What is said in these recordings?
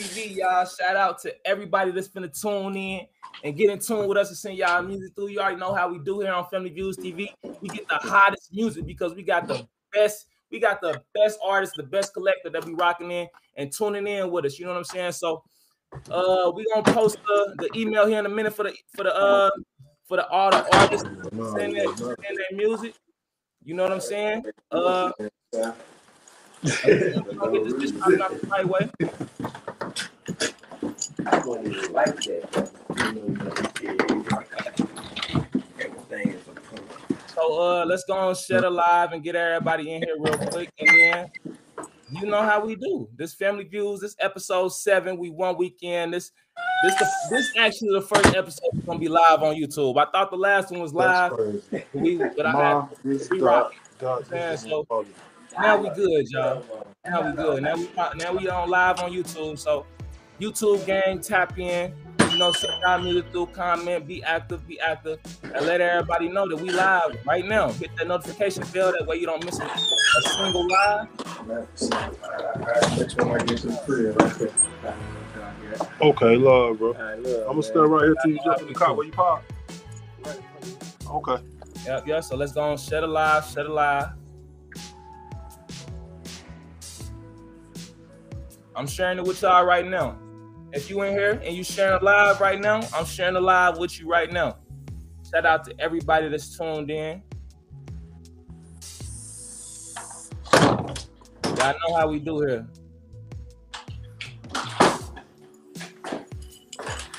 TV, y'all. Shout out to everybody that's finna tune in and get in tune with us and send y'all music through. You already know how we do here on Family Views TV. We get the hottest music because we got the best, we got the best artists, the best collector that be rocking in and tuning in with us. You know what I'm saying? So uh we gonna post the, the email here in a minute for the for the uh for the all the artists send their, send their music. You know what I'm saying? Uh get this bitch out the right way. So uh let's go on shut alive and get everybody in here real quick. And then you know how we do. This family views, this episode seven. We one weekend. This this the, this actually the first episode is gonna be live on YouTube. I thought the last one was live. We but I had we rock. So now we good, y'all. Now we good. Now we now we on live on YouTube. So YouTube gang, tap in. You know, send our music through, comment, be active, be active, and let everybody know that we live right now. Hit that notification bell that way you don't miss a, a single live. Okay, love, bro. I'm gonna stand right here till you jump in the car. Where you park? Okay. Yep, yeah. So let's go on. Shut alive, shut alive. I'm sharing it with y'all right now. If you in here and you sharing live right now, I'm sharing live with you right now. Shout out to everybody that's tuned in. Y'all know how we do here.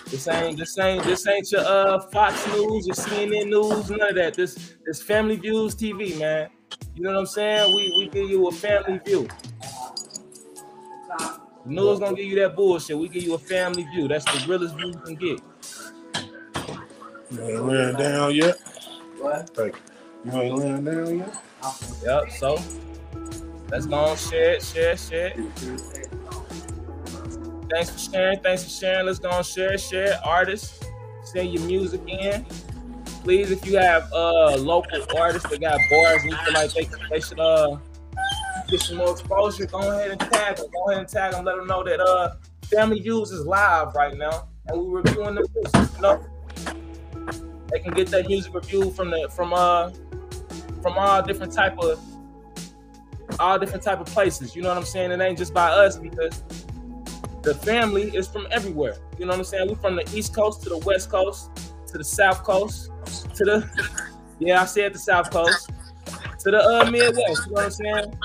This ain't this ain't this ain't your uh Fox News, your CNN News, none of that. This this Family Views TV, man. You know what I'm saying? We we give you a family view. News gonna give you that bullshit. We give you a family view. That's the realest view you can get. You ain't laying down yet? What? Thank you. You ain't laying down yet? Yep. So let's go on share it, share, share. it. Thanks for sharing. Thanks for sharing. Let's go on share, share. Artists, send your music in. Please, if you have uh local artists that got bars and you feel like they, they should uh get some more exposure, go ahead and tag them. Go ahead and tag them. Let them know that uh Family Views is live right now, and we're reviewing the music. You know, they can get that music review from the from uh from all different type of all different type of places. You know what I'm saying? It ain't just by us because the family is from everywhere. You know what I'm saying? We're from the East Coast to the West Coast to the South Coast to the yeah, I said the South Coast to the uh Midwest. You know what I'm saying?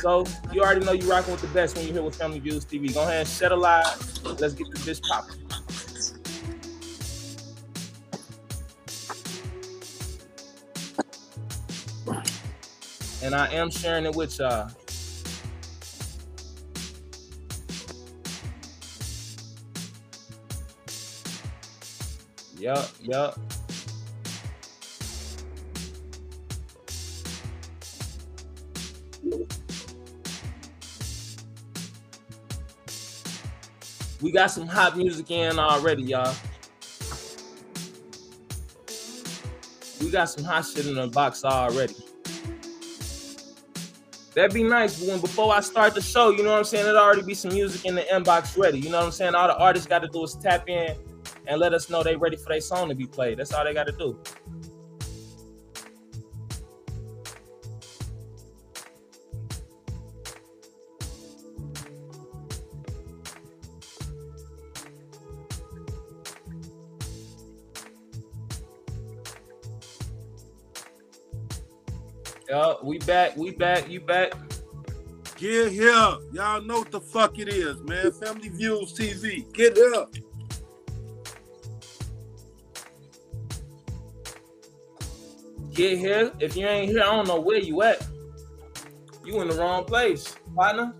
So you already know you're rocking with the best when you're here with Family Views TV. Go ahead and shut a live. Let's get this bitch popping. And I am sharing it with y'all. Yup, yup. We got some hot music in already, y'all. We got some hot shit in the box already. That'd be nice, when before I start the show, you know what I'm saying? There'd already be some music in the inbox ready. You know what I'm saying? All the artists got to do is tap in and let us know they ready for their song to be played. That's all they got to do. Yo, we back, we back, you back. Get here. Y'all know what the fuck it is, man. Family Views TV. Get here. Get here. If you ain't here, I don't know where you at. You in the wrong place, partner.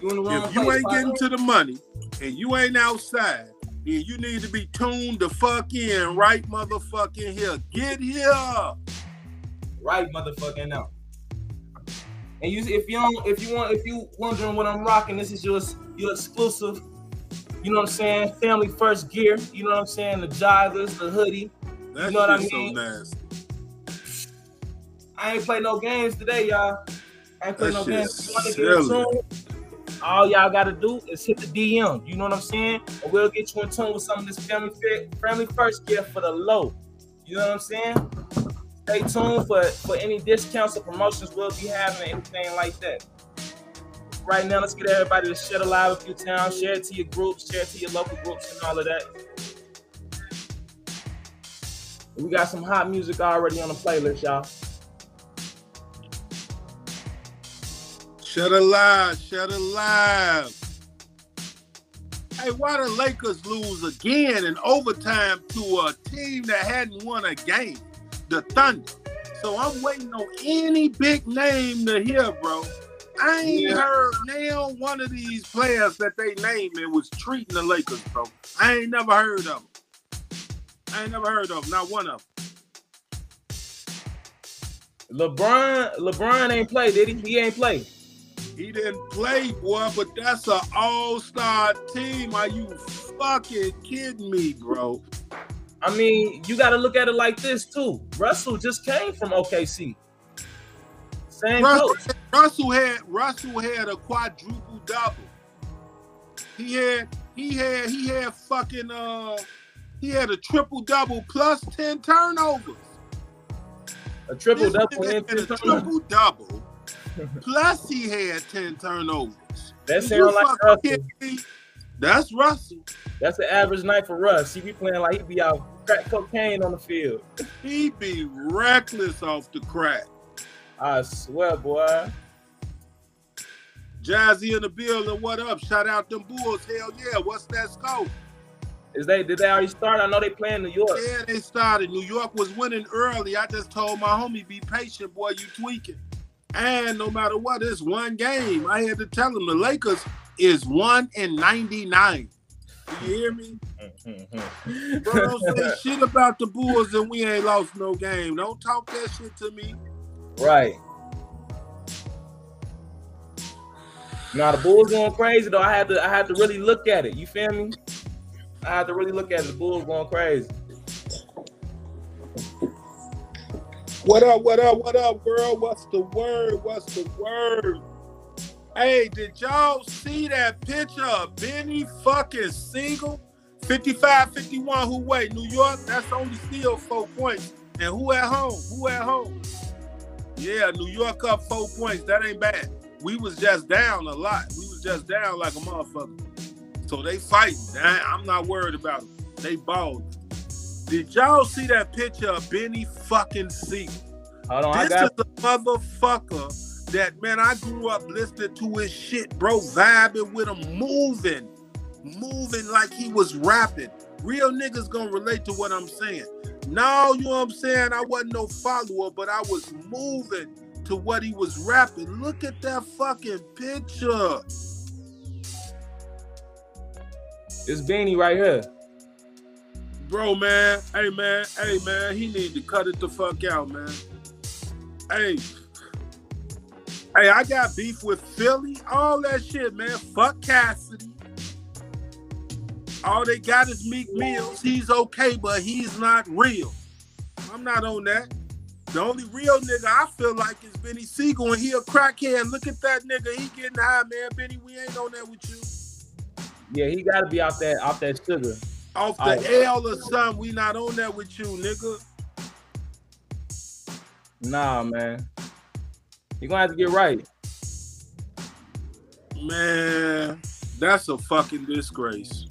You in the wrong If you place, ain't partner. getting to the money and you ain't outside, then you need to be tuned the fuck in right motherfucking here. Get here. Right motherfucking now. And you, if you don't, if you want, if you wondering what I'm rocking, this is your your exclusive. You know what I'm saying? Family first gear. You know what I'm saying? The joggers, the hoodie. That You know what I mean? so nasty. I ain't play no games today, y'all. I ain't play That no games. You wanna get in silly. tune? all y'all gotta do is hit the DM. You know what I'm saying? And we'll get you in tune with some of this family fit, family first gear for the low. You know what I'm saying? Stay tuned for, for any discounts or promotions we'll be having, anything like that. Right now, let's get everybody to share the live a few times, share it to your groups, share it to your local groups, and all of that. We got some hot music already on the playlist, y'all. Shut alive, shut alive. Hey, why the Lakers lose again in overtime to a team that hadn't won a game? The Thunder. So I'm waiting on any big name to hear, bro. I ain't yeah. heard now one of these players that they named and was treating the Lakers, bro. I ain't never heard of them. I ain't never heard of them, not one of them. LeBron, LeBron ain't play, did he? He ain't play. He didn't play, boy, but that's an all-star team. Are you fucking kidding me, bro? I mean, you got to look at it like this too. Russell just came from OKC. Same Russell, coach. Russell had Russell had a quadruple double. He had he had he had fucking uh he had a triple double plus ten turnovers. A triple double and a triple double Plus, he had 10 turnovers. That sounds like Russell. That's Russell. That's the average night for Russ. He be playing like he be out crack cocaine on the field. He be reckless off the crack. I swear, boy. Jazzy in the building. What up? Shout out them Bulls. Hell yeah. What's that score? Is they did they already start? I know they play in New York. Yeah, they started. New York was winning early. I just told my homie, be patient, boy. You tweaking. And no matter what, it's one game. I had to tell him the Lakers is one in 99. You hear me? Mm-hmm. Bro, don't say shit about the Bulls and we ain't lost no game. Don't talk that shit to me. Right. Now the Bulls going crazy though. I had to I had to really look at it. You feel me? I had to really look at it. The Bulls going crazy. What up, what up, what up, girl? What's the word? What's the word? Hey, did y'all see that picture of Beanie fucking Sigel? 55 51, who wait? New York, that's only still four points. And who at home? Who at home? Yeah, New York up four points. That ain't bad. We was just down a lot. We was just down like a motherfucker. So they fighting. I'm not worried about them. They balling. Did y'all see that picture of Beanie fucking Sigel? Hold on, this I got is the motherfucker that man I grew up listening to his shit, bro, vibing with him, moving, moving like he was rapping. Real niggas gonna relate to what I'm saying. No, you know what I'm saying? I wasn't no follower, but I was moving to what he was rapping. Look at that fucking picture. It's Beanie right here bro, man. Hey, man. Hey, man. He need to cut it the fuck out, man. Hey. Hey, I got beef with Philly. All that shit, man. Fuck Cassidy. All they got is Meek Mills. He's okay, but he's not real. I'm not on that. The only real nigga I feel like is Beanie Sigel, and he a crackhead. Look at that nigga. He getting high, man. Beanie, we ain't on that with you. Yeah, he got to be off that off that sugar. Off the I, L or something. We not on that with you, nigga. Nah, man. You gonna have to get right. Man, that's a fucking disgrace.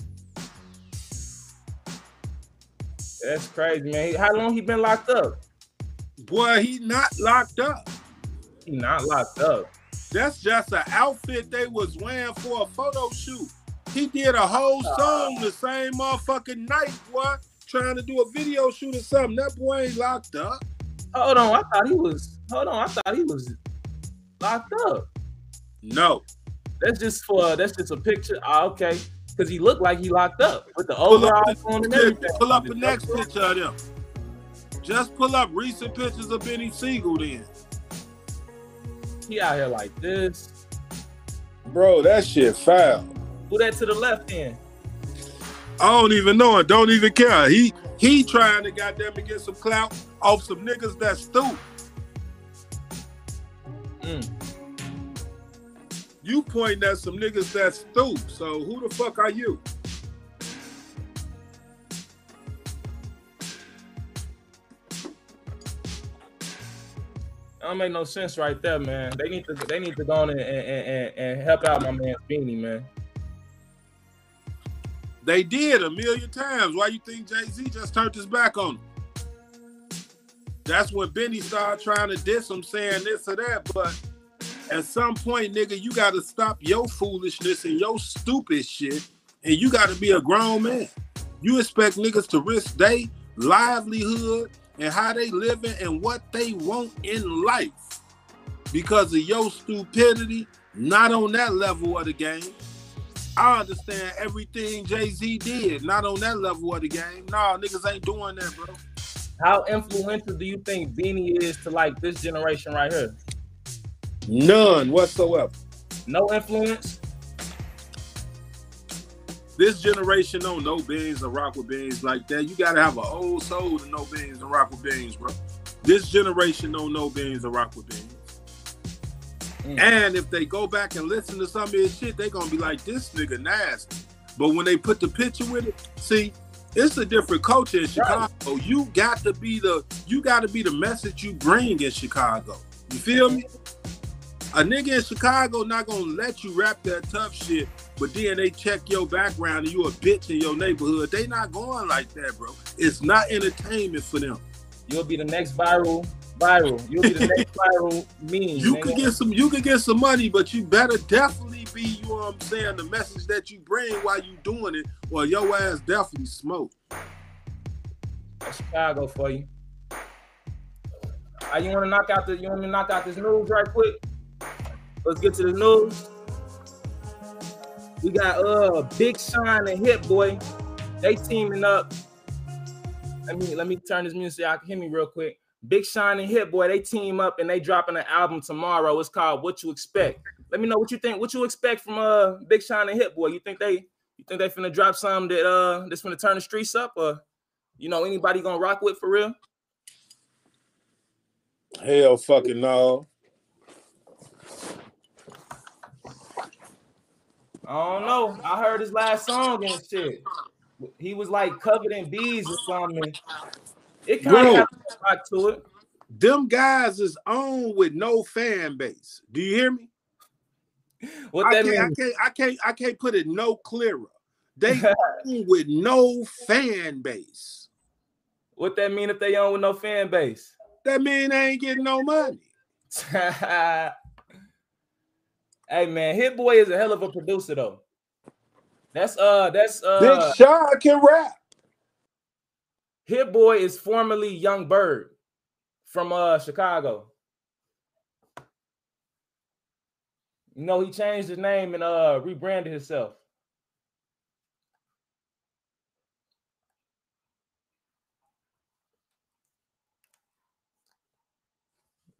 That's crazy, man. How long he been locked up? Boy, he not locked up. He not locked up. That's just an outfit they was wearing for a photo shoot. He did a whole ah. song the same motherfucking night, boy, trying to do a video shoot or something. That boy ain't locked up. Hold on, I thought he was. Hold on, I thought he was locked up. No, that's just for that's just a picture. Oh, okay, because he looked like he locked up with the overall on and everything. Pull up the next picture of them. Just pull up recent pictures of Beanie Sigel. Then he out here like this, bro. That shit foul. Who that to the left then? I don't even know it. Don't even care. He he trying to goddamn to get some clout off some niggas that stoop. Mm. You pointing at some niggas that's stoop. So who the fuck are you? That don't make no sense right there, man. They need to they need to go on and, and, and, and help out my man Beanie, man. They did a million times. Why you think Jay Z just turned his back on him? That's when Beanie started trying to diss him, saying this or that. But at some point, nigga, you got to stop your foolishness and your stupid shit, and you got to be a grown man. You expect niggas to risk their livelihood and how they living and what they want in life because of your stupidity, not on that level of the game. I understand everything Jay Z did, not on that level of the game. Nah, niggas ain't doing that, bro. How influential do you think Beanie is to like this generation right here? None whatsoever. No influence. This generation don't know beans or rock with beans like that. You gotta have an old soul to know beans and rock with beans, bro. This generation don't know beans or rock with beans. Mm. And if they go back and listen to some of his shit, they gonna be like, this nigga nasty. But when they put the picture with it, see, it's a different culture in Chicago. Right. You got to be the you got to be the message you bring in Chicago. You feel me? A nigga in Chicago not gonna let you rap that tough shit, but then they check your background and you a bitch in your neighborhood. They not going like that, bro. It's not entertainment for them. You'll be the next viral viral. You'll be the next viral meme. You could get some you could get some money, but you better definitely be, you know what I'm saying, the message that you bring while you doing it, or your ass definitely smoke. Chicago for you. Uh, you want to knock out the you want me to knock out this news right quick? Let's get to the news. We got uh Big Sean and Hit Boy. They teaming up. Let me let me turn this music y'all hear me real quick. Big Sean and Hit Boy, they team up and they dropping an album tomorrow. It's called What You Expect. Let me know what you think. What you expect from uh Big Sean and Hit Boy? You think they you think they finna drop something that uh that's finna turn the streets up or you know anybody gonna rock with for real? Hell fucking no. I don't know. I heard his last song and shit. He was like covered in bees or something. It kind of rock to it. Them guys is on with no fan base. Do you hear me? What that I mean? I can't, I can't, I can't put it no clearer. They own with no fan base. What that mean if they own with no fan base? That mean they ain't getting no money. Hey man, Hit Boy is a hell of a producer though. That's uh that's uh Big Sean can rap. Hit Boy is formerly Young Bird from uh Chicago. You know, he changed his name and uh rebranded himself.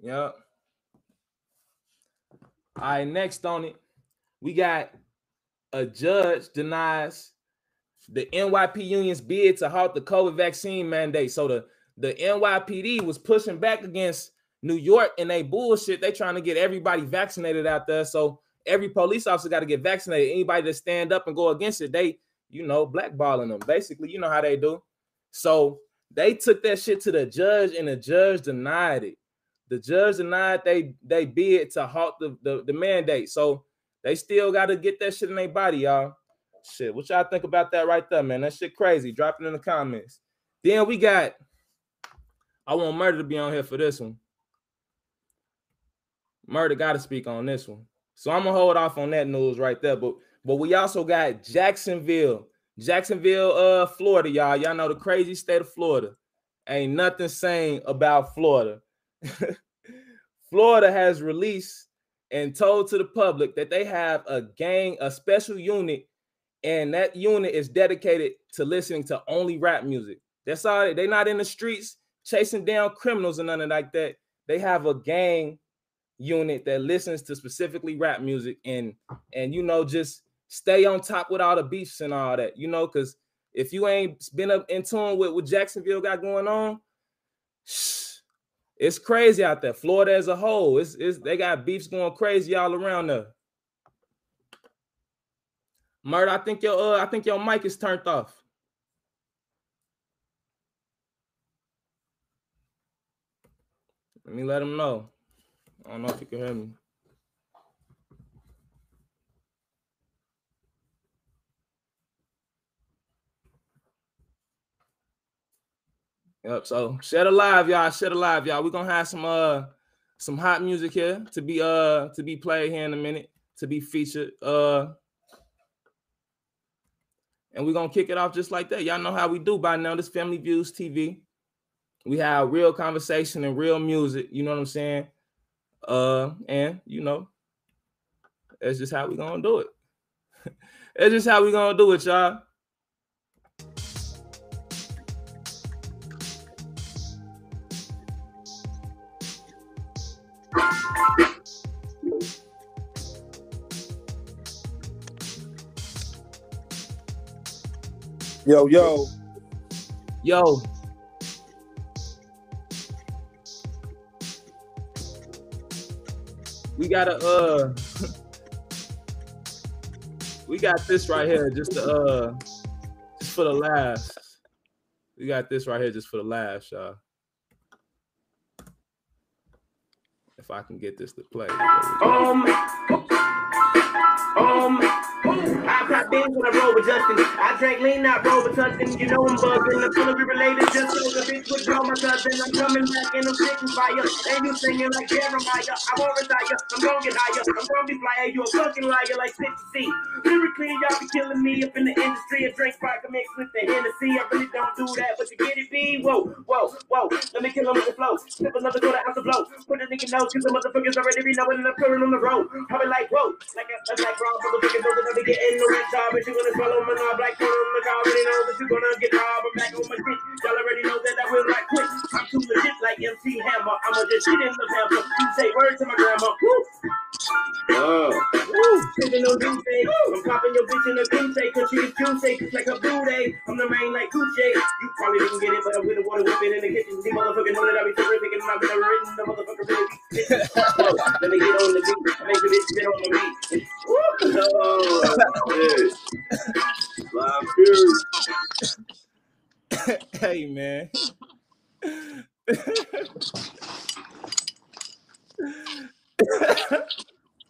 Yep. All right, next on it, we got a judge denies the NYP union's bid to halt the COVID vaccine mandate. So the, the NYPD was pushing back against New York and they bullshit. They trying to get everybody vaccinated out there. So every police officer got to get vaccinated. Anybody that stand up and go against it, they, you know, blackballing them. Basically, you know how they do. So they took that shit to the judge and the judge denied it. The judge denied they they bid to halt the, the, the mandate. So they still got to get that shit in their body, y'all. Shit, what y'all think about that right there, man? That shit crazy. Drop it in the comments. Then we got, I want Murder to be on here for this one. Murder got to speak on this one. So I'm gonna hold off on that news right there. But but we also got Jacksonville, Jacksonville, uh, Florida, y'all. Y'all know the crazy state of Florida. Ain't nothing saying about Florida. Florida has released and told to the public that they have a gang, a special unit, and that unit is dedicated to listening to only rap music. That's all. They're not in the streets chasing down criminals and nothing like that. They have a gang unit that listens to specifically rap music and and you know just stay on top with all the beefs and all that. You know, because if you ain't been up in tune with what Jacksonville got going on. It's crazy out there. Florida as a whole, it's, it's they got beefs going crazy all around there. Murder, I think your uh, I think your mic is turned off. Let me let him know. I don't know if you can hear me. Yep. So shed alive, y'all. Shed alive, y'all. We're gonna have some uh some hot music here to be uh to be played here in a minute to be featured. Uh and we're gonna kick it off just like that. Y'all know how we do by now. This Family Views TV. We have real conversation and real music, you know what I'm saying? Uh, and you know, that's just how we gonna do it. that's just how we gonna do it, y'all. Yo, yo. Yo. We got a uh we got this right here just to uh just for the last. We got this right here just for the last, y'all. If I can get this to play. Um, um, I pop beans when I roll with Justin. I drink lean, not roll with Tustin. You know I'm bugging. I'm be related just so the bitch would draw my cousin. I'm coming back and I'm sitting fire. And you singing like Jeremiah. I won't retire. I'm gonna get higher. I'm gonna be flyer. You a fucking liar like 50 C. Lyrically, y'all be killing me up in the industry. I drink vodka mixed with the Hennessy. I really don't do that, but you get it, B. Whoa, whoa, whoa. Let me kill him with the flow. Sip another quarter ounce of blow. Put a nigga nose, cause the motherfuckers already be knowing I'm pulling on the road. Be like, whoa. Like a, like raw motherfuckers that I be getting no job. But you gonna swallow my knob like corn on the car. Already know that you gonna get robbed. I'm back on my shit. Y'all already know that I will not quit. I'm too legit like MC Hammer. I'ma just shit in the pamper. You say word to my grandma. Woo. Oh. Woo. On Tuesday. I'm popping your bitch in a Tuesday. Cause she is Tuesday. Just like a booty. I'm the main like Gucci. You probably didn't get it, but I'm with the water whipping in the kitchen. These motherfuckers know that I be terrific and I'm not written. The motherfucker really be. Let me get on the beat. Make the bitch get on the beat. Woo. Oh, hey man.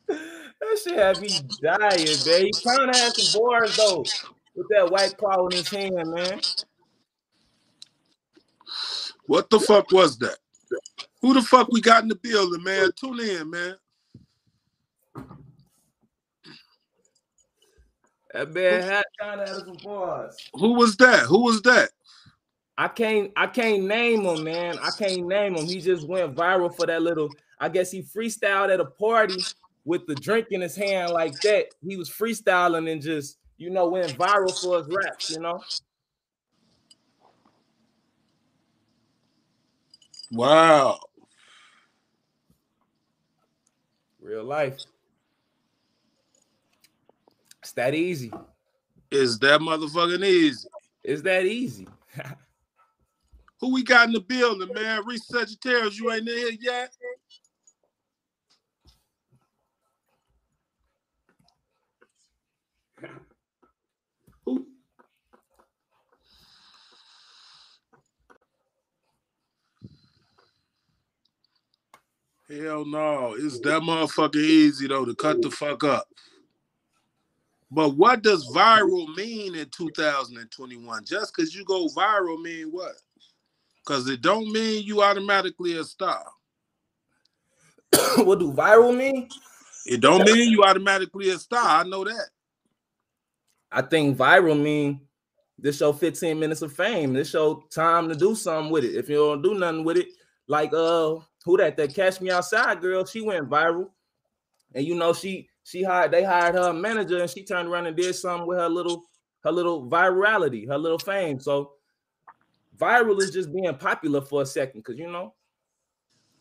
that shit had me dying, man. He kind of had some bars though, with that white claw in his hand, man. What the fuck was that? Who the fuck we got in the building, man? Tune in, man. That man had kind of had some bars. Who was that? Who was that? I can't I can't name him, man. I can't name him. He just went viral for that little. I guess he freestyled at a party with the drink in his hand like that. He was freestyling and just, you know, went viral for his raps, you know. Wow. Real life. It's that easy. Is that motherfucking easy? It's that easy. Who we got in the building, man? Reese Sagittarius, you ain't in here yet? Who? Hell no. It's that motherfucking easy though to cut the fuck up. But what does viral mean in 2021? Just because you go viral mean what? Because it don't mean you automatically a star. what do viral mean? It don't mean you automatically a star. I know that. I think viral mean this show 15 minutes of fame. This show time to do something with it. If you don't do nothing with it, like uh who that that catch me outside girl, she went viral. And you know, she she hired they hired her manager and she turned around and did something with her little her little virality, her little fame. So viral is just being popular for a second because you know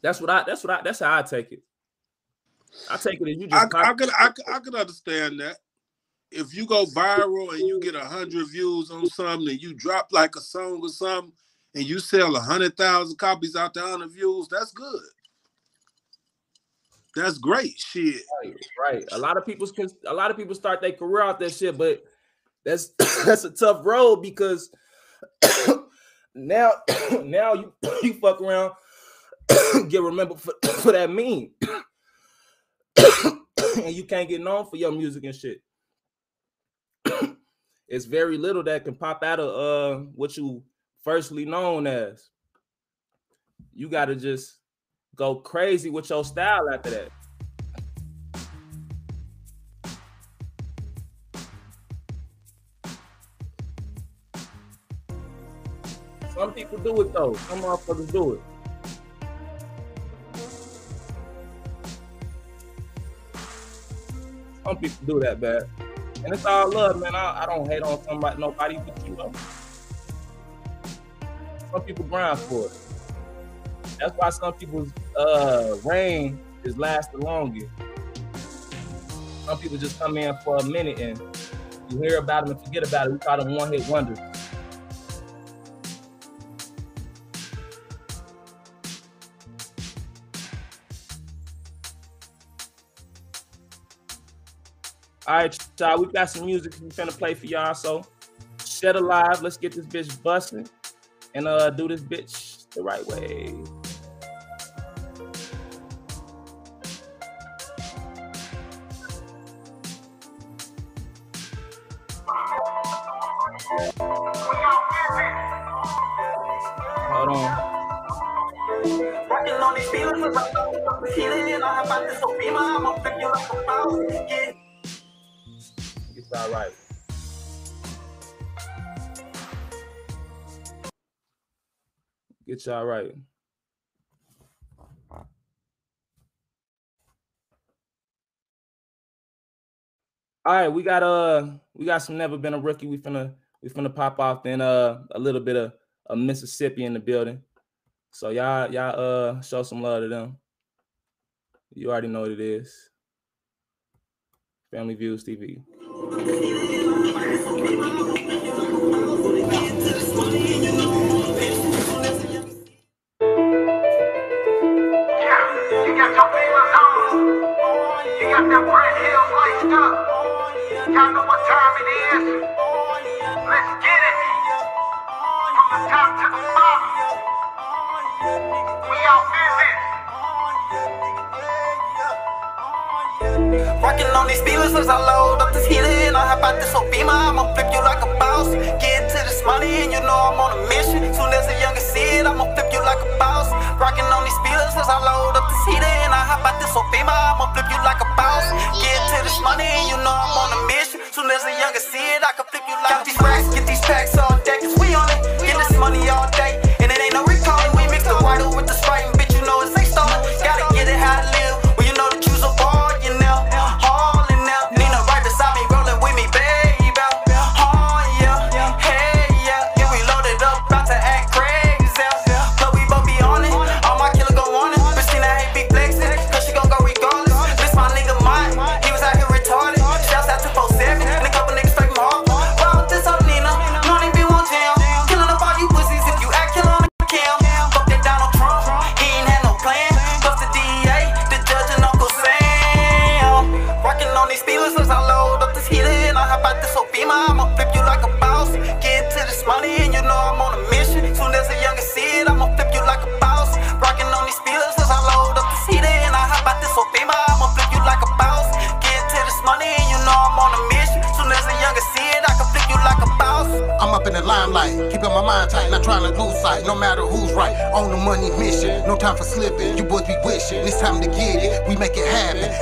that's what I that's what I that's how I take it. I take it as you I, just I could I, could- I could understand that. If you go viral and you get a hundred views on something and you drop like a song or something and you sell a hundred thousand copies out to hundred views, that's good. That's great shit. Right, right. A lot of people a lot of people start their career out that shit, but that's that's a tough road because now now you you fuck around get remembered for, for that meme. and you can't get known for your music and shit. it's very little that can pop out of uh what you firstly known as. You gotta just go crazy with your style after that. Some people do it though. Some motherfuckers do it. Some people do that bad. And it's all love, man. I, I don't hate on somebody, nobody, but you. Some people grind for it. That's why some people's uh reign is last the longest. Some people just come in for a minute and you hear about them and forget about it. We call them one hit wonders. All right, y'all, we got some music we're gonna play for y'all. So, Shed Alive, let's get this bitch busting and uh do this bitch the right way. Get y'all right. All right, we got uh we got some never been a rookie. We finna we finna pop off then uh a little bit of a Mississippi in the building. So y'all y'all uh show some love to them. You already know what it is. Family Views TV. Them brand hills laced up. Y'all know what time it is. Let's get it. From the top to the bottom. We all business. Rocking on these feelings as I load up this heater and I hop out this Obima. I'ma flip you like a boss. Get to this money and you know I'm on a mission. Soon as a younger seed, I'ma flip you like a boss. Rocking on these feelings as I load up this heater and I hop out this Obima. I'ma flip you like a boss. Get to this money and you know I'm on a mission. Soon as a younger it, I can flip you like these racks, get these packs all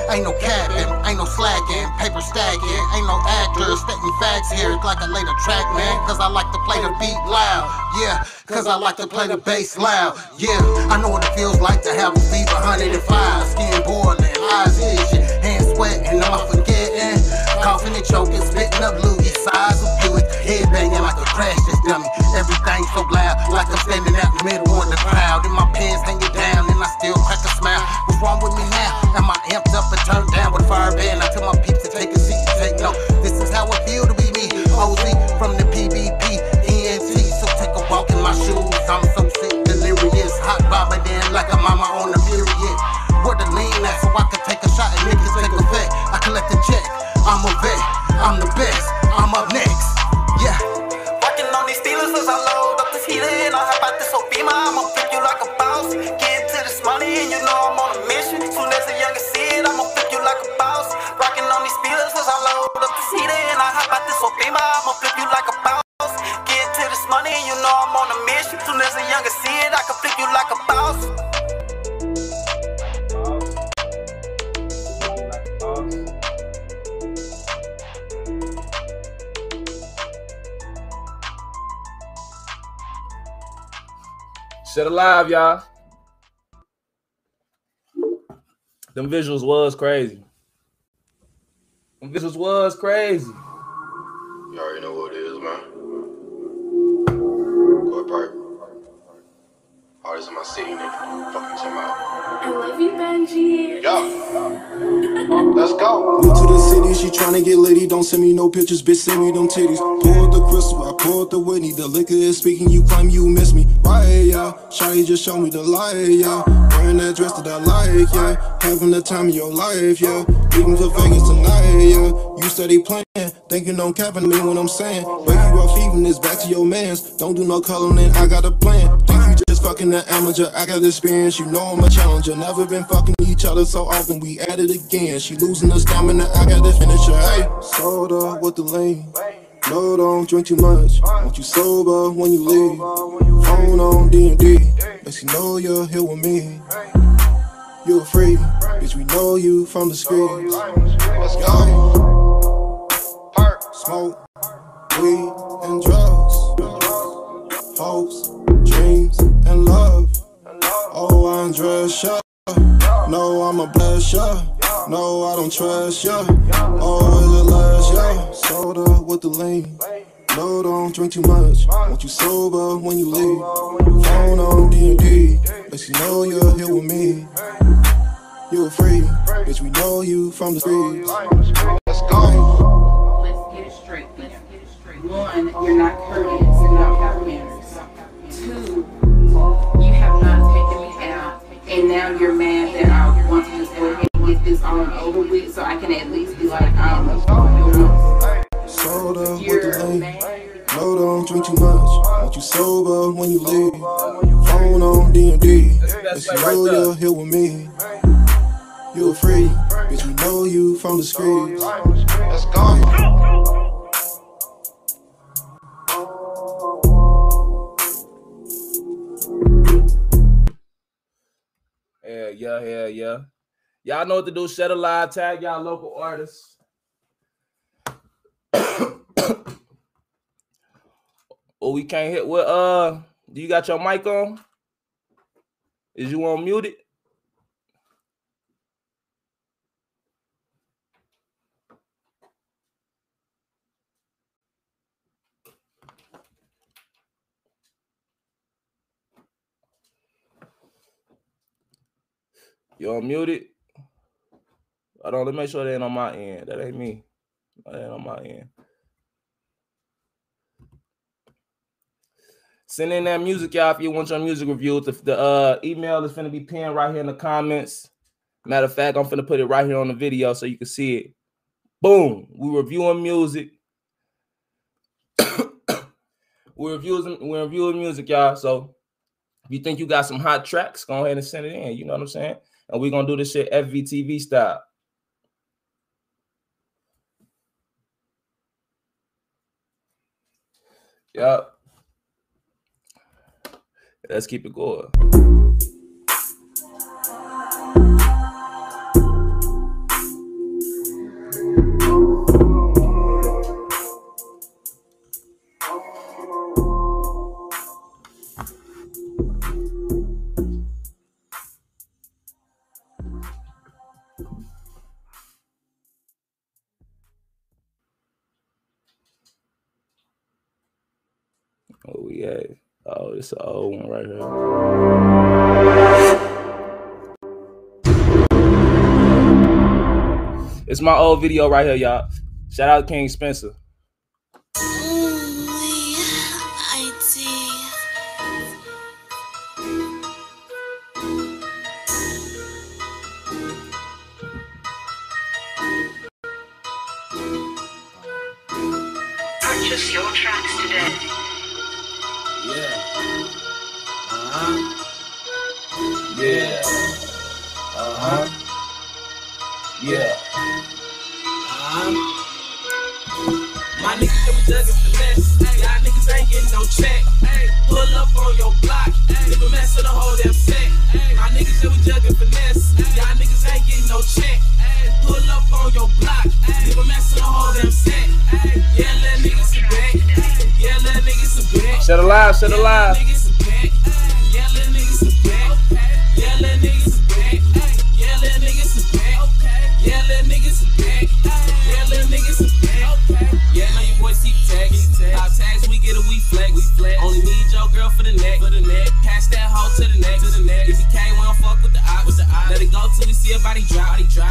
Ain't no capping, ain't no slacking, paper stacking. Ain't no actors stating facts here. It's like I laid the track, man. Cause I like to play the beat loud. Yeah, cause I like to play the bass loud. Yeah, I know what it feels like to have a fever 105. Skin boiling, eyes itching, hands sweating, I'm forgetting. Coughing and choking, spitting up loogie, size of Buick. Head banging like a crash test dummy. Everything so loud, like I'm standing out in the middle of the crowd. And my I'ma flip you like a boss. Get to this money, you know I'm on a mission. Soon as a younger see it, I can flip you like a boss. Shit alive, y'all. Them visuals was crazy. Them visuals was crazy. You already know what it is, man. Go apart. Artists in my city, nigga. Fucking talking about. I love you, Benji. Yo. Let's go. New to the city, she tryna get litty. Don't send me no pictures, bitch, send me them titties. Pulled the crystal, I pulled the Whitney. The liquor is speaking, you claim you miss me. Right, yeah. Shawty just show me the light, yeah. Wearing that dress that I like, yeah. Having the time of your life, yeah. Leaving for Vegas tonight, yeah. You steady playing, thinking on capping me when I'm saying. Wake you up, even this back to your mans. Don't do no coloring, I got a plan. You just fucking an amateur, I got experience. You know I'm a challenger. Never been fucking each other so often, we at it again. She losing the stamina, I got the finisher. Hey, soda with the lean. No, don't drink too much. Want you sober when you leave. Phone on D&D. Makes you know you're here with me. You're free, bitch. We know you from the streets. Let's go. Smoke, weed, and drugs. Hopes, and love. Oh, I'm dressed up. No, I'm a bless ya. No, I don't trust ya. Oh, is it last ya? Soda with the lean. No, don't drink too much. Want you sober when you leave. Phone on D&D. Let you know you're here with me. You're free, bitch. We know you from the streets. Let's go. Let's get it straight. Let's get it straight. One, you're not courteous. And now you're mad that I want to just go ahead and get this all over with, so I can at least be like, um, you know, Soda with you're the lean. No, don't drink too much. Want you sober when you leave. Phone on D&D. Let you know you're here with me. You're free, bitch. We know you from the streets. Let's go. Yeah, yeah, yeah, yeah. Y'all know what to do. Shed a live tag y'all local artists. oh, we can't hit what uh do you got your mic on? Is you on muted? You on muted? I don't let me make sure that ain't on my end. That ain't me. That ain't on my end. Send in that music, y'all, if you want your music review. The, the uh, email is gonna be pinned right here in the comments. Matter of fact, I'm gonna put it right here on the video so you can see it. Boom. We reviewing music. we're reviewing we're reviewing music, y'all. So if you think you got some hot tracks, go ahead and send it in. You know what I'm saying? And we're gonna do this shit FVTV style. Yep. Let's keep it going. It's an old one right here. It's my old video right here, y'all. Shout out King Spencer. Purchase your tracks today. Yeah. Uh-huh. Yeah. Uh-huh. Yeah. Uh-huh. My niggas that we jugging finesse. Y'all niggas ain't getting no check. Pull up on your block. Leave a mess of the whole damn set. My niggas that we jugging finesse. Y'all niggas ain't getting no check. Pull up on your block. Leave a mess of the whole damn Set alive, set alive. It.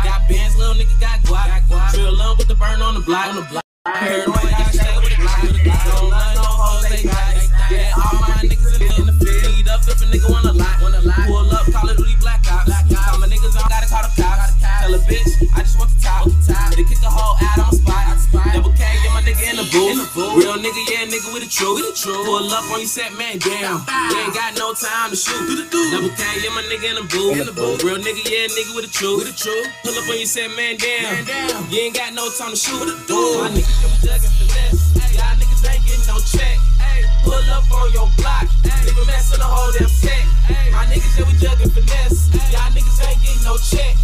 Got bands, little nigga got guap. Drill with the burn on the block. On the block. Nigga, yeah, nigga with a trophy, the truth. Pull up on you, set man down. You ain't got no time to shoot. Double K, yeah, my nigga in the booth. Real nigga, yeah, nigga with a true the truth. Pull up on you, set man down. You ain't got no time to shoot. My niggas, yeah, we jugging finesse. Y'all niggas ain't getting no check. Pull up on your block. Leave a mess in the whole damn set. My niggas, yeah, we jugging finesse. Y'all niggas ain't getting no check.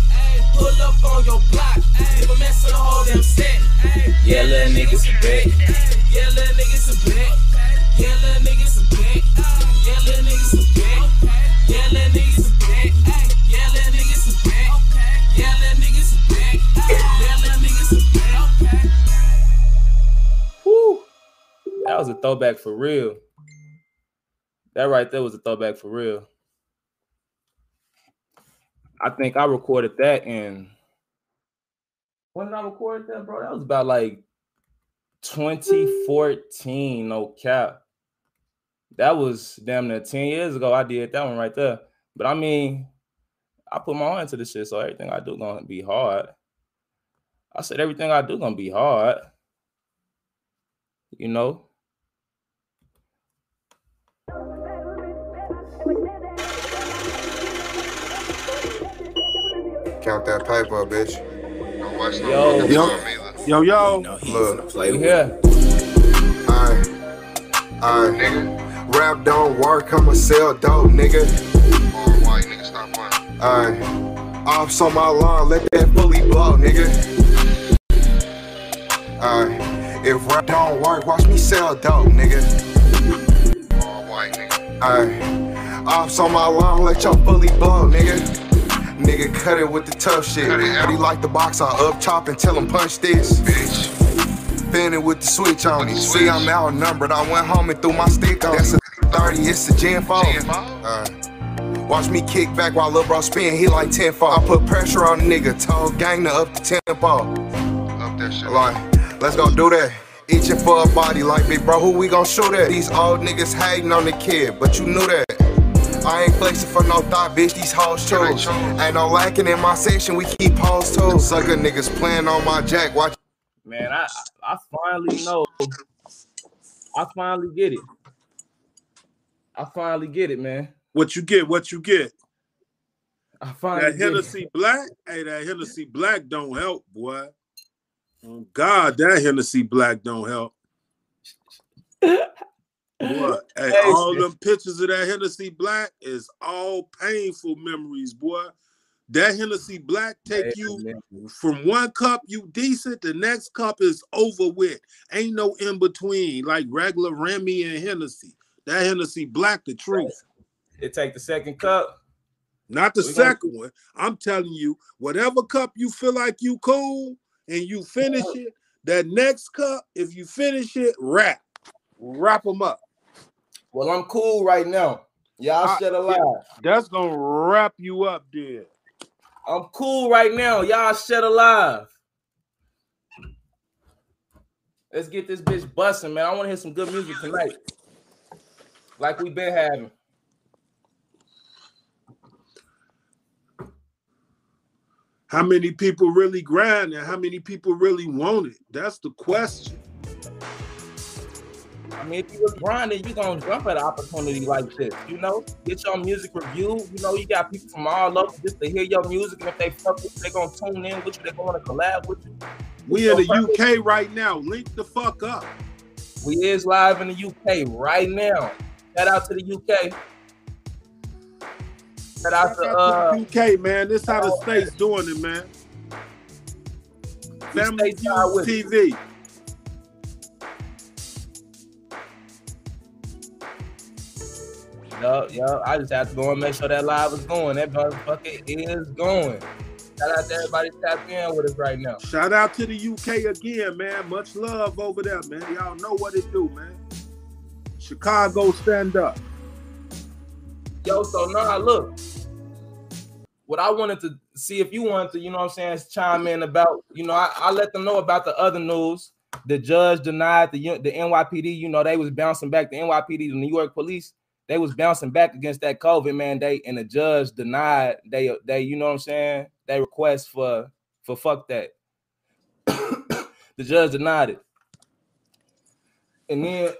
Pull up on your block. Leave a mess in the whole damn set. Yeah, little niggas a bet. Yeah, little niggas a bet. Yeah, little niggas a bet. Yeah, little niggas a bet. Yeah, little niggas a bet. Yeah, little niggas a bet. Yeah, little niggas a bet. Yeah, little niggas a bet. Woo. That was a throwback for real. That right there was a throwback for real. I think I recorded that in when did I record that, bro? That was about like 2014, no cap. That was damn near 10 years ago. I did that one right there. But I mean, I put my heart into this shit, so everything I do gonna be hard. I said everything I do gonna be hard. You know? Count that pipe up, bitch. Don't watch no Yo. Yo. film either. Yo, yo. Look, We here. alright, alright. Nigga. Rap don't work, I'ma sell dope, nigga. All white nigga, stop playing. Alright. Ops on my lawn, let that fully blow, nigga. Alright. If rap don't work, watch me sell dope, nigga. All white nigga. Alright. Ops on my lawn, let your fully blow, nigga. Nigga, cut it with the tough shit. Cut it out. How he like the box, I up chop and tell him punch this. Bitch. It with the switch on. The See. I'm outnumbered. I went home and threw my stick on. That's a 30, it's a Gen 4. Gen four? Uh, watch me kick back while Lil Bro spin. He like 10 4. I put pressure on the nigga. Told gang to up the tempo. Up that shit. Like, let's go do that. Itching for a body like big bro, who we gon' shoot at? These old niggas hating on the kid, but you knew that. I ain't flexing for no thought, bitch. These hoes choose. chose. Ain't no lacking in my section, we keep hoes too. Sucker niggas playing on my jack. Watch Man, I I finally know. I finally get it. I finally get it, man. What you get? What you get? I finally That get it. Hennessy Black, hey, that Hennessy Black don't help, boy. Oh God, that Hennessy Black don't help. Boy, hey, Hey, all them pictures of that Hennessy Black is all painful memories, boy. That Hennessy Black take Hey, you man. from one cup you decent, the next cup is over with. Ain't no in between, like regular Remy and Hennessy. That Hennessy Black, the truth. It take the second cup. Not the We gonna- second one. I'm telling you, whatever cup you feel like you cool and you finish it, that next cup, if you finish it, wrap. Wrap them up. Well, I'm cool right now. Y'all I- shed a lie. That's gonna wrap you up, dude. I'm cool right now. Y'all shed alive. Let's get this bitch busting, man. I want to hear some good music tonight. Like we been having. How many people really grind and how many people really want it? That's the question. I mean, if you really grinding, you're gonna jump at an opportunity like this. You know, get your music review. You know, you got people from all over just to hear your music, and if they fuck with you, they gonna tune in with you. They gonna collab with you. We in the UK right now. Link the fuck up. We is live in the UK right now. Shout out to the UK. Shout out to uh the UK, man. This how the states doing it, man. Family. TV. Yup, yup. I just have to go and make sure that live is going. That motherfucker is going. Shout out to everybody tapped in with us right now. Shout out to the UK again, man. Much love over there, man. Y'all know what it do, man. Chicago stand up. Yo, so now look. What I wanted to see if you wanted to, you know what I'm saying, is chime in about, you know, I, I let them know about the other news. The judge denied the the NYPD, you know, they was bouncing back the NYPD, the New York police, they was bouncing back against that COVID mandate, and the judge denied they they, you know what I'm saying, they request for for fuck that. the judge denied it. And then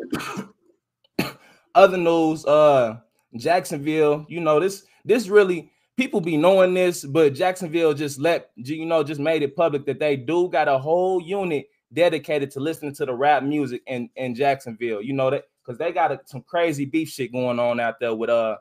other news, uh Jacksonville, you know, this this really people be knowing this, but Jacksonville just let you know, just made it public that they do got a whole unit dedicated to listening to the rap music in, in Jacksonville. You know that because they got a, some crazy beef shit going on out there with uh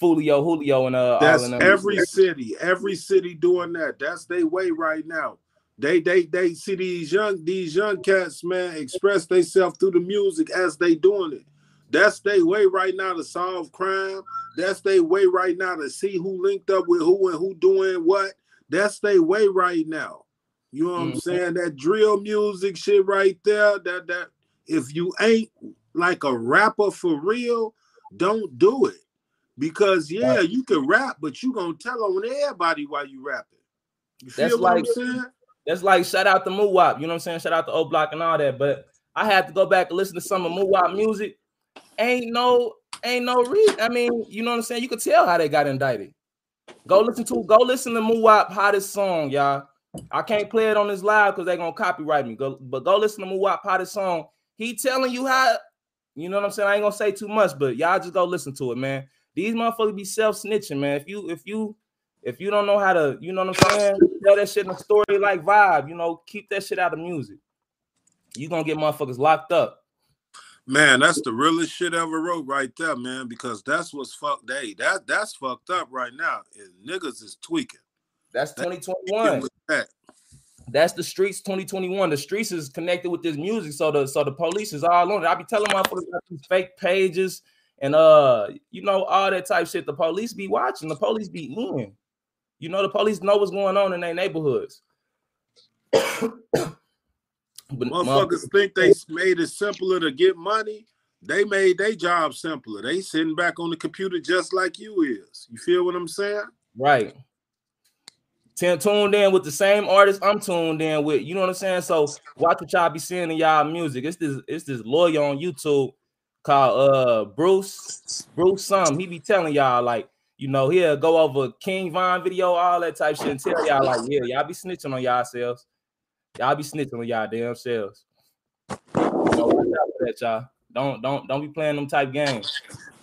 Foolio, Julio, and uh all That's them. every city, every city doing that. That's their way right now. They they they see these young these young cats, man, express themselves through the music as they doing it. That's their way right now to solve crime. That's their way right now to see who linked up with who and who doing what. That's their way right now. You know what I'm Mhm. saying? That drill music shit right there. That that if you ain't like a rapper for real, don't do it. Because yeah, you can rap, but you gonna tell on everybody while you rapping. You That's like that's like shout out to Muwap, you know what I'm saying? Shout out to O Block and all that. But I had to go back and listen to some of Muwap music. Ain't no, ain't no reason. I mean, you know what I'm saying? You could tell how they got indicted. Go listen to go listen to Muwap hottest song, y'all. I can't play it on this live because they're gonna copyright me. Go, but go listen to Muwap hottest song. He telling you how, you know what I'm saying? I ain't gonna say too much, but y'all just go listen to it, man. These motherfuckers be self-snitching, man. If you if you if you don't know how to, you know what I'm saying, tell that shit in a story like vibe, you know, keep that shit out of music. You gonna get motherfuckers locked up. Man, that's the realest shit ever wrote right there, man. Because that's what's fucked. Hey, that that's fucked up right now. And niggas is tweaking. That's 2021. with that. That's the streets 2021. The streets is connected with this music, so the so the police is all on it. I be telling motherfuckers about these fake pages and uh, you know, all that type shit. The police be watching, the police be in. You know, the police know what's going on in their neighborhoods. But Motherfuckers think they made it simpler to get money. They made their job simpler. They sitting back on the computer just like you is. You feel what I'm saying? Right. Ten tuned in with the same artist I'm tuned in with. You know what I'm saying? So watch what y'all be seeing in y'all music. It's this it's this lawyer on YouTube called uh Bruce Bruce Sum. He be telling y'all like you know he'll go over King Von video, all that type shit, and tell y'all like yeah, y'all be snitching on y'all selves. Y'all be snitching on y'all damn selves. So watch out for that, y'all. Don't don't don't be playing them type games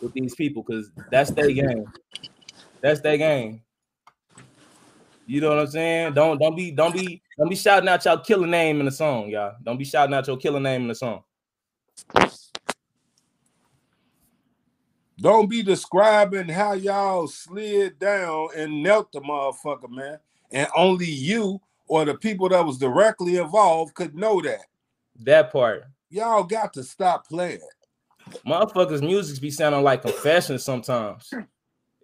with these people because that's their game. That's their game. You know what I'm saying? Don't don't be don't be don't be shouting out your killer name in the song, y'all. Don't be shouting out your killer name in the song. Don't be describing how y'all slid down and knelt the motherfucker, man. And only you or the people that was directly involved could know that. That part. Y'all got to stop playing. Motherfuckers' music be sounding like confessions sometimes.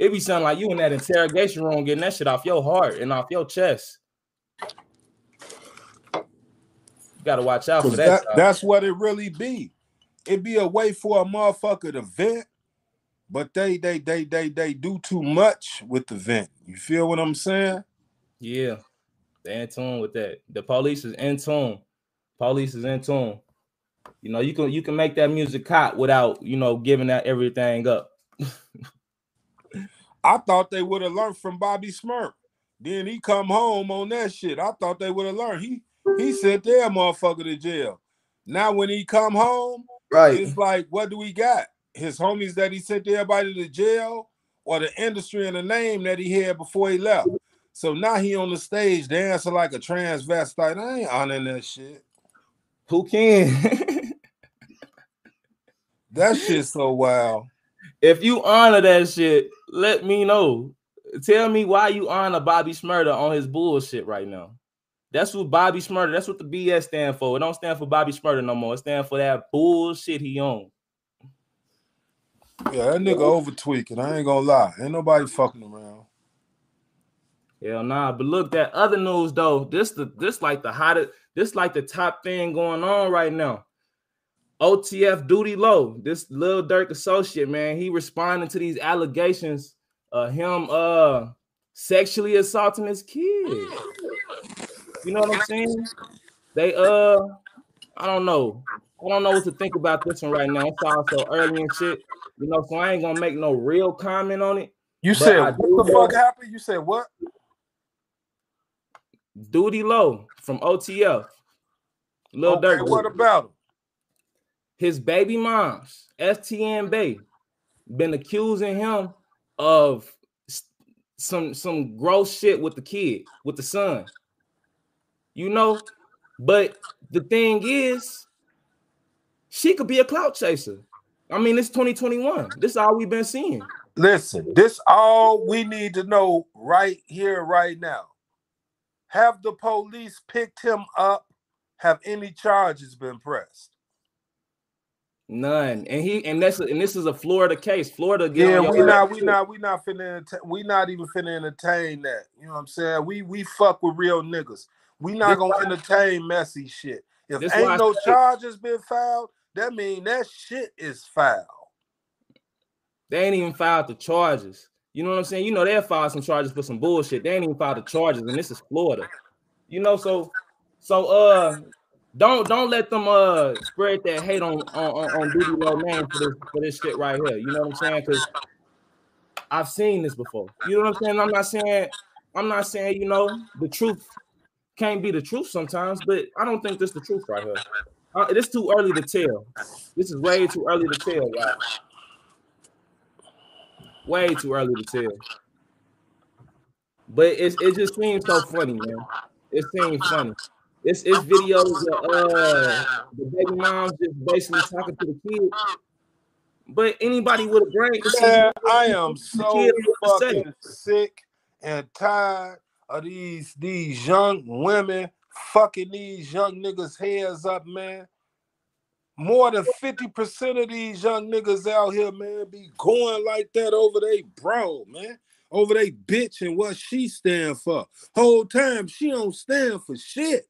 It be sounding like you in that interrogation room getting that shit off your heart and off your chest. You gotta watch out for that. that- that's what it really be. It be a way for a motherfucker to vent, but they they they they they do too much with the vent. You feel what I'm saying? Yeah, they're in tune with that. The police is in tune. Police is in tune. You know, you can you can make that music hot without you know giving that everything up. I thought they would have learned from Bobby Smurf. Then he come home on that shit. I thought they would have learned. He he sent their motherfucker to jail. Now when he come home, Right. it's like, what do we got? His homies that he sent everybody to jail, or the industry and the name that he had before he left. So now he on the stage dancing like a transvestite. I ain't honoring that shit. Who can? That shit so wild. if you honor that shit, let me know. Tell me why you honor Bobby Shmurda on his bullshit right now. That's what Bobby Shmurda. That's what the BS stand for. It don't stand for Bobby Shmurda no more. It stand for that bullshit he on. Yeah, that nigga over tweaking. I ain't gonna lie. Ain't nobody fucking around. Hell nah. But look, that other news though. This the this like the hottest. This like the top thing going on right now. OTF Doodie Lo, this Lil Durk associate, man, he responding to these allegations of him uh sexually assaulting his kid. You know what I'm saying? They uh I don't know. I don't know what to think about this one right now. It's all so early and shit. You know, so I ain't gonna make no real comment on it. You said what the know- fuck happened? You said what? Doodie Lo from OTF. Lil Okay, Durk. what about him? His baby moms, STN Bay, been accusing him of some some gross shit with the kid, with the son. You know, but the thing is, she could be a clout chaser. I mean, it's 2021. This is all we've been seeing. Listen, this all we need to know right here, right now. Have the police picked him up? Have any charges been pressed? None, and he and that's and this is a Florida case. Florida, Yeah, we not, we too. not, we not finna, we not even finna entertain that. You know what I'm saying? We we fuck with real niggas. We not This gonna why- entertain messy shit. If ain't no charges been filed, that mean that shit is foul. They ain't even filed the charges. You know what I'm saying? You know they'll file some charges for some bullshit. They ain't even filed the charges, and this is Florida. You know, so so uh don't don't let them uh spread that hate on on, on, on Doodie Lo man for this for this shit right here. You know what I'm saying? Because I've seen this before. You know what I'm saying? I'm not saying I'm not saying you know the truth can't be the truth sometimes, but I don't think this the truth right here. Uh, it's too early to tell. This is way too early to tell. Way too early to tell. But it's it just seems so funny, man. It seems funny. It's it's videos of uh the baby moms just basically talking to the kid. But anybody with a brain Man, I am so kid what to say. fucking sick and tired of these these young women fucking these young niggas' heads up, man. More than 50% of these young niggas out here, man, be going like that over they bro, man. Over they bitch and what she stand for. Whole time she don't stand for shit.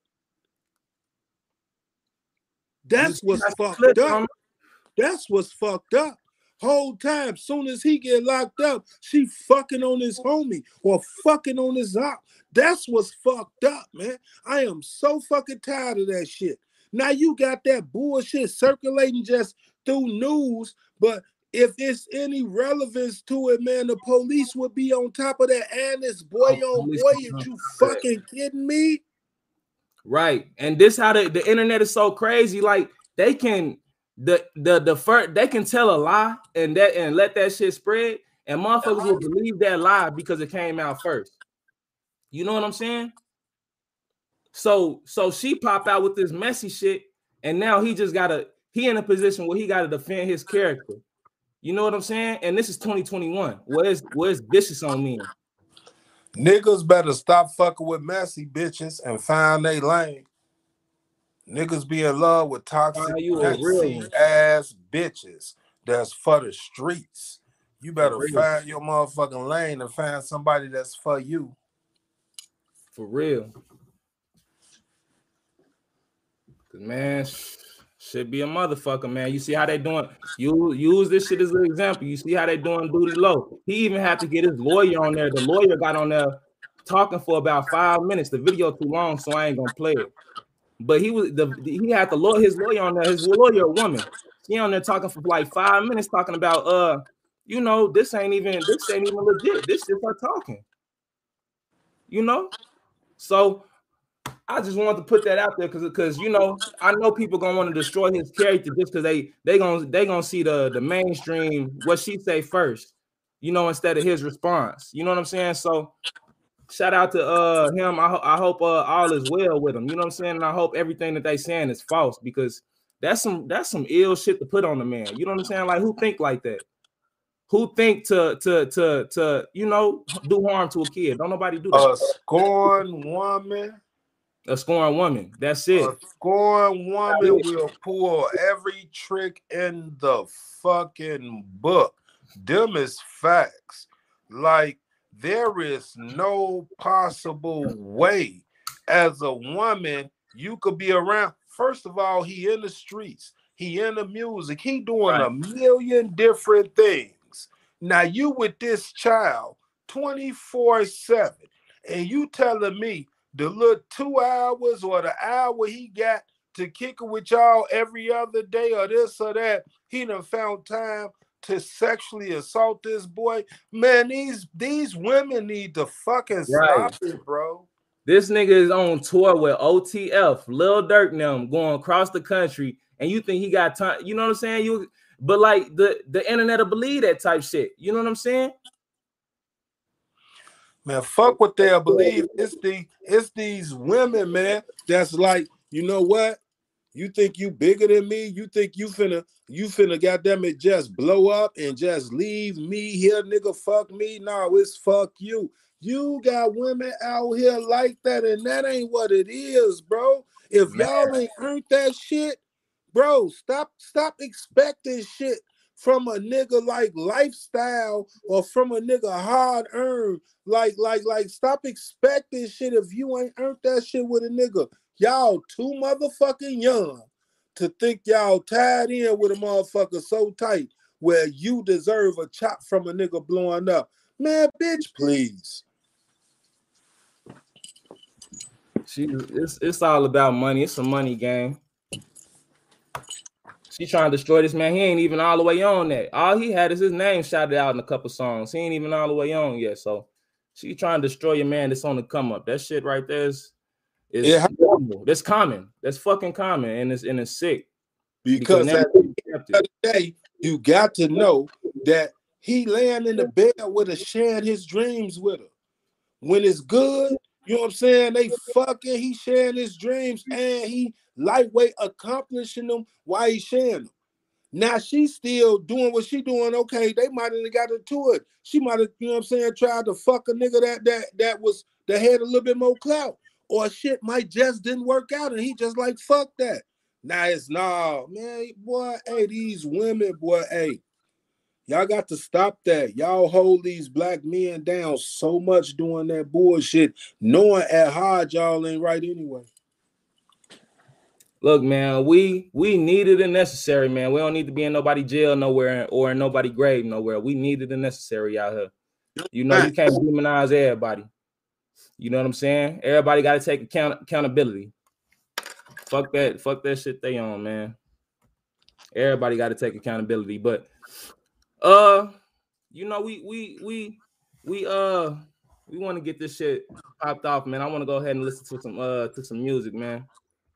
That's what's fucked up. That's what's fucked up. Whole time, soon as he get locked up, she fucking on his homie or fucking on his op. That's what's fucked up, man. I am so fucking tired of that shit. Now you got that bullshit circulating just through news, but if it's any relevance to it, man, the police would be on top of that. And this boy Oh, on boy, up. you fucking kidding me? Right. And this how the, the internet is so crazy. Like they can the the the first they can tell a lie and that and let that shit spread, and motherfuckers will believe that lie because it came out first. You know what I'm saying? So so she pop out with this messy shit, and now he just gotta he in a position where he gotta defend his character. You know what I'm saying? And this is 2021. Where's where's vicious on me? Niggas better stop fucking with messy bitches and find they lane. Niggas be in love with toxic, you real ass bitches that's for the streets. You better find your motherfucking lane and find somebody that's for you. For real. Cause man, should be a motherfucker, man. You see how they doing? You use this shit as an example. You see how they doing Doodie Lo. He even had to get his lawyer on there. The lawyer got on there talking for about five minutes. The video too long, so I ain't gonna play it. But he was the he had the lawyer, his lawyer on there, his lawyer, a woman. She on there talking for like five minutes, talking about uh, you know, this ain't even this ain't even legit. This is her talking. You know, so I just wanted to put that out there because because you know I know people gonna want to destroy his character just because they they gonna they gonna see the the mainstream what she say first, you know, instead of his response. You know what I'm saying? So shout out to uh him. I, ho- I hope uh all is well with him. You know what I'm saying? And I hope everything that they saying is false because that's some that's some ill shit to put on the man. You know what I'm saying? Like who think like that? Who think to to to to you know do harm to a kid? Don't nobody do that. A scorned woman, A scorned woman. That's it. a scorned woman will pull every trick in the fucking book. Them is facts. Like there is no possible way as a woman you could be around. First of all, he in the streets, he in the music, he doing a million different things. Now you with this child 24-7, and you telling me the little two hours or the hour he got to kick it with y'all every other day or this or that, he done found time to sexually assault this boy. Man, these these women need to fucking Right. stop it, bro. This nigga is on tour with OTF, Lil Durk and them going across the country, and you think he got time? You know what I'm saying? You, but like the the internet will believe that type shit. You know what I'm saying? Man, fuck what they'll believe. It's the it's these women, man, that's like, you know what? You think you bigger than me? You think you finna you finna goddamn it just blow up and just leave me here, nigga? Fuck me. No, it's fuck you. You got women out here like that, and that ain't what it is, bro. If y'all ain't earned that shit, bro, stop stop expecting shit from a nigga like lifestyle or from a nigga hard earned. Like, like, like, stop expecting shit if you ain't earned that shit with a nigga. Y'all too motherfucking young to think y'all tied in with a motherfucker so tight where you deserve a chop from a nigga blowing up. Man, bitch, please. She it's it's all about money. It's a money game. She trying to destroy this man. He ain't even all the way on that. All he had is his name shouted out in a couple songs. He ain't even all the way on yet. So she trying to destroy your man that's on the come up. That shit right there is is Yeah. normal. That's common. That's fucking common, and it's and it's sick. Because now at the end of the day, you got to know that he laying in the bed with her, sharing his dreams with her. When it's good, you know what I'm saying? They fucking, he sharing his dreams and he lightweight accomplishing them while he sharing them. Now she's still doing what she doing. Okay, they might have got into it. She might have, you know what I'm saying, tried to fuck a nigga that that that was that had a little bit more clout. Or shit might just didn't work out and he just like fuck that. Now it's nah, man, boy, hey, these women, boy, hey, y'all got to stop that. Y'all hold these black men down so much doing that bullshit, knowing at hard y'all ain't right anyway. Look, man, we we needed and necessary, man. We don't need to be in nobody jail nowhere or in nobody grave nowhere. We needed and necessary out here. You know, you can't demonize everybody. You know what I'm saying? Everybody got to take account accountability. Fuck that, fuck that shit they on, man. Everybody got to take accountability. But uh, you know, we we we we uh we want to get this shit popped off, man. I want to go ahead and listen to some uh to some music, man.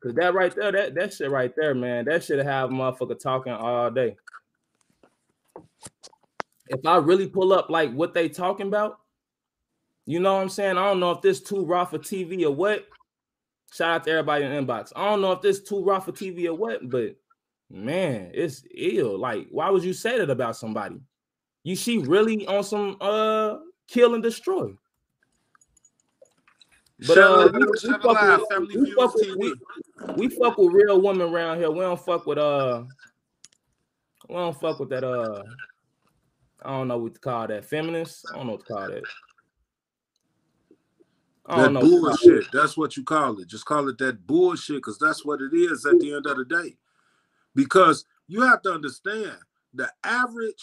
Cause that right there, that that shit right there, man, that should have motherfucker talking all day. If I really pull up like what they talking about, you know what I'm saying? I don't know if this too raw for TV or what. Shout out to everybody in the inbox. I don't know if this too raw for TV or what, but man, it's ill. Like, why would you say that about somebody? You she really on some uh kill and destroy. But uh, we, we fuck with, we Feud fuck with TV. we, fuck with real women around here. We don't fuck with uh, we don't fuck with that uh, I don't know what to call that. Feminist. I don't know what to call that. I That don't know. what to call bullshit. That's what you call it. Just call it that bullshit, because that's what it is at the end of the day. Because you have to understand the average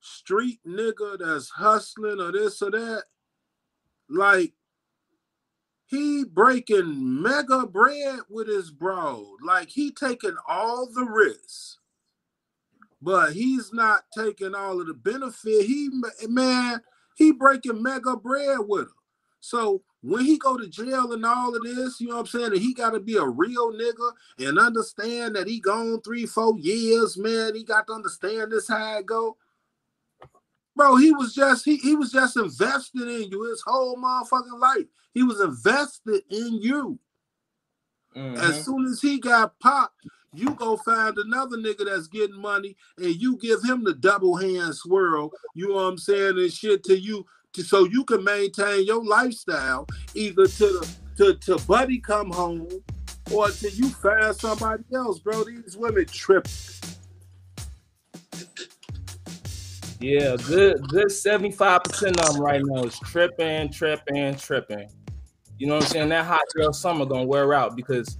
street nigga that's hustling or this or that, like he breaking mega bread with his bro. Like he taking all the risks, but he's not taking all of the benefit. He man, he breaking mega bread with him. So when he go to jail and all of this, you know what I'm saying, and he got to be a real nigga and understand that he gone three, four years, man. He got to understand this how it go. Bro, he was just he, he was just invested in you his whole motherfucking life. He was invested in you. Mhm. As soon as he got popped, you go find another nigga that's getting money and you give him the double hand swirl, you know what I'm saying, and shit to you to so you can maintain your lifestyle either to the to, to buddy come home or till you find somebody else, bro. These women trip. Yeah, good good 75% of them right now is tripping, tripping, tripping. You know what I'm saying? That hot girl summer gonna wear out because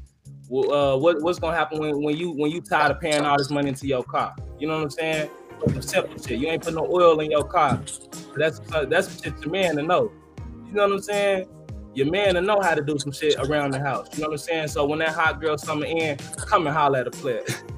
uh, what, what's gonna happen when, when you when you tired of paying all this money into your car? You know what I'm saying? Some simple shit. You ain't putting no oil in your car. That's uh, that's shit your man to know. You know what I'm saying? Your man to know how to do some shit around the house. You know what I'm saying? So when that hot girl summer in, come and holler at a player.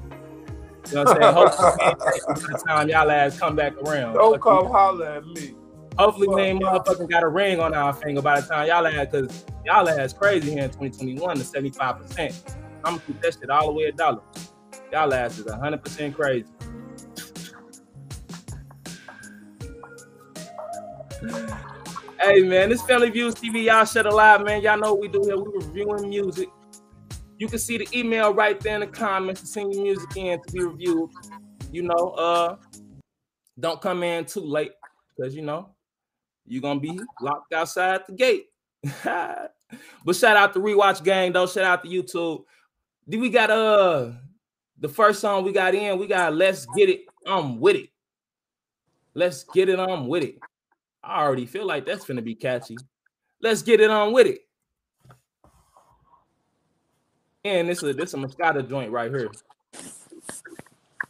You know what I'm saying? Hopefully, by the time y'all ass come back around. Don't come holler at me. Hopefully, we ain't motherfucking got a ring on our finger by the time y'all ass, because y'all ass crazy here in 2021 to 75%. I'm gonna keep that shit all the way a dollar. Y'all ass is 100% crazy. hey man, this Family Views TV, y'all shut alive, man. Y'all know what we do here. We reviewing music. You can see the email right there in the comments to send your music in to be reviewed. You know, uh, don't come in too late because you know you're gonna be locked outside the gate. but shout out to Rewatch Gang though. Shout out to YouTube. Then we got uh the first song we got in. We got Let's Get It. I'm with it. Let's get it on with it. I already feel like that's gonna be catchy. Let's get it on with it. And this is this a Moscato joint right here.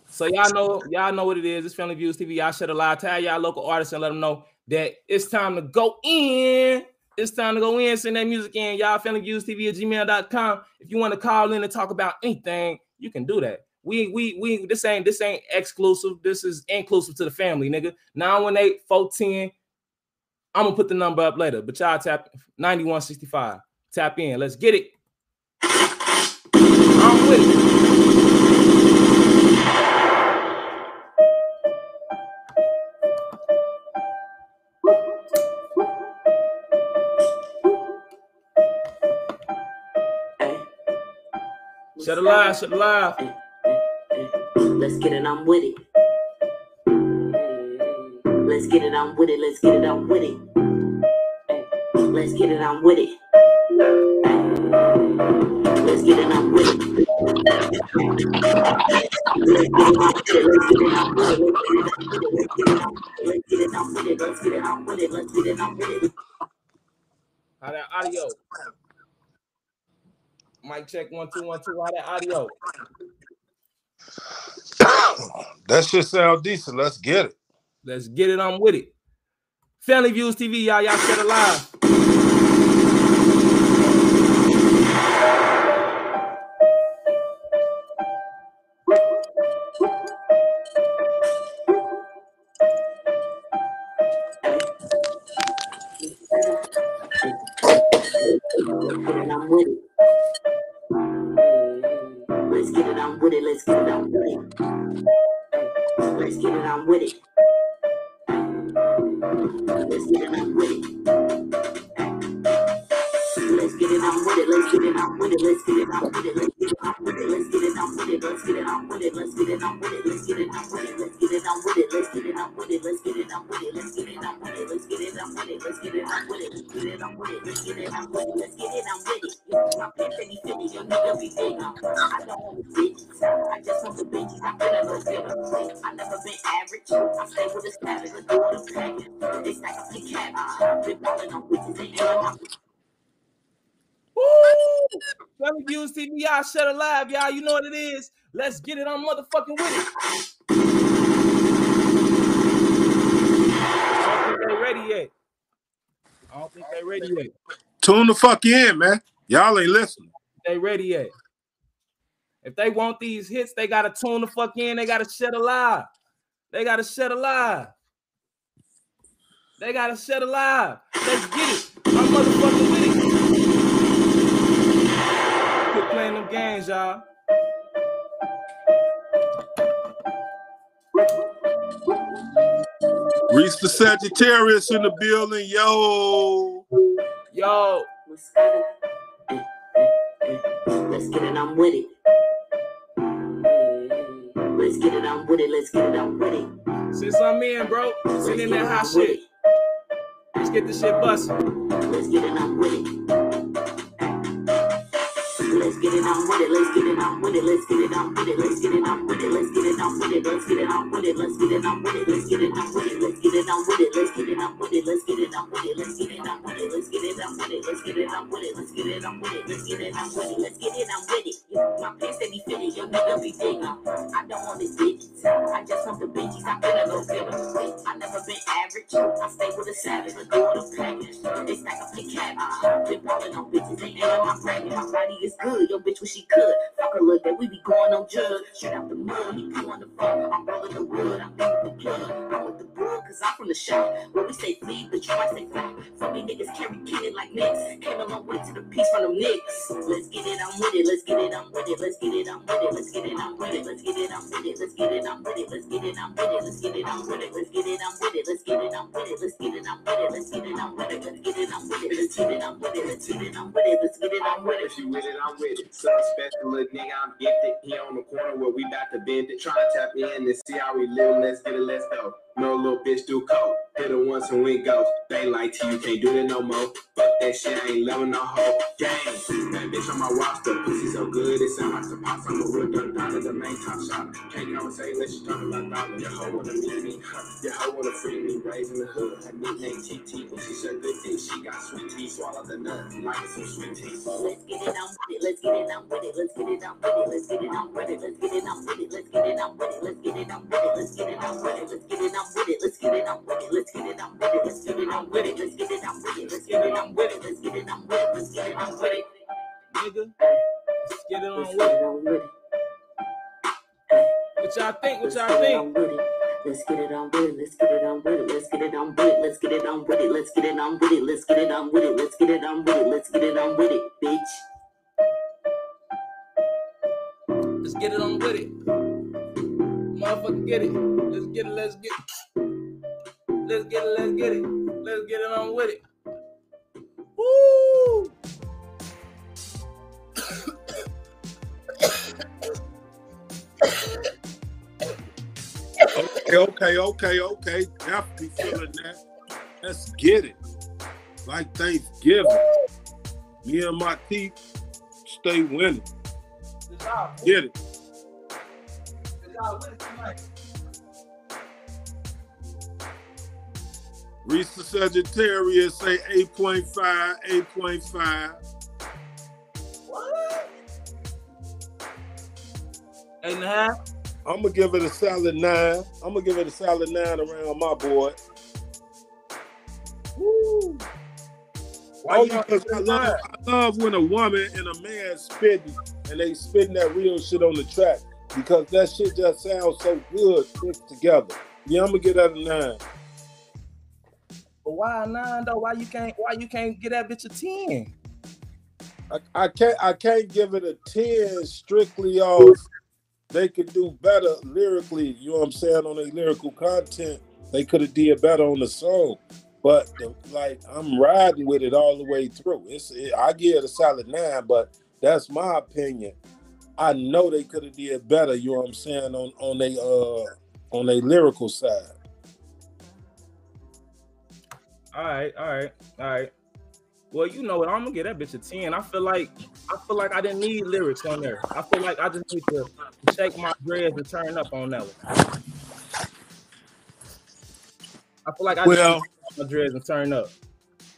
So y'all know, y'all know what it is. It's Family Views TV. Y'all should live tag y'all local artists and let them know that it's time to go in. It's time to go in, send that music in. Y'all Family Views TV at gmail.com. If you want to call in and talk about anything, you can do that. We we we this ain't this ain't exclusive. This is inclusive to the family, nigga. 918 410. I'm gonna put the number up later, but y'all tap 9165. Tap in. Let's get it. Shut it live, shut it live. Let's get it, I'm with it. Let's get it, I'm with it, let's get it, I'm with it. Let's get it, I'm with it. Let's get it, I'm with it. How that audio? Mic check one two one two. How that audio? That shit sound decent. Let's get it. Let's get it on with it. Family Views TV, y'all, y'all shut it live. Get it, I'm with it. Let's get it, I'm with it. Let's get it, I'm with it. Let's get it, I'm with it. Let's get it, I'm with it. Let's get it, I'm with it. Let's get it, I'm with it. Let's get it, I'm with it. Let's get it, I'm with it. Let's get it, I'm with it. Let's get it, I'm with it. Let's get it, I'm with it. Let's get it, I'm with it. Let's get it, I'm with it. Let's get it, I'm with it. Let's get it, I'm with it. Let's get it, I'm with it. Let's get it, I'm with it. Let's get it, I'm with it. Let's get it, I'm with it. My pimp and he your nigga be big. I don't want the bitches. I just want the bitches. I'm finna go get them. I never been average. I stay with the savage. I do what I'm packing. They stack up the cat. I've been balling on bitches. They ain't on my Woo! Family Views TV, y'all shut it live, y'all. You know what it is. Let's get it on motherfucking with it. I don't think they ready yet. I don't think they ready yet. Tune the fuck in, man. Y'all ain't listening. They ready yet. If they want these hits, they gotta tune the fuck in. They gotta shut alive. They gotta shut alive. They gotta shut alive. Let's get it. I'm motherfucking with it. Quit playing them games, y'all. Reese the Sagittarius in the building, yo. Yo, Let's get it, I'm with it. Let's get it, I'm with it. Let's get it, I'm with it. send some in, bro. Send in that hot shit. Let's get this shit busting. Let's get it, I'm with it. Let's get it, I'm with it. Let's get it, I'm with it. Let's get it, I'm with it. Let's get it, I'm with it. Let's get it, I'm with it. Let's get it, I'm with it. Let's get it, I'm with it. Let's get it, I'm with it. Let's get it, I'm with it. Let's get it, I'm with it. Let's get it, I'm with it. Let's get it, I'm with it. Let's get it, I'm with it. Let's get it, I'm with it. Let's get it, I'm with it. Let's get it, I'm with it. Let's get it, I'm with it. My pants they be fitted. Your nigga be big. I don't want the bitch. I just want the bitches. I finna go get them. I never been average. I stay with a savage. Uh, I go with a package. They stack up the cabbage. Been ballin' on bitches. They ain't on my bracket. My body is good. Your bitch wish she could. Fuck her look that we be going on judge. Straight out the mud. He pee on the phone. I'm rolling the wood. I'm beating the blood. I'm with the bull. Cause I'm from the shop. Where we say feed, but try say fly. From me niggas carry cannon like niggas. Came a long way to the peace from them niggas. Let's get it, I'm with it. Let's get it, I'm with it. Let's get it, I'm with it. Let's get it, I'm with it. Let's get it, I'm with it. Let's get it, I'm with it. Let's get it, I'm with it. Let's get it, I'm with it. Let's get it, I'm with it. Let's get it, I'm with it. Let's get it, I'm with it. Let's get it, I'm with it. Let's get it, I'm with it. Let's get it, I'm with it. Let's get it, I'm with it. Let's get it, I'm with it. If you with it, I'm with it. Something special, little nigga, I'm gifted. He on the corner where we about to bend it. Try to tap in and see how we live. Let's get it, let's go. No little bitch do coke. Hit her once and we go. They like T, you can't do that no more. Fuck that shit, I ain't loving no hoe. Gang, that bitch on my roster. Pussy so good, it sound like some pops. I'm a real dirt dollar, the main top shot. Can't conversate unless you talking about dollars. Your hoe wanna meet me. Your hoe wanna free me. Raising the hood. Her nickname TT. When she said good thing, she got sweet tea. Swallow the nut like some sweet tea. Let's get it, I'm with it. Let's get it, I'm with it. Let's get it, I'm with it. Let's get it, I'm with it. Let's get it, I'm with it. Let's get it, I'm with it. Let's get it, I'm with it. Let's get it, I'm with it. Let's get it, I'm with it. Let's get it, I'm with it. Let's get it, I'm with it. Let's get it, I'm with it. Let's get it, I'm with it. Let's get it, I'm with it. Let's get it, I'm with it. Let's get it, I'm with it. nigga. Let's get it on with it. What y'all think? What y'all think? Let's get it on with it. Let's get it on with it. Let's get it on with it. Let's get it on with it. Let's get it on with it. Let's get it on with it. Let's get it on with it. Let's get it on with it, Let's get it. I'm with it. bitch. Let's get it on with it. Motherfucker, get it. Let's get it. Let's get it. Let's get it. Let's get it. Let's get it on with it. Woo! Okay, okay, okay, okay. Definitely feeling that. Let's get it. Like Thanksgiving. Me and my teeth stay winning. Get it. Reese the Sagittarius say 8.5, 8.5. Eight and a half. I'm gonna give it a solid nine. I'm gonna give it a solid nine around my boy. Woo. Why Oh, because I love, I love when a woman and a man spitting and they spitting that real shit on the track because that shit just sounds so good together. Yeah, I'm gonna get that a nine. But why a nine though? Why you can't? Why you can't get that bitch a ten? I, I can't I can't give it a 10 strictly off. They could do better lyrically, you know what I'm saying, on their lyrical content. They could have did better on the song. But the, like I'm riding with it all the way through. It's it, I give it a solid nine, but that's my opinion. I know they could have did better, you know what I'm saying, on on they uh on their lyrical side. All right, all right, all right. Well, you know what? I'm gonna get that bitch a ten. I feel like I feel like I didn't need lyrics on there. I feel like I just need to shake my dreads and turn up on that one. I feel like I Well- just need to shake my dreads and turn up.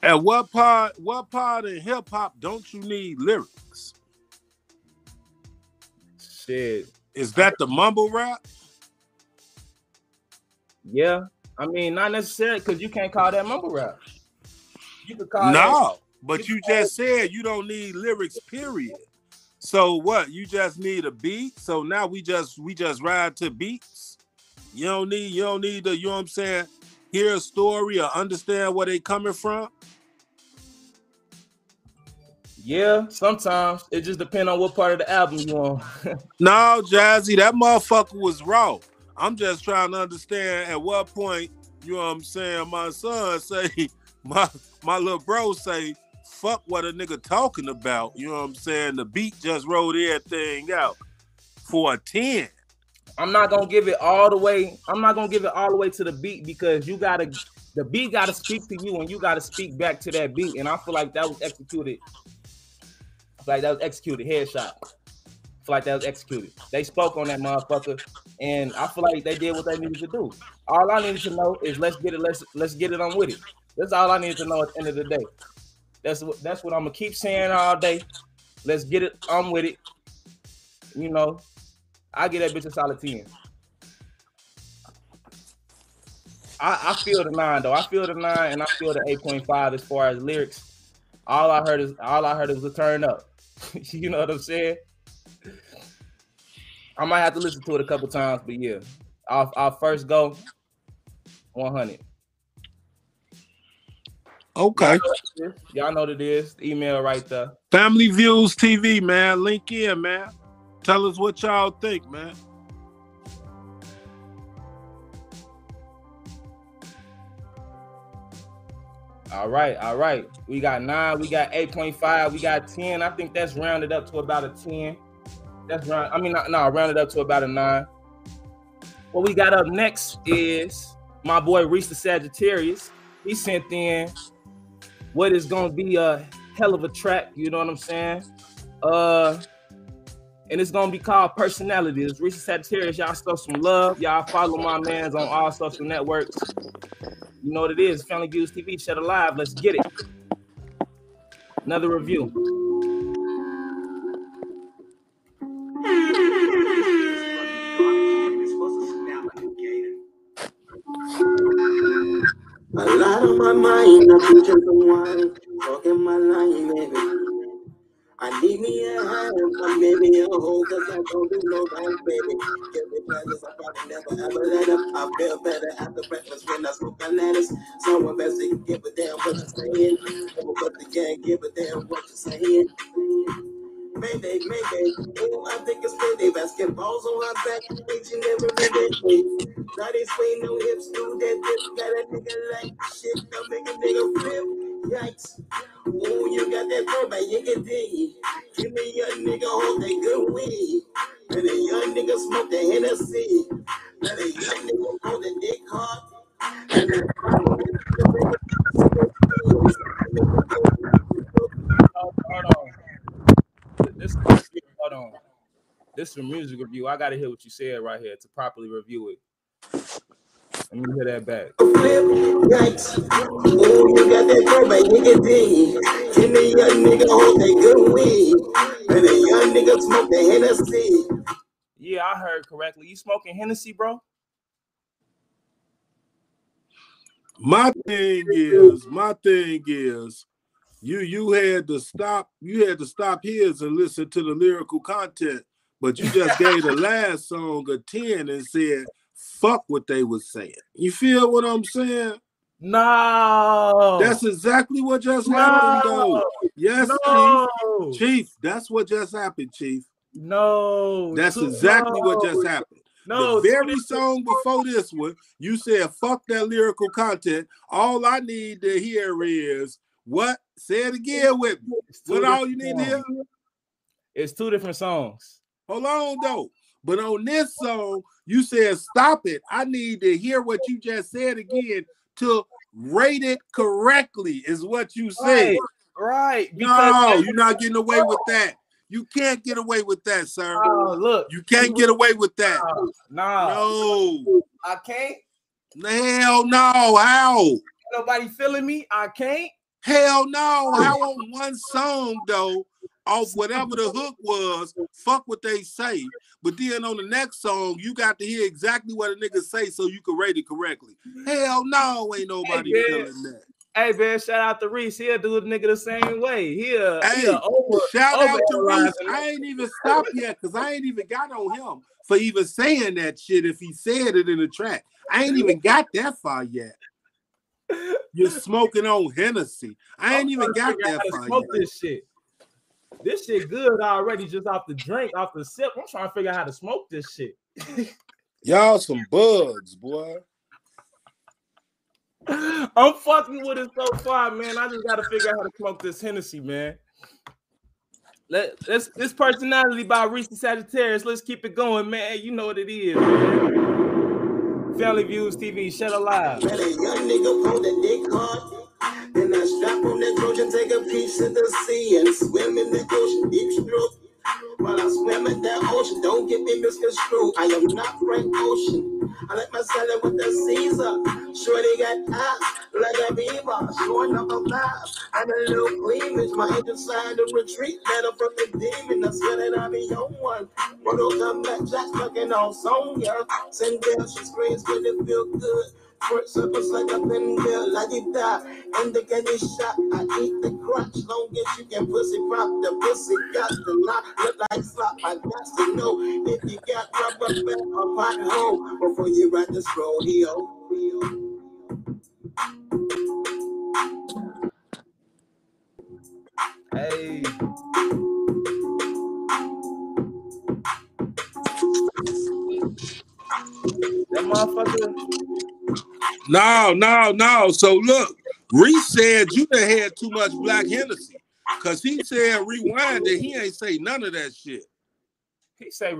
At what part what part in hip hop don't you need lyrics? Shit. Is that the mumble rap? Yeah, I mean not necessarily because you can't call that mumble rap. You could call it No, but you just said you don't need lyrics, period. So what? You just need a beat. So now we just we just ride to beats. You don't need you don't need to, you know what I'm saying, hear a story or understand where they coming from. Yeah, sometimes it just depends on what part of the album you on. No, Jazzy, that motherfucker was raw. I'm just trying to understand at what point You know what I'm saying? My son say, my my little bro say, fuck what a nigga talking about. You know what I'm saying? The beat just rolled everything out for a 10. I'm not gonna give it all the way. I'm not gonna give it all the way to the beat because you gotta the beat gotta speak to you and you gotta speak back to that beat. And I feel like that was executed. Like that was executed. Headshot. I feel like that was executed. They spoke on that motherfucker, and I feel like they did what they needed to do. All I needed to know is let's get it, let's let's get it on with it. That's all I needed to know at the end of the day. That's what that's what I'm gonna keep saying all day. Let's get it on with it. You know, I get that bitch a solid 10. I, I feel the nine though. I feel the nine and I feel the 8.5 as far as lyrics. All I heard is all I heard is a turn up. you know what I'm saying? I might have to listen to it a couple times, but yeah. I'll, I'll first go 100. Okay. Y'all know what it is. Email right there. Family Views TV, man. Link in, man. Tell us what y'all think, man. All right, all right. We got nine, we got 8.5, we got 10. I think that's rounded up to about a 10. That's round, I mean, no, no, rounded up to about a nine. What we got up next is my boy Reese the Sagittarius. He sent in what is gonna be a hell of a track, you know what I'm saying? Uh and it's gonna be called personality. It's Reese the Sagittarius. Y'all show some love. Y'all follow my man's on all social networks. You know what it is. Family Views TV, shut alive. Let's get it. Another review. My mind, I'm just a wine, talking my line, baby. I need me a hand, I'm maybe a hoe, cause I don't do no wrong, baby. Give me pleasures, I probably never ever let up. I feel better after breakfast when I smoke my lettuce. Someone best to give a damn what you're saying. But the gang, give a damn what you're saying. Mayday, mayday, oh, I think it's mayday. Basketballs on my back, each and every day. Body sway, no hips, do that dip. Got a nigga like shit, don't make a nigga flip. Yikes. Oh, you got that throw by Yiga D. Give me your nigga hold that good weed. Let a young nigga smoke the Hennessy. Let a young nigga hold the dick hard. Hold on. This, hold on. This is a music review. I gotta hear what you said right here to properly review it. Let me hear that back. Yikes. Oh, you got that throw by Yiga D. Give me your nigga hold that good weed. Let a young nigga smoke the Hennessy. Yeah, I heard correctly. You smoking Hennessy, bro? My thing is, my thing is, you you had to stop, you had to stop his and listen to the lyrical content, but you just gave the last song a 10 and said, fuck what they was saying. You feel what I'm saying? No. That's exactly what just happened, though. Yes, No. Chief. Chief, that's what just happened, Chief. No. That's exactly what just happened. No, the very song before this one, you said fuck that lyrical content. All I need to hear is what? Say it again with me. What all you need to hear? It's two different songs. Hold on though. But on this song, you said stop it. I need to hear what you just said again to rate it correctly, is what you said. Right. No, you're not getting away with that. You can't get away with that, sir. Oh, look. You can't get away with that. Nah. No. I can't. Hell no. How? Nobody feeling me. I can't. Hell no. How on one song though, off whatever the hook was, fuck what they say. But then on the next song, you got to hear exactly what a nigga say so you can rate it correctly. Hell no, ain't nobody Hey, feeling that. Hey man, shout out to Reese. He'll do the nigga the same way. He'll, Hey, he'll over, shout out to Reese. I ain't even stopped yet because I ain't even got on him for even saying that shit if he said it in the track. I ain't even got that far yet. You're smoking on Hennessy. I ain't even got to figure out that smoke yet. this shit. This shit good already just off the drink, off the sip. I'm trying to figure out how to smoke this shit. Y'all some bugs, boy. I'm fucking with it so far, man. I just gotta figure out how to smoke this Hennessy, man. Let let's this personality by Reese Sagittarius. Let's keep it going, man. You know what it is, man. Family Views TV, shut alive. Let a young nigga pull the dick hard. Then I strap on that Trojan, take a piece of the sea and swim in the ocean, deep stroke. While I swim in that ocean, don't get me misconstrued. I am not Frank Ocean. I like my salad with the Caesar. Shorty got ass like a beaver, showing up a vibe. I'm a little cleavage. My angel signed a retreat letter from the demon. I swear that I'm the young one. Roto come back, Jack's fucking on Sonya. Send girl, she screams, when it feel good. Circles like a thin bill, like it die. And the candy shot, I eat the crunch. Long as you can pussy pop, the pussy got to not look like slop. I got to know if you got rubber band or pothole before you ride this rodeo. Hey. That motherfucker. No, no, no. So look, Reese said you done had too much black Hennessy. Cause he said rewind it. He ain't say none of that shit. He say,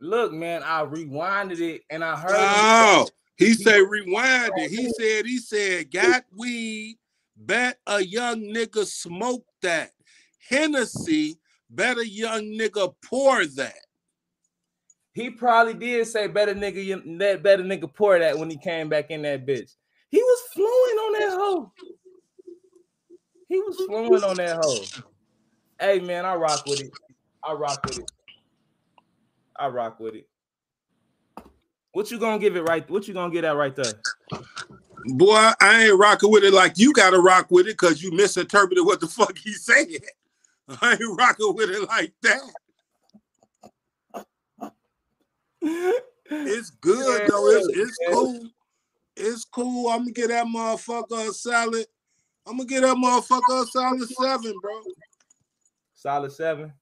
"Look, man, I rewinded it and I heard." Oh, he said rewind it. He said he said got weed. Bet a young nigga smoke that. Hennessy. Bet a young nigga pour that. He probably did say better nigga that better nigga pour that when he came back in that bitch. He was flowing on that hoe. He was flowing on that hoe. Hey man, I rock with it. I rock with it. I rock with it. What you gonna give it right? What you gonna get at right there? Boy, I ain't rocking with it like you gotta rock with it because you misinterpreted what the fuck he said. I ain't rocking with it like that. It's good Yeah, though. It's it's yeah. cool. It's cool. I'm gonna get that motherfucker a salad. I'm gonna get that motherfucker a solid seven, bro. Solid seven.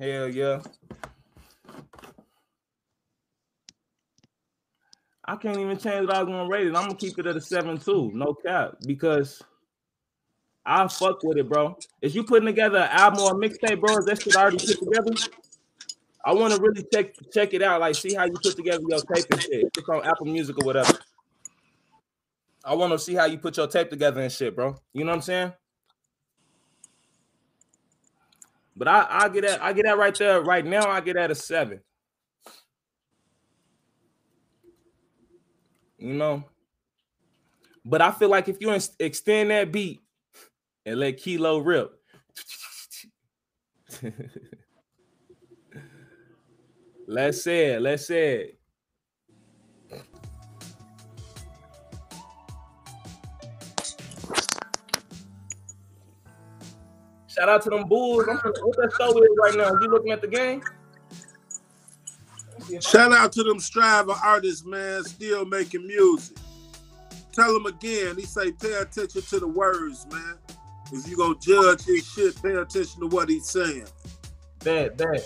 Hell yeah. I can't even change what I was gonna rate it. I'm gonna keep it at a seven too, no cap, because I fuck with it, bro. Is you putting together an album or a mixtape, bro? Is that shit already put together? I want to really check check it out, like see how you put together your tape and shit. It's on Apple Music or whatever. I want to see how you put your tape together and shit, bro. You know what I'm saying? But I I get that I get that right there right now. I get at a seven. You know, but I feel like if you extend that beat and let Kilo rip, let's say it. Let's say it. Shout out to them Bulls. I'm what that show is right now? You looking at the game? Shout out to them striver artists, man, still making music. Tell them again, he say pay attention to the words, man. If you gonna judge his shit, pay attention to what he's saying. Bad, bad.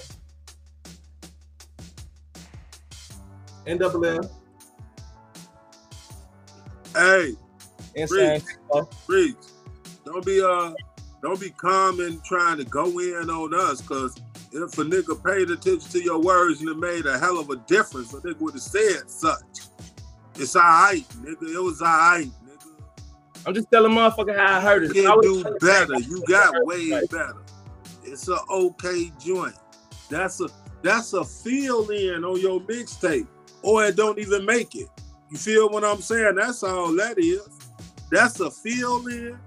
NWM. Hey, Insane. Reese, Reese, don't be uh, don't be calm and trying to go in on us, cause if a nigga paid attention to your words and it made a hell of a difference, a nigga would have said such. It's alright, nigga. It was alright. Nigga. I'm just telling motherfucker how I heard it. You can do better. You got way better. It's a okay joint. That's a that's a fill in on your mixtape, or it don't even make it. You feel what I'm saying? That's all that is. That's a fill in.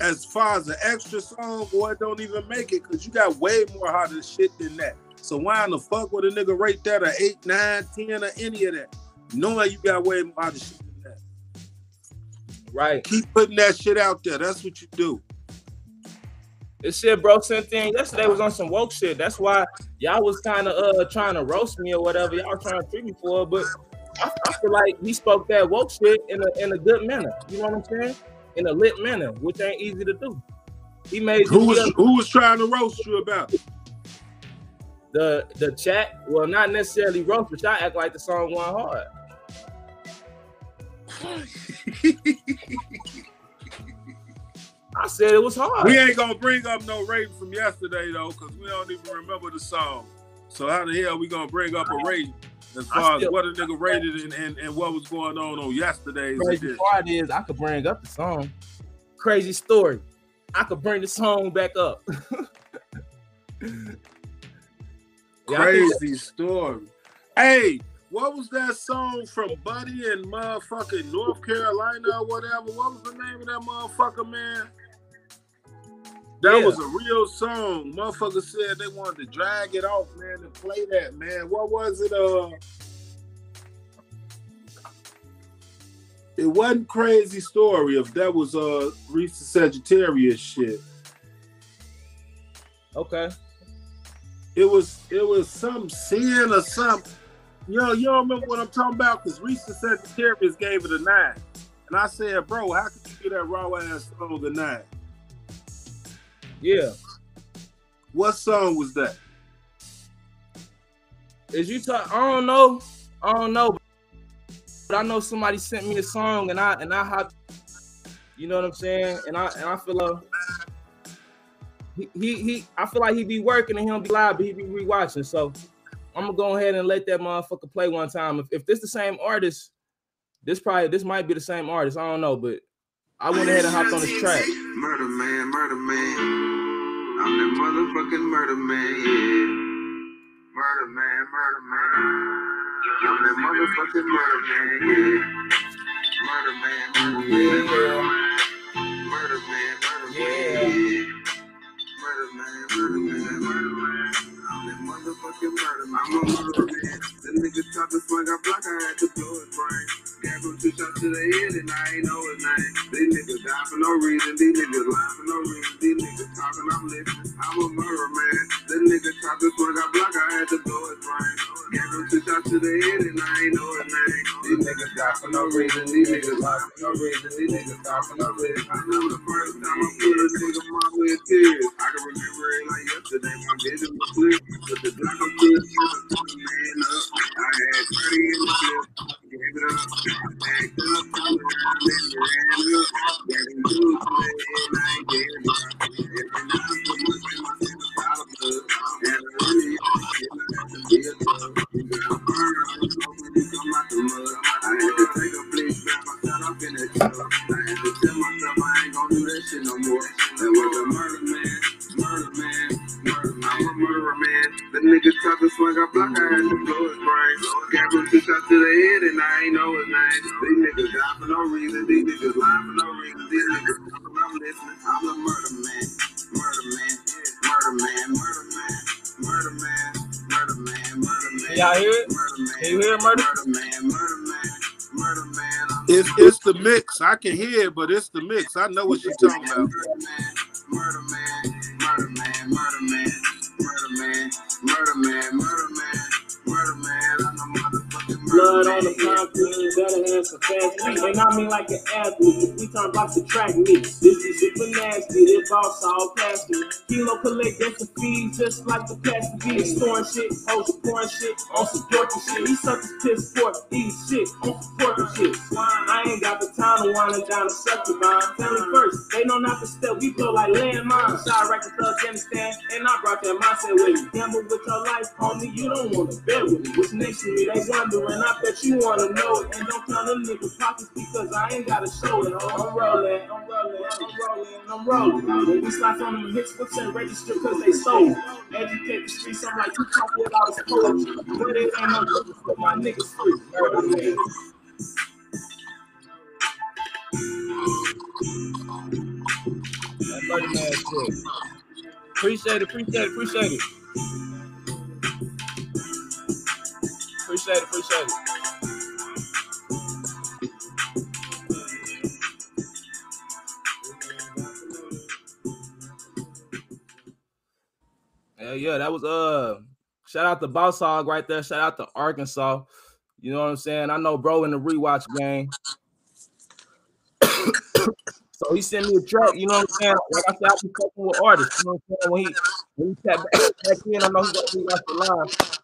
As far as an extra song, boy, it don't even make it because you got way more harder shit than that. So why in the fuck would a nigga rate that a 8, 9, 10, or any of that? Knowing you got way more harder shit than that. Right. Keep putting that shit out there. That's what you do. This shit bro sent in yesterday was on some woke shit. That's why y'all was kind of uh trying to roast me or whatever. Y'all trying to treat me for it, but I, I feel like he spoke that woke shit in a in a good manner. You know what I'm saying? In a lit manner, which ain't easy to do. He made Who was who was trying to roast you about the the chat. Well, not necessarily roast, but y'all act like the song went hard. I said it was hard. We ain't gonna bring up no rating from yesterday though, because we don't even remember the song. So how the hell we gonna bring up a rating as far as what a nigga rated and, and, and what was going on on yesterday's Crazy part is I could bring up the song. Crazy story. I could bring the song back up. Yeah, I think- Crazy story. Hey, what was that song from Buddy and motherfucking North Carolina or whatever? What was the name of that motherfucker, man? That Yeah. was a real song. Motherfucker said they wanted to drag it off, man, and play that, man. What was it? Uh it wasn't crazy story if that was uh Reese the Sagittarius shit. Okay. It was it was some sin or something. Yo, you don't remember what I'm talking about? Because Reese the Sagittarius gave it a nine. And I said, bro, how could you give that raw ass song a nine? Yeah. What song was that? Is you talk? I don't know. I don't know. But I know somebody sent me a song and I and I have you know what I'm saying? And I and I feel uh he, he he I feel like he be working and he don't be live, but he be rewatching. So I'm gonna go ahead and let that motherfucker play one time. If, if this the same artist, this probably this might be the same artist. I don't know, but I went ahead and hopped on this track. Murder man, murder man. I'm that motherfucking murder man, yeah. Murder man, murder man. I'm that motherfucking murder man, yeah. Murder man, murder man. Murder man, murder man, yeah. Murder man, murder man, murder man. I'm motherfucking murder man. I'm a murder man. The nigga tried to swing a block, I had to blow his brain. Gave him two shots to the head and I ain't know his name. These niggas die for no reason. These niggas lie for no reason. These niggas talking, I'm listening. I'm a murder man. The nigga tried to swing a block, I had to blow his brain. Gave him two shots to the head and I ain't know his name. These niggas die for no reason. These niggas lie for no reason. These niggas die for no reason. I know the first time I put a nigga mom in tears. I can remember it like yesterday. My vision was clear. But the block I'm good, man up. I had 30 in the clip. No more. Was a murder man, murder man, murderer man. The nigga tried to swing a block, I had to blow his brain. Gave him two shots to the head and I ain't know his name. These niggas die for no reason. These niggas lie for no reason. These niggas talking, I'm listening. I'm a murder man, murder man, murder man, murder man, murder man, murder man, murder man. Y'all hear it? Can you hear murder? Murder man, murder man, murder man. It's it's the mix. I can hear it, but it's the mix. I know what you're talking about. murder man, murder murder man, murder man, murder man. A Blood on the concrete, better have some fast feet. And I mean like an athlete. We turn blocks to track me. This is super nasty. This boss all past me. Kilo collect that's the feed, just like the past feed. Storing shit, oh, hoes pouring shit on some dorky shit. These suckers piss poor, eat shit on some porky shit. I ain't got the time to wind down the sucker vine. Family first, they know not to step. We blow like landmines. Shot right to Afghanistan, and I brought that mindset with me. Gamble with your life, homie. You don't want to bet with me. What's next to me? They wondering. I bet you wanna know it. And don't count them niggas pockets because I ain't gotta show it. Oh, I'm rolling, I'm rolling, I'm rolling, I'm rolling. We slide on them hits, books and register cause they sold. Educate the streets, I'm like, you talk without a poetry. But it ain't no difference for my niggas free. Shit. Appreciate it, appreciate it, appreciate it. Appreciate it, appreciate it. Yeah, yeah, that was uh shout out to Boss Hog right there. Shout out to Arkansas. You know what I'm saying? I know bro in the rewatch game. so he sent me a track, you know what I'm saying? Like I said, I be fucking with artists. You know what I'm saying? When he when he tap back, back in, I know he got he got the line.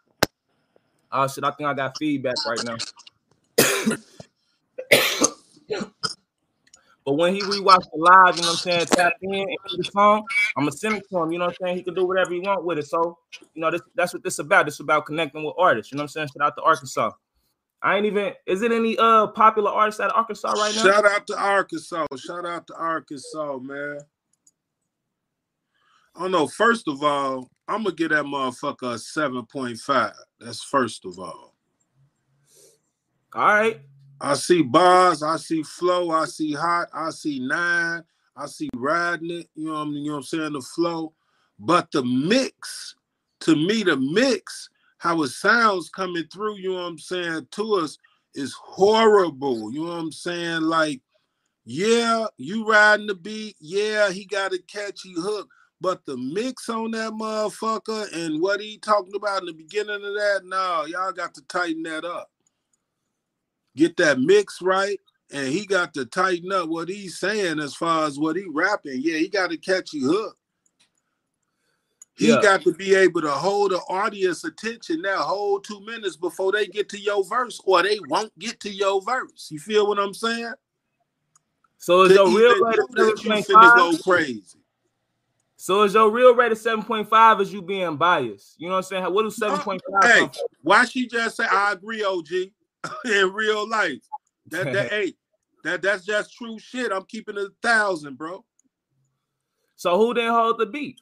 Oh shit, I think I got feedback right now. But when he rewatch the live, you know what I'm saying, tap in and the song, I'm gonna send it to him. You know what I'm saying? He can do whatever he want with it. So, you know, this, that's what this about. This about connecting with artists. You know what I'm saying? Shout out to Arkansas. I ain't even. Is it any uh popular artists out of Arkansas right now? Shout out to Arkansas. Shout out to Arkansas, man. I don't know. First of all, I'm gonna get that motherfucker a 7.5. That's first of all. All right. I see bars, I see flow, I see hot, I see nine, I see riding it, you know what I mean, you know what I'm saying, the flow. But the mix, to me, the mix, how it sounds coming through, you know what I'm saying, to us is horrible. You know what I'm saying? Like, yeah, you riding the beat, yeah, he got a catchy hook. But the mix on that motherfucker and what he talking about in the beginning of that, no, y'all got to tighten that up get that mix right, and he got to tighten up what he's saying as far as what he rapping. Yeah, he got a catchy hook. He Yeah. got to be able to hold the audience attention that whole two minutes before they get to your verse, or they won't get to your verse. You feel what I'm saying? So is To your real know that you finna go crazy. So is your real rate of 7.5 is you being biased? You know what I'm saying? What do 7.5 Hey, why she just say I agree, OG, in real life? That that hey, that that's just true shit. I'm keeping it a thousand, bro. So who didn't hold the beat?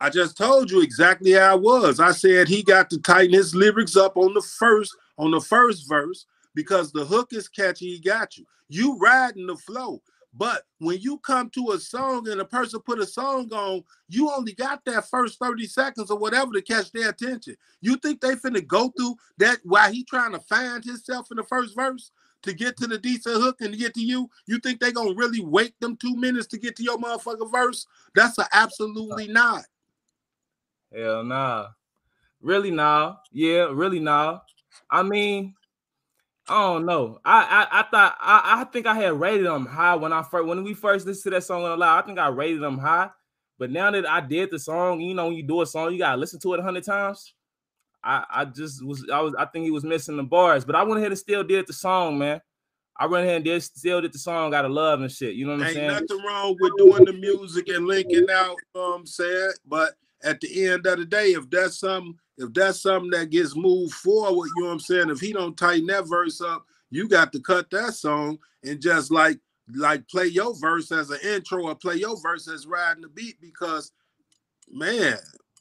I just told you exactly how I was. I said he got to tighten his lyrics up on the first on the first verse because the hook is catchy. He got you. You riding the flow. But when you come to a song and a person put a song on, you only got that first 30 seconds or whatever to catch their attention. You think they finna go through that while he trying to find himself in the first verse to get to the decent hook and to get to you? You think they gonna really wait them two minutes to get to your motherfucking verse? That's a absolutely not. Hell nah. Really nah. Yeah, really nah. I mean, I don't know. I I, I thought I, I think I had rated them high when I first when we first listened to that song on the loud. I think I rated them high. But now that I did the song, you know, when you do a song, you gotta listen to it a hundred times. I I just was I was I think he was missing the bars, but I went ahead and still did the song, man. I went ahead and did still did the song out of love and shit. You know what I'm saying? Ain't nothing wrong with doing the music and linking out, you know what I'm saying? But at the end of the day, if that's something, if that's something that gets moved forward, you know what I'm saying? If he don't tighten that verse up, you got to cut that song and just like like play your verse as an intro or play your verse as riding the beat because man,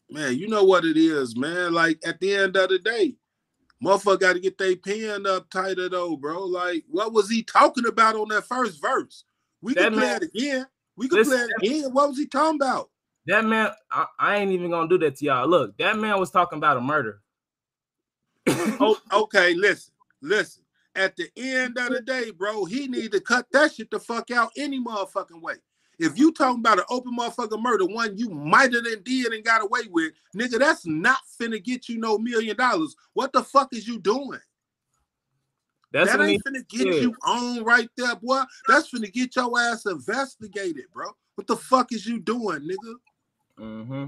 man, you know what it is, man. Like at the end of the day, motherfucker got to get their pen up tighter though, bro. Like, what was he talking about on that first verse? We That can play man- it again. We can Listen, play it again. What was he talking about? That man, I, I ain't even gonna do that to y'all. Look, that man was talking about a murder. oh, okay, listen, listen. At the end of the day, bro, he need to cut that shit the fuck out any motherfucking way. If you talking about an open motherfucking murder, one you might have done did and got away with, nigga, that's not finna get you no million dollars. What the fuck is you doing? That's that ain't he finna get said. you on right there, boy. That's finna get your ass investigated, bro. What the fuck is you doing, nigga? Mm-hmm.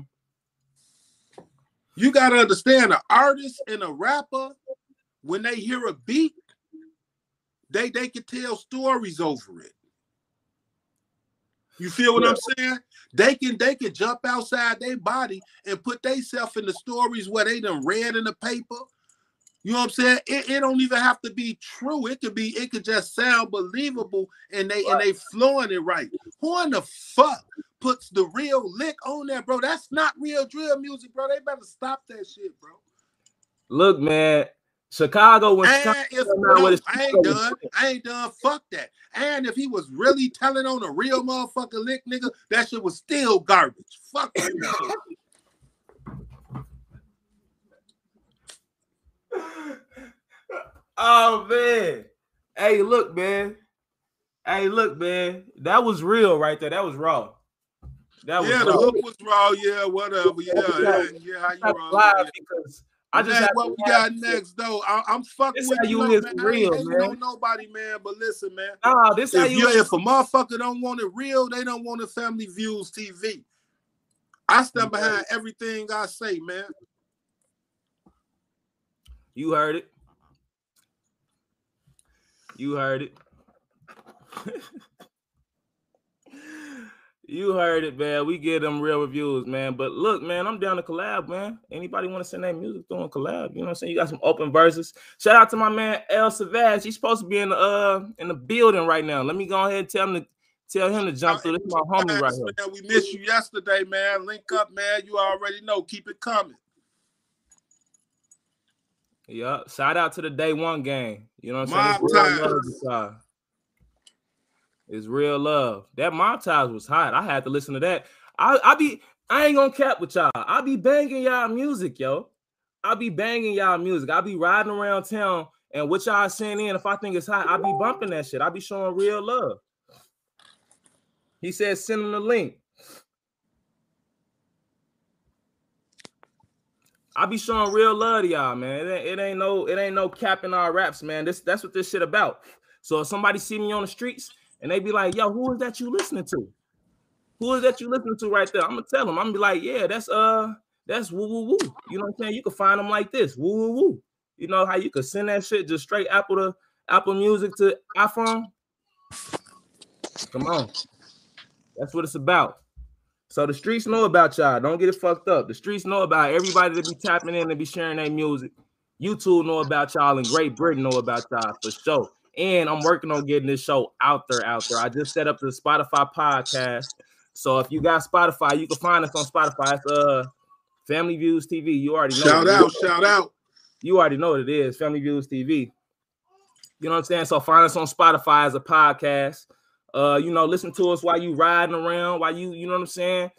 You gotta understand, an artist and a rapper, when they hear a beat, they they can tell stories over it. You feel what I'm saying? They can they can jump outside their body and put themselves in the stories where they done read in the paper. You know what I'm saying? It, it don't even have to be true. It could be, it could just sound believable and they and they flowing it right. Who in the fuck puts the real lick on there, bro? That's not real drill music, bro. They better stop that shit, bro. Look, man, Chicago when And Chicago with I ain't done, I ain't done. Fuck that. And if he was really telling on a real motherfucker lick, nigga, that shit was still garbage. Fuck that. Oh man. Hey, look, man. Hey, look, man. That was real right there. That was raw. That was yeah, the hook was raw. Yeah, whatever. Yeah, yeah, yeah. How you That's wrong? live Yeah. because I just Man, what we got next though? I, I'm fucking This with how you you, is man. I real, ain't man. on nobody, man. But listen, man. Nah, this how if you you if a motherfucker don't want it real, they don't want it family views TV. I stand behind everything I say, man. You heard it. You heard it. You heard it, man. We get them real reviews, man. But look, man, I'm down to collab, man. Anybody want to send that music through and collab? You know what I'm saying? You got some open verses. Shout out to my man El Savage. He's supposed to be in the uh in the building right now. Let me go ahead and tell him to tell him to jump through. This is my homie right here. Man, we missed you yesterday, man. Link up, man. You already know. Keep it coming. Yup. Shout out to the day one game. You know what I'm Mob saying? It's real ties. love this time. It's real love. That ties was hot. I had to listen to that. I I be I ain't gonna cap with y'all. I be banging y'all music, yo. I be banging y'all music. I be riding around town and what y'all send in. If I think it's hot, I be bumping that shit. I be showing real love. He said send him the link. I be showing real love to y'all, man. It ain't, it ain't no, it ain't no capping our raps, man. This that's what this shit about. So if somebody see me on the streets and they be like, "Yo, who is that you listening to? Who is that you listening to right there?" I'm gonna tell them. I'm gonna be like, "Yeah, that's uh, that's woo woo woo." You know what I'm saying? You can find them like this, woo woo woo. You know how you could send that shit just straight Apple to Apple Music to iPhone. Come on, that's what it's about. So the streets know about y'all. Don't get it fucked up. The streets know about everybody that be tapping in and be sharing their music. YouTube know about y'all, and Great Britain know about y'all for sure. And I'm working on getting this show out there, out there. I just set up the Spotify podcast. So if you got Spotify, you can find us on Spotify. It's uh Family Views TV. You already know. Shout out, shout out. You already know what it is. Family Views TV. You know what I'm saying? So find us on Spotify as a podcast. Uh, you know, listen to us while you riding around, while you, you know what I'm saying?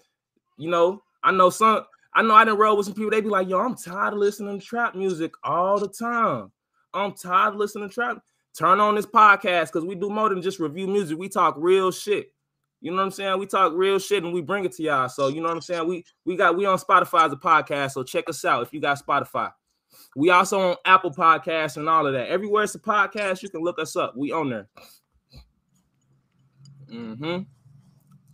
You know, I know some, I know I didn't roll with some people, they be like, yo, I'm tired of listening to trap music all the time. I'm tired of listening to trap. Turn on this podcast because we do more than just review music. We talk real shit. You know what I'm saying? We talk real shit and we bring it to y'all. So you know what I'm saying? We we got we on Spotify as a podcast. So check us out if you got Spotify. We also on Apple Podcasts and all of that. Everywhere it's a podcast, you can look us up. We on there. Mm-hmm.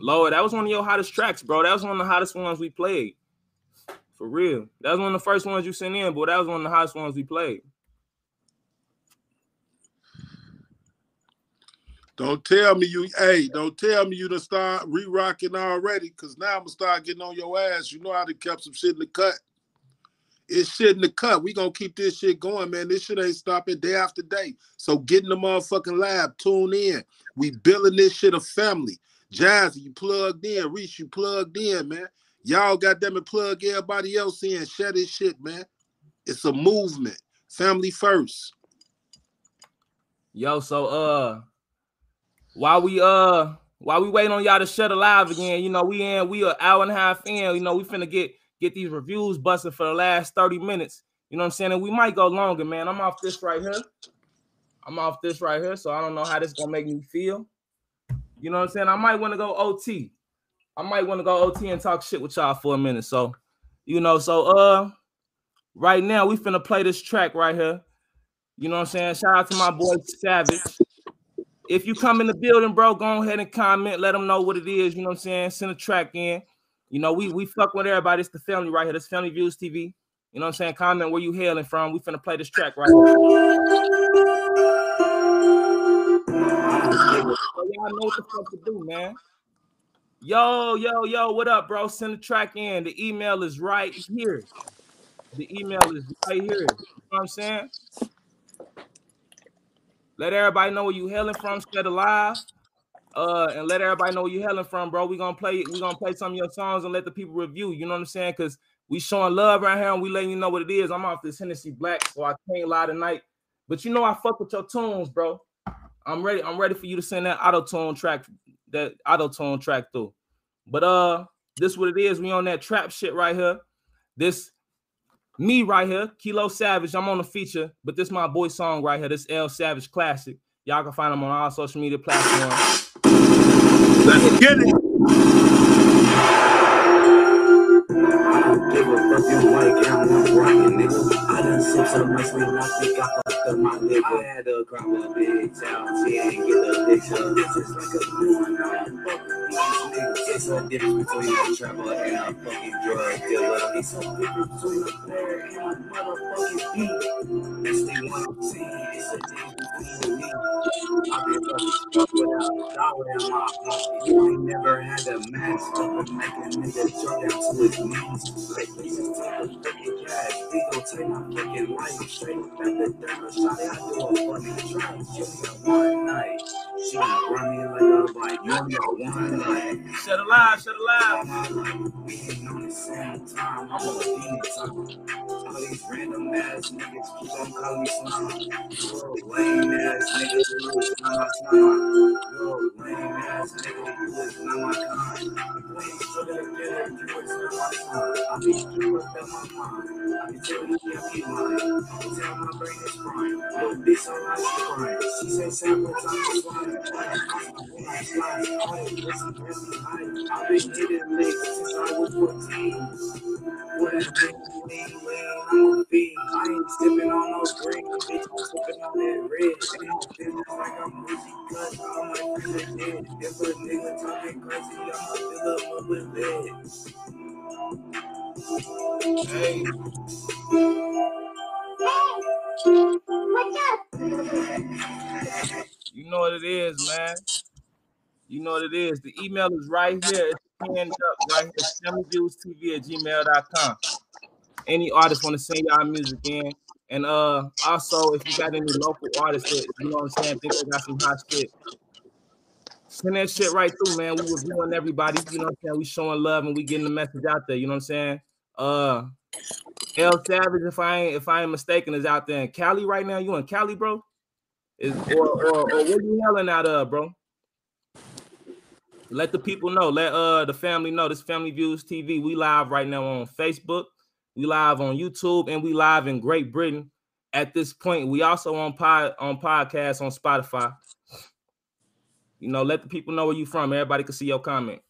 Lower, that was one of your hottest tracks, bro. That was one of the hottest ones we played. For real. That was one of the first ones you sent in, but that was one of the hottest ones we played. Don't tell me you, hey, don't tell me you done start re-rocking already, because now I'm gonna start getting on your ass. You know how to kept some shit in the cut. It's shit in the cut. We gonna keep this shit going, man. This shit ain't stopping day after day. So get in the motherfucking lab, tune in. We building this shit a family. Jazzy, you plugged in. Reese, you plugged in, man. Y'all got them and plug everybody else in. Share this shit, man. It's a movement. Family first. Yo, so uh while we uh while we waiting on y'all to shut alive again, you know, we in we an hour and a half in, you know, we finna get get these reviews busted for the last 30 minutes. You know what I'm saying? And we might go longer, man. I'm off this right here. I'm off this right here, so I don't know how this gonna make me feel. You know what I'm saying? I might want to go OT. I might want to go OT and talk shit with y'all for a minute. So, you know, so uh right now we finna play this track right here. You know what I'm saying? Shout out to my boy Savage. If you come in the building, bro, go ahead and comment. Let them know what it is. You know what I'm saying? Send a track in. You know, we we fuck with everybody. It's the family right here. This Family Views TV. You know what I'm saying? Comment where you hailing from. We finna play this track right here. Y'all know what the fuck to do, man. Yo, yo, yo, what up, bro? Send the track in. The email is right here. The email is right here. You know what I'm saying? Let everybody know where you hailing from, Shed Alive. Uh, and let everybody know where you hailing from, bro. we gonna play we gonna play some of your songs and let the people review. You know what I'm saying? Because we showing love right here and we letting you know what it is. I'm off this Hennessy Black, so I can't lie tonight. But you know I fuck with your tunes, bro. I'm ready. I'm ready for you to send that auto tune track, that auto tune track through. But uh, this what it is. We on that trap shit right here. This me right here, Kilo Savage. I'm on the feature, but this my boy song right here. This L Savage classic. Y'all can find him on all social media platforms. Let's get it. Give a fuck you white I'm rocking this. I done sip so much weed, I think I fucked up my liver. I had to cry with a big town, she ain't get the picture. This is like a new one, I. It's different between a a fucking drug different between a motherfucking beat. A difference being me. I've been fucking without a dollar in my pocket. Never had a mask a nigga jump down to his knees. Take fucking cash. Gon' take my fucking life straight at the derma shot. I do a fucking one night. She gonna run me like a bike. You one. Shut alive, shut alive. We ain't on the same time. I'm on the time. All these random ass niggas keep on calling me slime. Yo, lame ass nigga, you is not my slime. Yo, lame ass nigga, you is not my is kind. I be up in my mind. I can tell you can't be mine. I can tell my brain is frying. Yo, bitch, I'm not crying. She say several times slime. When I slide, all the pussy, pussy high. I've been hitting licks since I was 14. What a thing, lean, lean, I'm a fiend. I ain't sipping on no green, bitch, I'm sipping on that red. And I'm feeling like I'm cause all my friends are dead. If a nigga talking crazy, I'ma fill up up with lead. Hey. You know what it is, man. You know what it is. The email is right here. It's pinned up right here. STV at gmail.com. Any artist want to send y'all music in. And uh also if you got any local artists that you know what I'm saying, think they got some hot shit. Send that shit right through, man. We reviewing everybody, you know what I'm saying? We showing love and we getting the message out there, you know what I'm saying? Uh L Savage, if I ain't if I ain't mistaken, is out there in Cali right now. You in Cali, bro? Is or or, or you yelling out of, bro? Let the people know. Let uh the family know. This Family Views TV. We live right now on Facebook. We live on YouTube, and we live in Great Britain. At this point, we also on pod on podcast on Spotify. You know, let the people know where you from. Everybody can see your comment.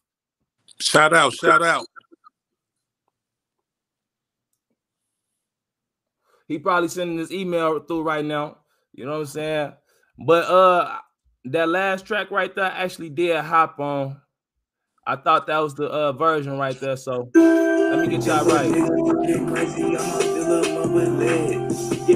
Shout out, shout out. He probably sending this email through right now. You know what I'm saying? But uh that last track right there I actually did hop on. I thought that was the uh version right there. So let me get y'all right. Get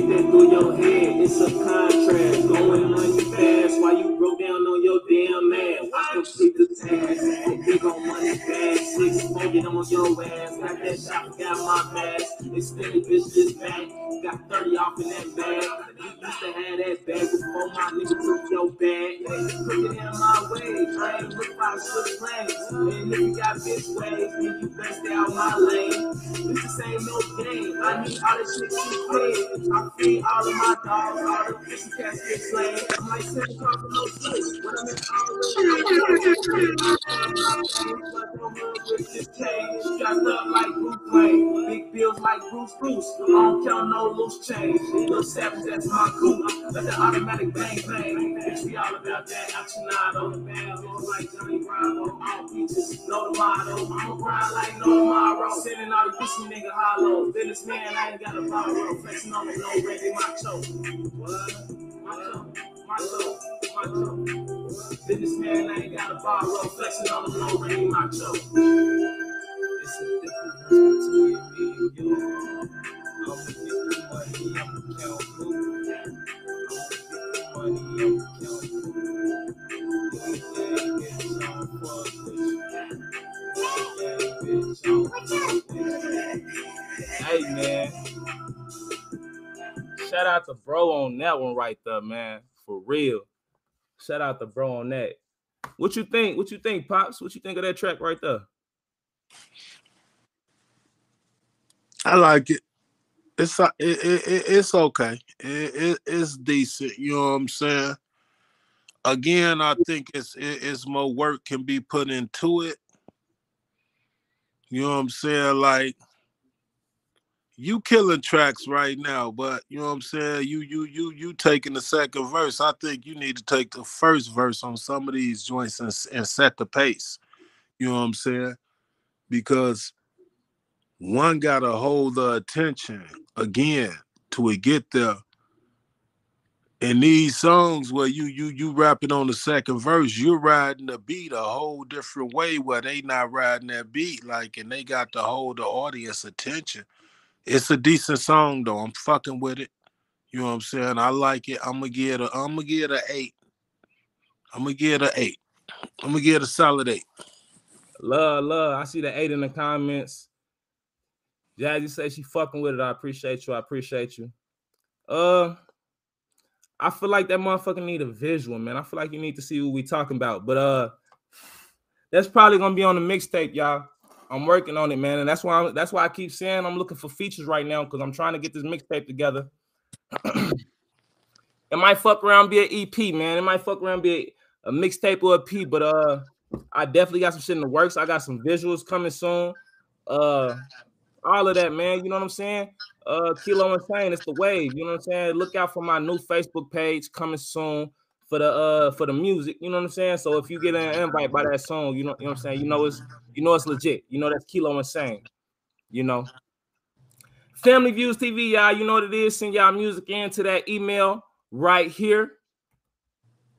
that through your head, it's a contrast. Going on you fast while you broke down on your damn man. Watch complete the task. Big on money fast, six smoking on your ass. Got that shot, got my mask. Extended bitch just back. Got 30 off in that bag. You used to have that bag before my nigga took your bag. Put it in my way. I ain't look by six lanes. And if you got bitch ways, then you best stay out my lane. This ain't no game. I need all this shit to play. I feed all of my dogs, all the fish cats get slain. I'm like sitting across from no switch. When I'm in Strapped up like Bruce Wayne. Big bills like Bruce. I no loose change. That's my cool. Let the automatic bang bang. Bitch, we all about that. Actionado. The band like Johnny Bravo. All beaches, no the motto. I'm a grind like no tomorrow. Sending all the pussy nigga hollow. Businessman, I ain't got a borrow. Flexing on me, no ready, macho. What? Macho. Macho. Macho. Businessman, I ain't got a borrow. Flexing on the low ready, macho. It's a difference between me and. I'm I'm you. Hey, man. Shout out to bro on that one right there, man. For real. Shout out to bro on that. What you think? What you think, Pops? What you think of that track right there? I like it. It's uh, it, it, it- it's okay. It, it it's decent. You know what I'm saying? Again, I think it's it, it's more work can be put into it. You know what I'm saying? Like you killing tracks right now, but you know what I'm saying? You you you you taking the second verse. I think you need to take the first verse on some of these joints and, and set the pace. You know what I'm saying? Because one gotta hold the attention again till we get there. In these songs where you you you rapping on the second verse, you're riding the beat a whole different way where they not riding that beat like and they got to hold the audience attention. It's a decent song though. I'm fucking with it. You know what I'm saying? I like it. I'm gonna get a I'm gonna get a eight. I'm gonna get a eight. I'm gonna get a solid eight. Love, love. I see the eight in the comments. Jazzy say she fucking with it. I appreciate you. I appreciate you. Uh, I feel like that motherfucker need a visual, man. I feel like you need to see what we talking about. But uh, that's probably gonna be on the mixtape, y'all. I'm working on it, man, and that's why I'm, that's why I keep saying I'm looking for features right now because I'm trying to get this mixtape together. it might fuck around be an EP, man. It might fuck around be a, a mixtape or a P, but uh, I definitely got some shit in the works. I got some visuals coming soon. Uh, all of that, man. You know what I'm saying? Uh, Kilo Insane, it's the wave. You know what I'm saying? Look out for my new Facebook page coming soon for the uh for the music. You know what I'm saying? So if you get an invite by that song, you know, you know what I'm saying. You know it's you know it's legit. You know that's Kilo Insane. You know. Family Views TV, y'all. You know what it is. Send y'all music into that email right here.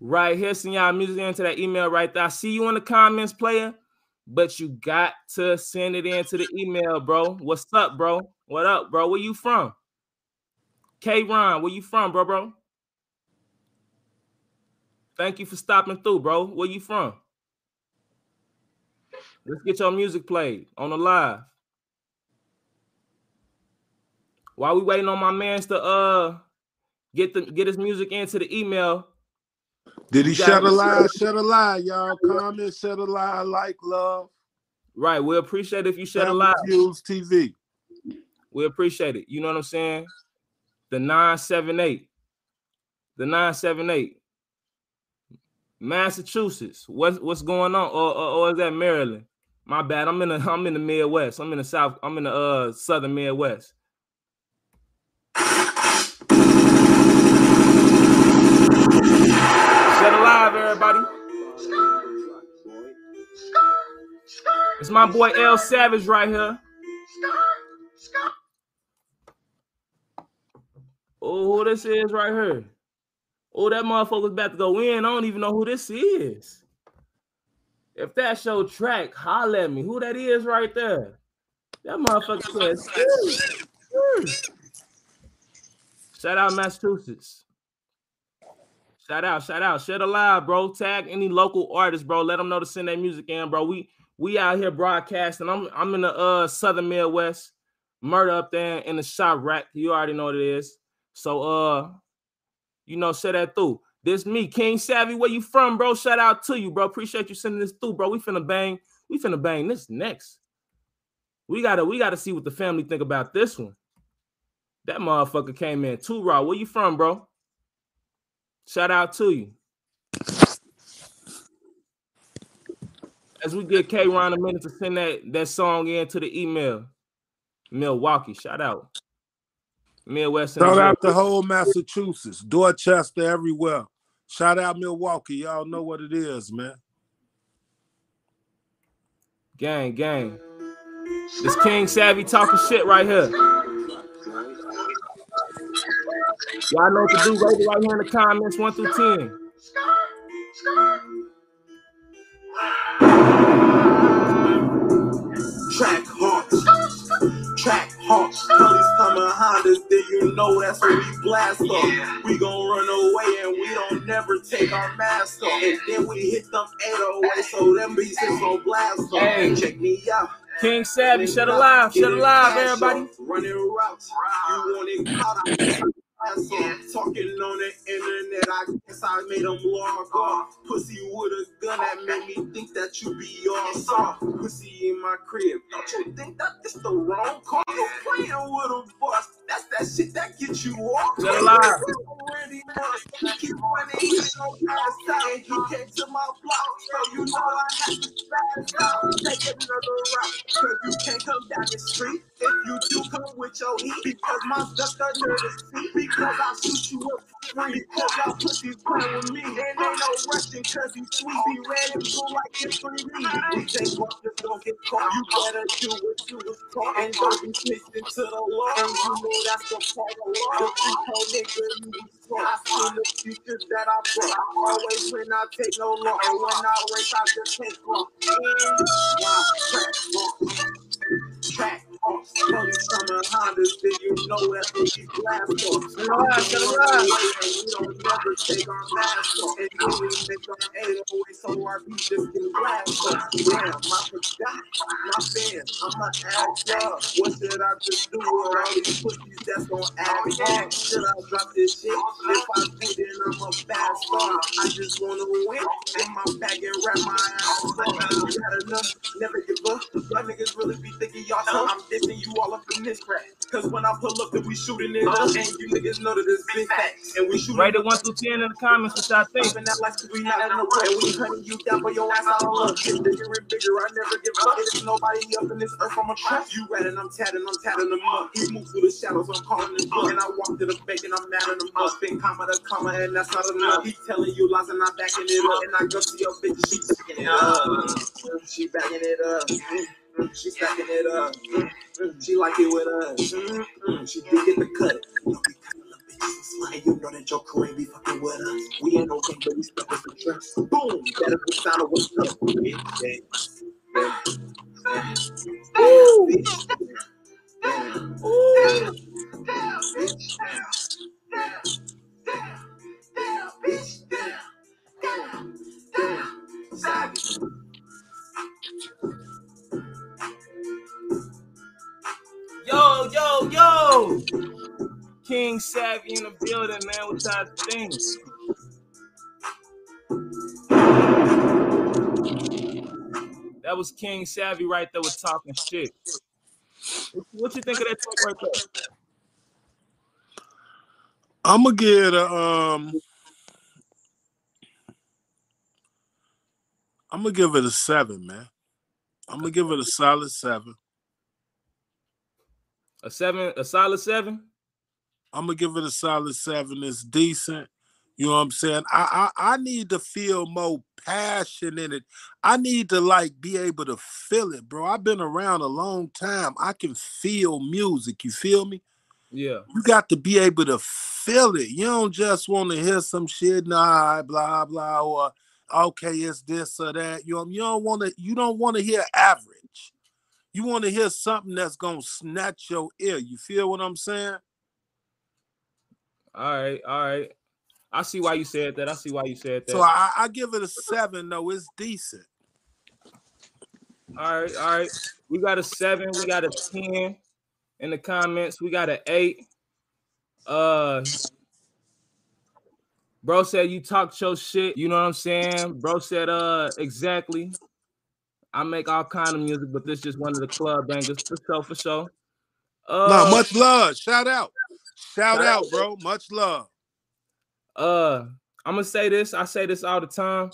Right here. Send y'all music into that email right there. I see you in the comments, player but you got to send it into the email, bro. What's up, bro? What up, bro? Where you from? K Ron, where you from, bro, bro? Thank you for stopping through, bro. Where you from? Let's get your music played on the live. While we waiting on my mans to uh get the get his music into the email. Did he shed a lie? Shed a lie, y'all. Comment, shed a lie, like, love. Right, we appreciate if you shed a lie. Views TV. We appreciate it. You know what I'm saying? The 978. The 978. Massachusetts. What's what's going on? Or, or, or is that Maryland? My bad. I'm in the I'm in the Midwest. I'm in the South. I'm in the uh southern Midwest. Shut alive, everybody. It's my boy L Savage right here. Oh, who this is right here? Oh, that motherfucker's about to go in. I don't even know who this is. If that's your track, holler at me. Who that is right there? That motherfucker says. Shout out Massachusetts. Shout out, shout out, share the live, bro. Tag any local artists, bro. Let them know to send their music in, bro. We we out here broadcasting. I'm I'm in the uh southern Midwest, murder up there in the shop rack. You already know what it is. So uh, you know, share that through. This me, King Savvy. Where you from, bro? Shout out to you, bro. Appreciate you sending this through, bro. We finna bang. We finna bang this next. We gotta we gotta see what the family think about this one. That motherfucker came in too raw. Where you from, bro? Shout out to you. As we get K Ron a minute to send that, that song in to the email. Milwaukee, shout out. Midwest. Shout out the whole Massachusetts, Dorchester, everywhere. Shout out Milwaukee. Y'all know what it is, man. Gang, gang. This King Savvy talking shit right here. Y'all know what to do. Rate it right here in the comments, one through ten. Hawks. Come behind us, then you know that's when we blast off. We gon' run away and we don't never take our mask off. And then we hit them 808, so them beats is gon' blast off. Hey. Check me out. King Savvy, shut alive, shut alive, everybody. Running routes, you want it caught. Ass off. Talking on the internet, I guess I made them log off. Pussy with a gun that made me think that you be all soft. Pussy in my crib, don't you think that this the wrong call? You playing with a boss, that's that shit that gets you off. Shut alive. Already keep running, he no pass out. Came to my block, so you know I had to spaz out. Take another route, cause you can't come down the street. If you do come with your heat, because my stuff are nervous. Because I shoot you up free. Because y'all pussies playing with me. And ain't no rushing, cause you sweet. Be red and blue like it's 3D. We think just don't get caught. You better do what you was taught. And don't be listening to the law. And you know that's the part of law. The free code nigga you taught. I seen the future that I brought. I always win, I take no law. And when I race, I just take law. And why track? Track off. Coming Hondas, then you know what we blast up, shut up. We don't never take our mask off. And then we make our 808 so our beat just get blast. Damn, I forgot my fans. I'ma ask y'all, what should I just do with all these pussies that's gon' act hard? Should I drop this shit? If I do, then I'm a bad star. I just wanna win in my bag and wrap my ass up. Got enough, never give up. Y'all niggas really be thinking y'all tough. I'm dissing you all up in this crack. Cause when I pull up, then we shooting it up. Uh-huh. And you niggas know that it's big facts. And we shooting Rate it one through ten in the comments what y'all think. Open that lights we not in the way. We hunting you down for your ass out of luck. Get bigger and bigger, I never give up. There's nobody up in this earth, I'm a trap. You ratting, I'm tatting, I'm tatting them up. He moves through the shadows, I'm calling him up. And I walk to the bank and I'm mad at him up. Spin comma to comma, and that's not enough. He telling you lies and I'm backing it up. And I go to your bitch, she backing it up. She backing it up. She stacking it up. She like it with us. She did get the cut. And you know that your crew be fucking with us. We ain't no king, but we stuck with the trust. Boom! Is the sound of what's up. Ooh. Ooh. Damn, Yo, yo, yo. King Savvy in the building, man. What y'all think? That was King Savvy right there with talking shit. What, you think of that talk right there? I'm gonna get a um. I'm gonna give it a seven, man. I'm gonna give it a solid seven. A seven, a solid seven. I'm gonna give it a solid seven. It's decent. You know what I'm saying? I, I I need to feel more passion in it. I need to like be able to feel it, bro. I've been around a long time. I can feel music. You feel me? Yeah. You got to be able to feel it. You don't just want to hear some shit, nah, blah blah, or okay, it's this or that. You know, you don't want to. You don't want to hear average. You want to hear something that's gonna snatch your ear. You feel what I'm saying? All right, all right. I see why you said that. I see why you said that. So I, I give it a seven. though. it's decent. All right, all right. We got a seven. We got a ten in the comments. We got an eight. Uh, bro said you talk your shit. You know what I'm saying? Bro said uh exactly. I make all kind of music, but this just one of the club bangers for sure, for show. Uh, nah, much love. Shout out. Shout shout out, out. bro. Much love. uh I'm gonna say this. I say this all the time.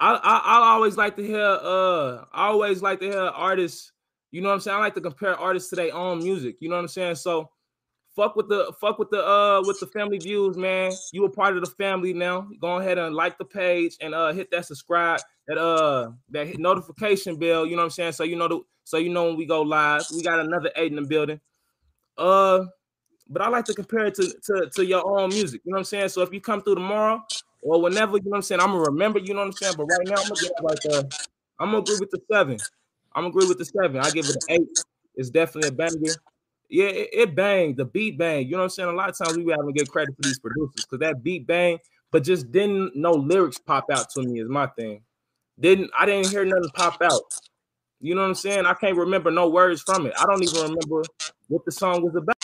I, I I always like to hear uh I always like to hear artists, you know what I'm saying? I like to compare artists to their own music, you know what I'm saying? So fuck with the fuck with the uh with the family views, man. You a part of the family now. Go ahead and like the page and uh hit that subscribe, that uh that notification bell, you know what I'm saying? So you know the so you know when we go live. We got another eight in the building. Uh but I like to compare it to, to, to your own music. You know what I'm saying? So if you come through tomorrow or whenever, you know what I'm saying, I'm gonna remember, you know what I'm saying. But right now, I'm gonna give it like the I'm gonna agree with the seven. I'm gonna agree with the seven. I give it an eight. It's definitely a banger. Yeah, it, it banged, the beat bang. You know what I'm saying? A lot of times we be having to get credit for these producers because that beat bang, but just didn't no lyrics pop out to me is my thing. Didn't I didn't hear nothing pop out. You know what I'm saying? I can't remember no words from it. I don't even remember what the song was about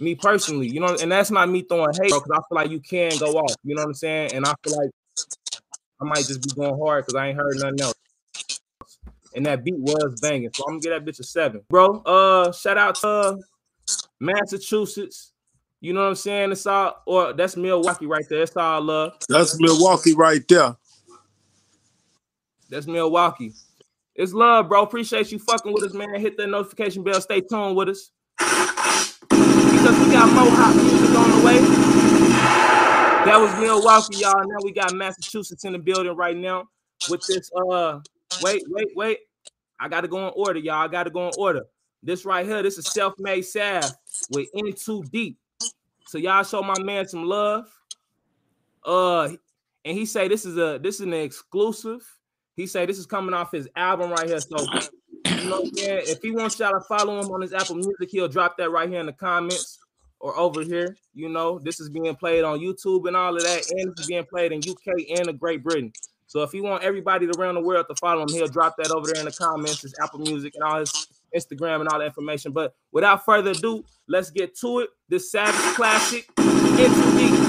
me personally, you know, and that's not me throwing hate, because I feel like you can go off, you know what I'm saying? And I feel like I might just be going hard because I ain't heard nothing else. And that beat was banging, so I'm gonna get that bitch a seven, bro. Uh, shout out to uh, Massachusetts. You know what I'm saying? It's all, or that's Milwaukee right there. That's all love. That's Milwaukee right there. That's Milwaukee. It's love, bro. Appreciate you fucking with us, man. Hit that notification bell. Stay tuned with us. Because we got more hot music on the way. That was Milwaukee, y'all. Now we got Massachusetts in the building right now with this. Uh, wait, wait, wait. I gotta go in order, y'all. I gotta go in order. This right here, this is self-made salve with In Too Deep. So y'all show my man some love. Uh, and he say this is a this is an exclusive. He say this is coming off his album right here. So You know what If he wants y'all to follow him on his Apple Music, he'll drop that right here in the comments or over here. You know, this is being played on YouTube and all of that, and it's being played in UK and in Great Britain. So if you want everybody around the world to follow him, he'll drop that over there in the comments, his Apple Music and all his Instagram and all that information. But without further ado, let's get to it. This Savage Classic, Into Deep.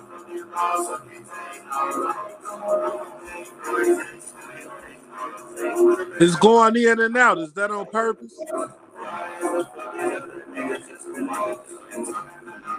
It's going in and out. Is that on purpose?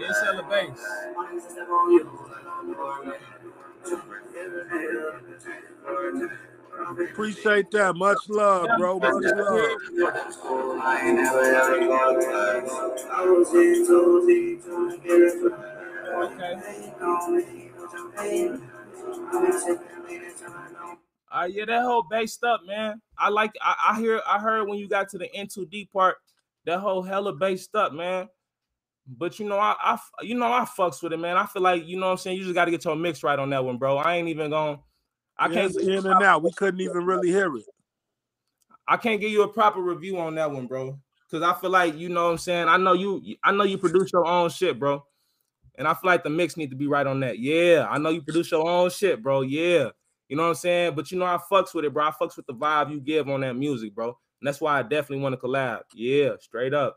It's hella bass. Appreciate that. Much love, bro. Much love. Uh, yeah, that whole based up, man. I like. I, I hear. I heard when you got to the N two D part, that whole hella based up, man. But you know, I, I, you know, I fucks with it, man. I feel like you know what I'm saying. You just got to get your mix right on that one, bro. I ain't even gonna. I can't it's in and out. We couldn't even really hear it. I can't give you a proper review on that one, bro. Cause I feel like you know what I'm saying. I know you. I know you produce your own shit, bro. And I feel like the mix need to be right on that. Yeah, I know you produce your own shit, bro. Yeah, you know what I'm saying. But you know I fucks with it, bro. I fucks with the vibe you give on that music, bro. And that's why I definitely want to collab. Yeah, straight up.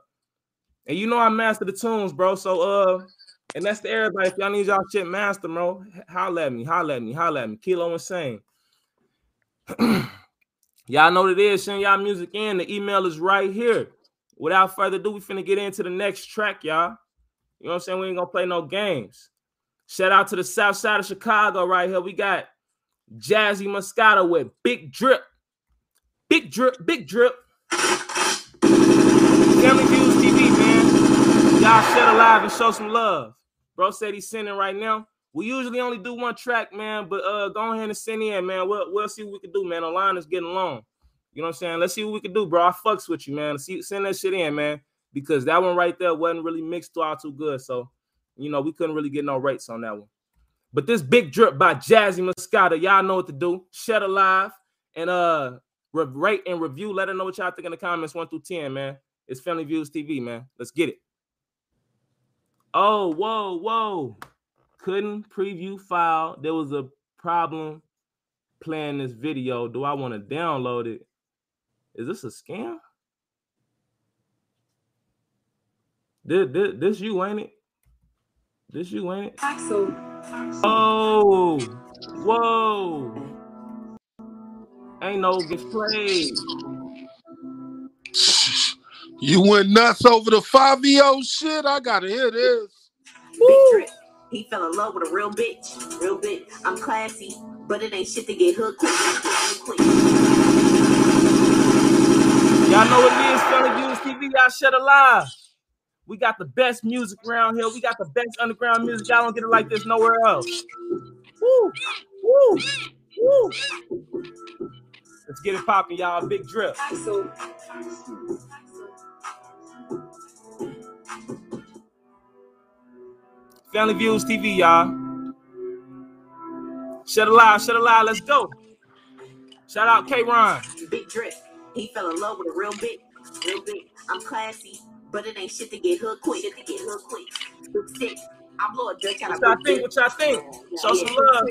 And you know I master the tunes, bro. So uh, and that's the everybody. If y'all need y'all shit master, bro, holla at me, holla at me, holla at me. Kilo insane. Y'all know what it is. Send y'all music in. The email is right here. Without further ado, we finna get into the next track, y'all. You know what I'm saying? We ain't gonna play no games. Shout out to the south side of Chicago right here. We got Jazzy Moscato with Big Drip. Big Drip, Big Drip. Family Views TV, man. Y'all share alive and show some love. Bro said he's sending right now. We usually only do one track, man, but uh, go ahead and send in, man. We'll, we'll see what we can do, man. The line is getting long. You know what I'm saying? Let's see what we can do, bro. I fucks with you, man. See, send that shit in, man, because that one right there wasn't really mixed out too good. So, you know, we couldn't really get no rates on that one. But this big drip by Jazzy Moscato, y'all know what to do. Shed alive and uh re- rate and review. Let her know what y'all think in the comments, one through ten, man. It's Family Views TV, man. Let's get it. Oh, whoa, whoa. Couldn't preview file. There was a problem playing this video. Do I want to download it? Is this a scam? This, this, this you, ain't it? This you, ain't it? Axel. Oh, whoa. Ain't no gets played. You went nuts over the 5EO shit. I gotta hear this. Big. He fell in love with a real bitch. Real bitch. I'm classy, but it ain't shit to get hooked quick. quick. Y'all know what it is, Family Views TV. Y'all shut alive. We got the best music around here. We got the best underground music. Y'all don't get it like this nowhere else. Woo, woo, woo. Let's get it popping, y'all. Big drip. Family Views TV, y'all. Shut alive, shut alive. Let's go. Shout out K Ron. Big drip. He fell in love with a real bitch, real bitch. I'm classy, but it ain't shit to get hooked quick. Shit to get hooked quick. Big stick. I blow a Dutch out of What y'all think? What y'all think? Show Yeah, some big love.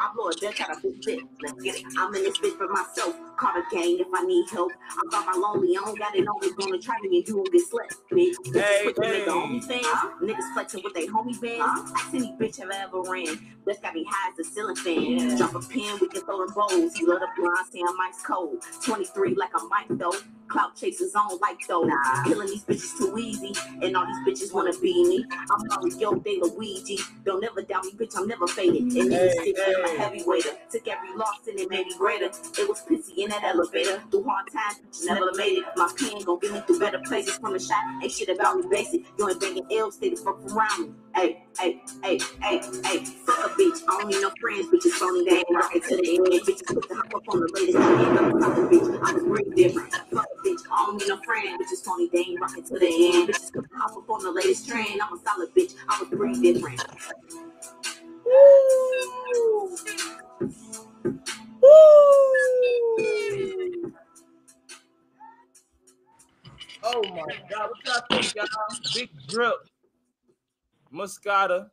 I blow a Dutch out of big dick. Let's get it. I'm in this bitch for myself. Call a gang if I need help. I'm by my lonely. I don't got it. Always gonna try me and you won't get slept, bitch. Hey, quick hey. a homie fans. Niggas flexing with they homie bands. Ask any bitch have I ever ran. That's got me high as a ceiling fan. Drop a pin, we can throw them bowls. He love the blind, say I'm ice cold. 23 like a mic though. Clout chasers on like though. Killing these bitches too easy. And all these bitches wanna be me. I'm Mario, they Luigi. Don't never doubt me, bitch, I'm never faded. And niggas Hey, stick I'm a hey. heavyweighter. Took every loss and it made me greater. It was pissy in that elevator. Through hard times, never made it. My pen gon' get me through better places from the shot. Ain't shit about me basic. You ain't banging L, stay the fuck around me. Hey, hey, hey, hey, hey. Fuck a bitch. I don't need no friends, bitches. Phony, they ain't rockin' to the end. Bitches put the hop up on the latest trend. I'm a solid bitch. I was real different. Fuck a bitch. I don't need no friends, bitches. Phony, they ain't rockin' to the end. Bitches put the hop up on the latest trend. I'm a solid bitch. I was real different. Oh my God, what y'all think, y'all? Big drip, Moscato.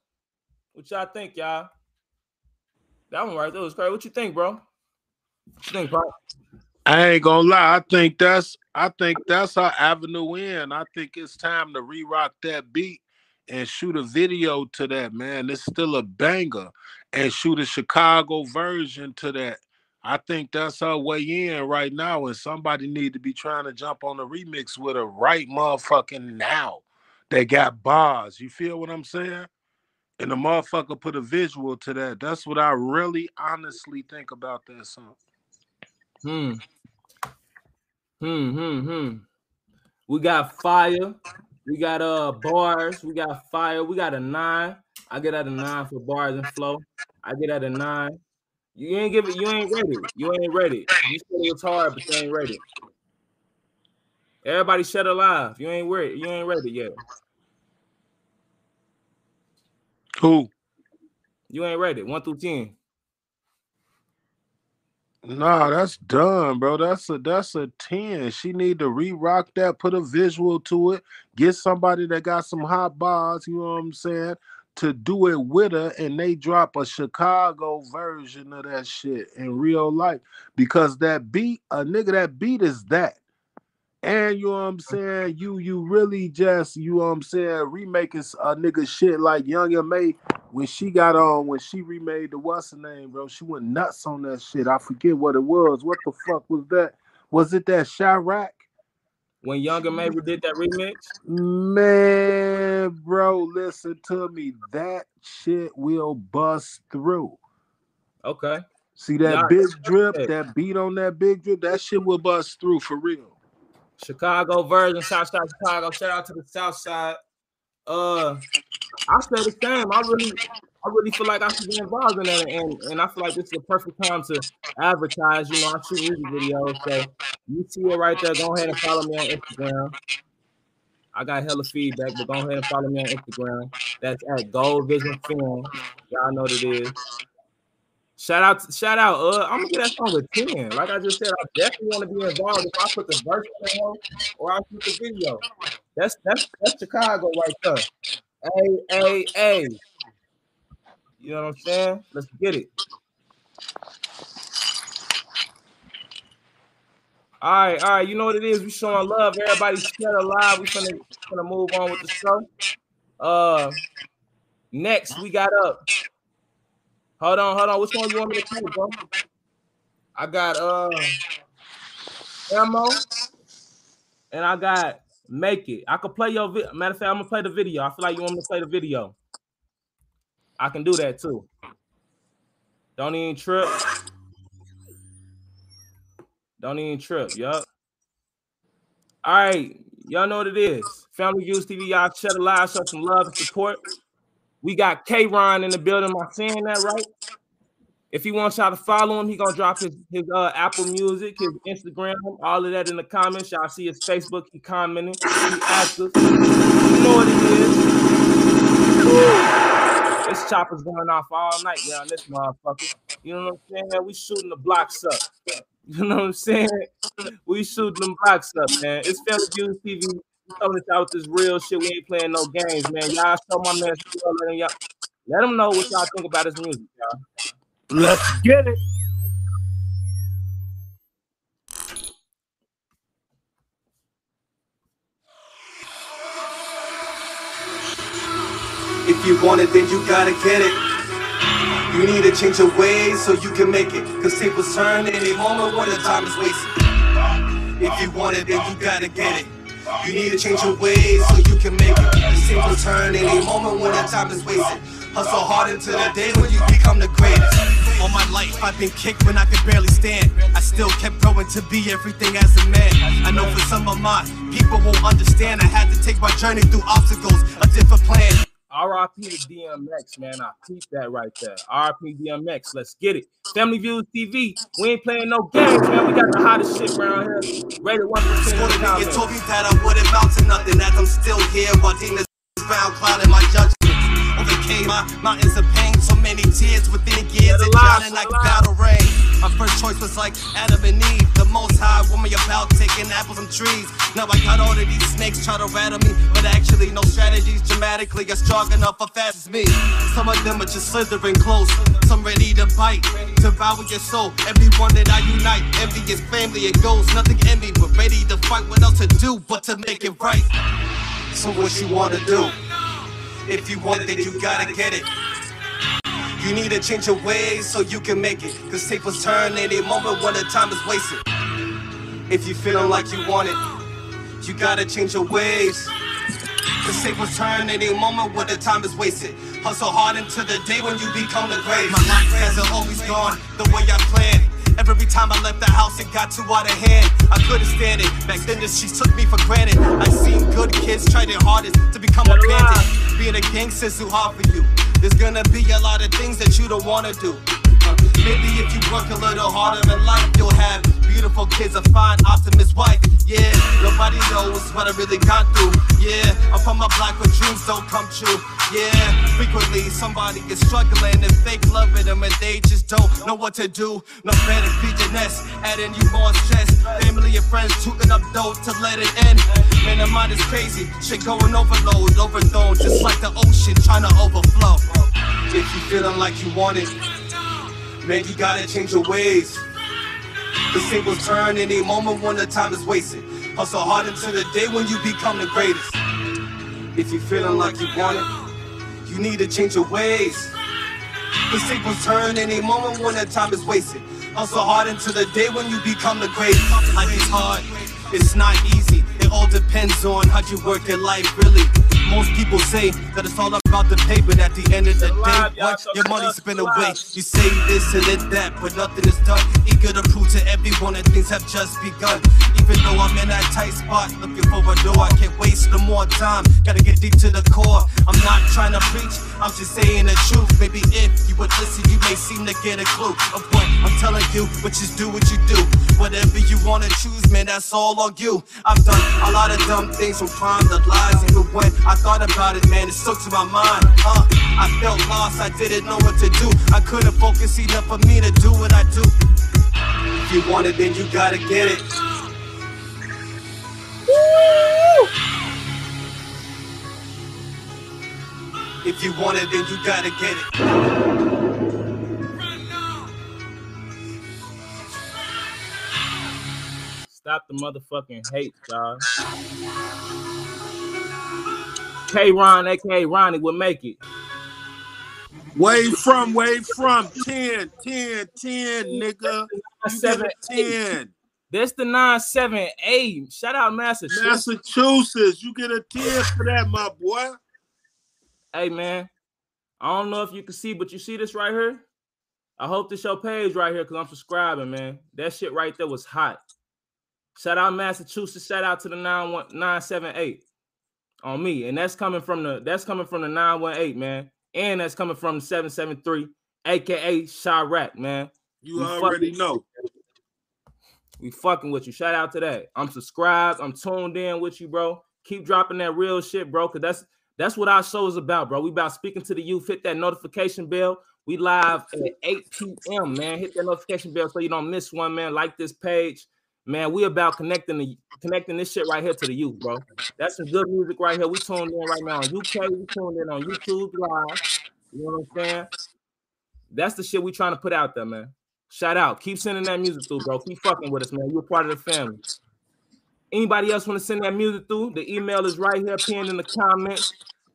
What y'all think, y'all? That one right there was crazy. What you think, bro? What you think, bro? I ain't gonna lie. I think that's I think that's our avenue in. I think it's time to re-rock that beat and shoot a video to that, man. It's still a banger. And shoot a Chicago version to that. I think that's our way in right now. And somebody need to be trying to jump on the remix with a right motherfucking now. They got bars. You feel what I'm saying? And the motherfucker put a visual to that. That's what I really honestly think about that song. Hmm. Hmm. Hmm. Hmm. We got fire. We got uh bars. We got fire. We got a nine. I get out a nine for bars and flow. I get out a nine. You ain't give it. You ain't ready. You ain't ready. You said it's hard, but you ain't ready. Everybody shut alive. You ain't ready. You ain't ready yet. Who? You ain't ready. One through ten. Nah, that's done, bro. That's a that's a 10. She need to re-rock that, put a visual to it, get somebody that got some hot bars, you know what I'm saying, to do it with her, and they drop a Chicago version of that shit in real life. Because that beat, a nigga, that beat is that. And you know what I'm mm. saying? You you really just, you know what I'm saying, remaking a nigga shit like Young and May when she got on, when she remade the what's her name, bro. She went nuts on that shit. I forget what it was. What the fuck was that? Was it that Chiraq? When Younger Mabel did that remix, Man, bro, listen to me. That shit will bust through. okay. See that Y'all- big drip, that beat on that big drip, that shit will bust through for real. Chicago version, Southside Chicago. Shout out to the South Side. Uh, I say the same. I really, I really feel like I should be involved in that, and and I feel like this is the perfect time to advertise. You know, I shoot music videos, so you see it right there. Go ahead and follow me on Instagram. I got hella feedback, but go ahead and follow me on Instagram. That's at Gold Vision Film. Y'all know what it is. Shout out, shout out. Uh, I'm gonna get that song a 10. Like I just said, I definitely want to be involved if I put the verse the or I shoot the video. That's that's that's Chicago right there. Hey, hey, hey. You know what I'm saying? Let's get it. All right, all right. You know what it is. We showing love. Everybody share alive. We finna, finna move on with the show. Uh next we got up. Hold on, hold on. Which one you want me to play, bro? I got uh ammo and I got make it. I could play your vi- matter of fact, I'm gonna play the video. I feel like you want me to play the video. I can do that too. Don't even trip. Don't even trip, yup. All right, y'all know what it is. Family Views TV, y'all share the live, show some love and support. We got K Ron in the building. Am I saying that right? If he wants y'all to follow him, he gonna drop his his uh, Apple Music, his Instagram, all of that in the comments. Y'all see his Facebook. He commenting. He active. You know what it is. Woo! This chopper's going off all night, y'all. This motherfucker. You know what I'm saying? We shooting the blocks up. You know what I'm saying? We shooting them blocks up, man. It's Family Views TV. We coming out with this real shit. We ain't playing no games, man. Y'all show my man let him, let him know what y'all think about his music, y'all. Let's get it. If you want it, then you gotta get it. You need to change your ways so you can make it. Cause tables turn any moment when the time is wasted. If you want it, then you gotta get it. You need to change your ways so you can make it. The tables turn any moment when the time is wasted. Hustle hard until the day when you become the greatest. All my life I've been kicked when I could barely stand. I still kept growing to be everything as a man. I know for some of my people won't understand. I had to take my journey through obstacles, a different plan. RIP to DMX, man. I keep that right there. RIP DMX. Let's get it. Family Views TV. We ain't playing no games, man. We got the hottest shit around here. Rated one percent. You told me that I wouldn't amount to nothing as I'm still here while demons found clouding my judgment. Overcame my mountains of pain, many tears within years and drowning like battle rain. My first choice was like Adam and Eve, the most high woman about taking apples from trees. Now I got all of these snakes try to rattle me, but actually no strategies dramatically are strong enough or fast as me. Some of them are just slithering close, some ready to bite, devour your soul. Everyone that I unite, envy is family, it goes nothing in me, but ready to fight. What else to do but to make it right? So what you wanna do? If you want it, then you gotta get it. You need to change your ways so you can make it. Cause tables turn any moment when the time is wasted. If you feeling like you want it, you gotta change your ways. Cause tables turn any moment when the time is wasted. Hustle hard until the day when you become the greatest. My life hasn't always gone the way I planned. Every time I left the house, it got too out of hand. I couldn't stand it. Back then, the streets took me for granted. I seen good kids try their hardest to become a bandit. Being a gangster's too hard for you. There's gonna be a lot of things that you don't wanna do. Maybe if you work a little harder in life, you'll have beautiful kids, a fine, optimist wife. Yeah, nobody knows what I really gone through. Yeah, I'm from a block where dreams don't come true. Yeah, frequently somebody is struggling and fake loving them and they just don't know what to do. No better feed your nest, adding you more stress. Family and friends shooting up dough to let it end. Man, the mind is crazy, shit going overload, overthrown, just like the ocean trying to overflow. If you feeling like you want it, man, you gotta change your ways. The singles turn any moment when the time is wasted. Hustle hard until the day when you become the greatest. If you feeling like you want it, you need to change your ways. The singles turn any moment when the time is wasted. Hustle hard until the day when you become the greatest. Life is hard, it's not easy. It all depends on how you work your life, really. Most people say that it's all about the but at the end of the day, what your money's spent away. You say this and then that, but nothing is done. Eager to prove to everyone that things have just begun. Even though I'm in that tight spot, looking for a door, I can't waste no more time. Gotta get deep to the core. I'm not trying to preach, I'm just saying the truth. Maybe if you would listen, you may seem to get a clue of what I'm telling you. But just do what you do. Whatever you wanna choose, man, that's all on you. I've done a lot of dumb things from crime to lies, even when I thought about it, man, it stuck to my mind. Uh, I felt lost, I didn't know what to do. I couldn't focus enough for me to do what I do. If you want it, then you gotta get it. If you want it, then you gotta get it. Stop the motherfucking hate, y'all. K Ron, aka Ronnie, will make it. You from? You from? 10, 10, 10, nigga. A 10. This the 978. Shout out Massachusetts. Massachusetts. You get a 10 for that, my boy. Hey man, I don't know if you can see, but you see this right here? I hope this your page right here because I'm subscribing, man. That shit right there was hot. Shout out Massachusetts. Shout out to the 978 on me. And that's coming from the that's coming from the 918, man. And that's coming from the 773, aka Chiraq, man. You We already fucking- know. We fucking with you. Shout out to that. I'm subscribed. I'm tuned in with you, bro. Keep dropping that real shit, bro. Cause that's that's what our show is about, bro. We about speaking to the youth. Hit that notification bell. We live at 8 p.m. Man, hit that notification bell so you don't miss one. Man, like this page. Man, we about connecting the connecting this shit right here to the youth, bro. That's some good music right here. We tuned in right now on UK. We tuned in on YouTube live. You know what I'm saying? That's the shit we trying to put out there, man. Shout out. Keep sending that music through, bro. Keep fucking with us, man. You're part of the family. Anybody else want to send that music through? The email is right here, pinned in the comments.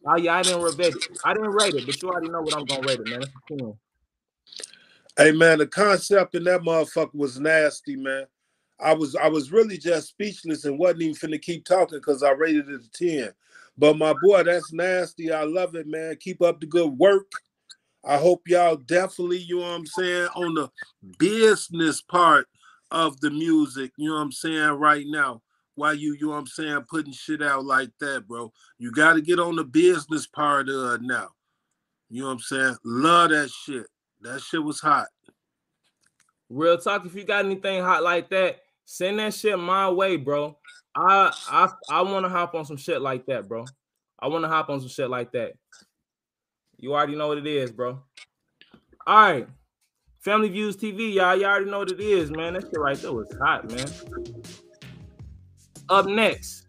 Oh yeah, I didn't rate it. I didn't rate it, but you already know what I'm gonna rate it, man. Hey man, the concept in that motherfucker was nasty, man. I was I was really just speechless and wasn't even finna keep talking because I rated it a 10. But my boy, that's nasty. I love it, man. Keep up the good work. I hope y'all definitely, you know what I'm saying, on the business part of the music, you know what I'm saying, right now. Why you, you know what I'm saying, putting shit out like that, bro. You got to get on the business part of it now. You know what I'm saying? Love that shit. That shit was hot. Real talk. If you got anything hot like that, send that shit my way, bro. I I I want to hop on some shit like that, bro. I want to hop on some shit like that. You already know what it is, bro. All right. Family Views TV, y'all. You all already know what it is, man. That shit right there was hot, man. Up next,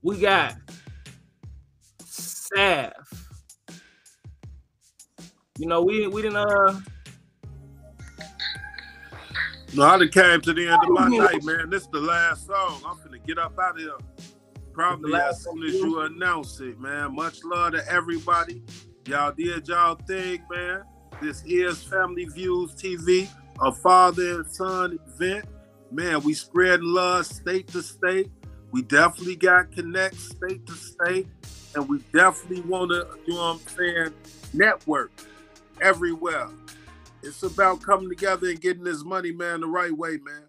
we got Sav. You know, we we didn't uh No, I done came to the end of my night, man. This is the last song. I'm finna get up out of here. Probably as soon as you announce it, man. Much love to everybody. Y'all did y'all thing, man. This is Family Views TV, a father and son event. Man, we spread love state to state. We definitely got connect state to state. And we definitely want to, you know what I'm saying, network everywhere. It's about coming together and getting this money, man, the right way, man.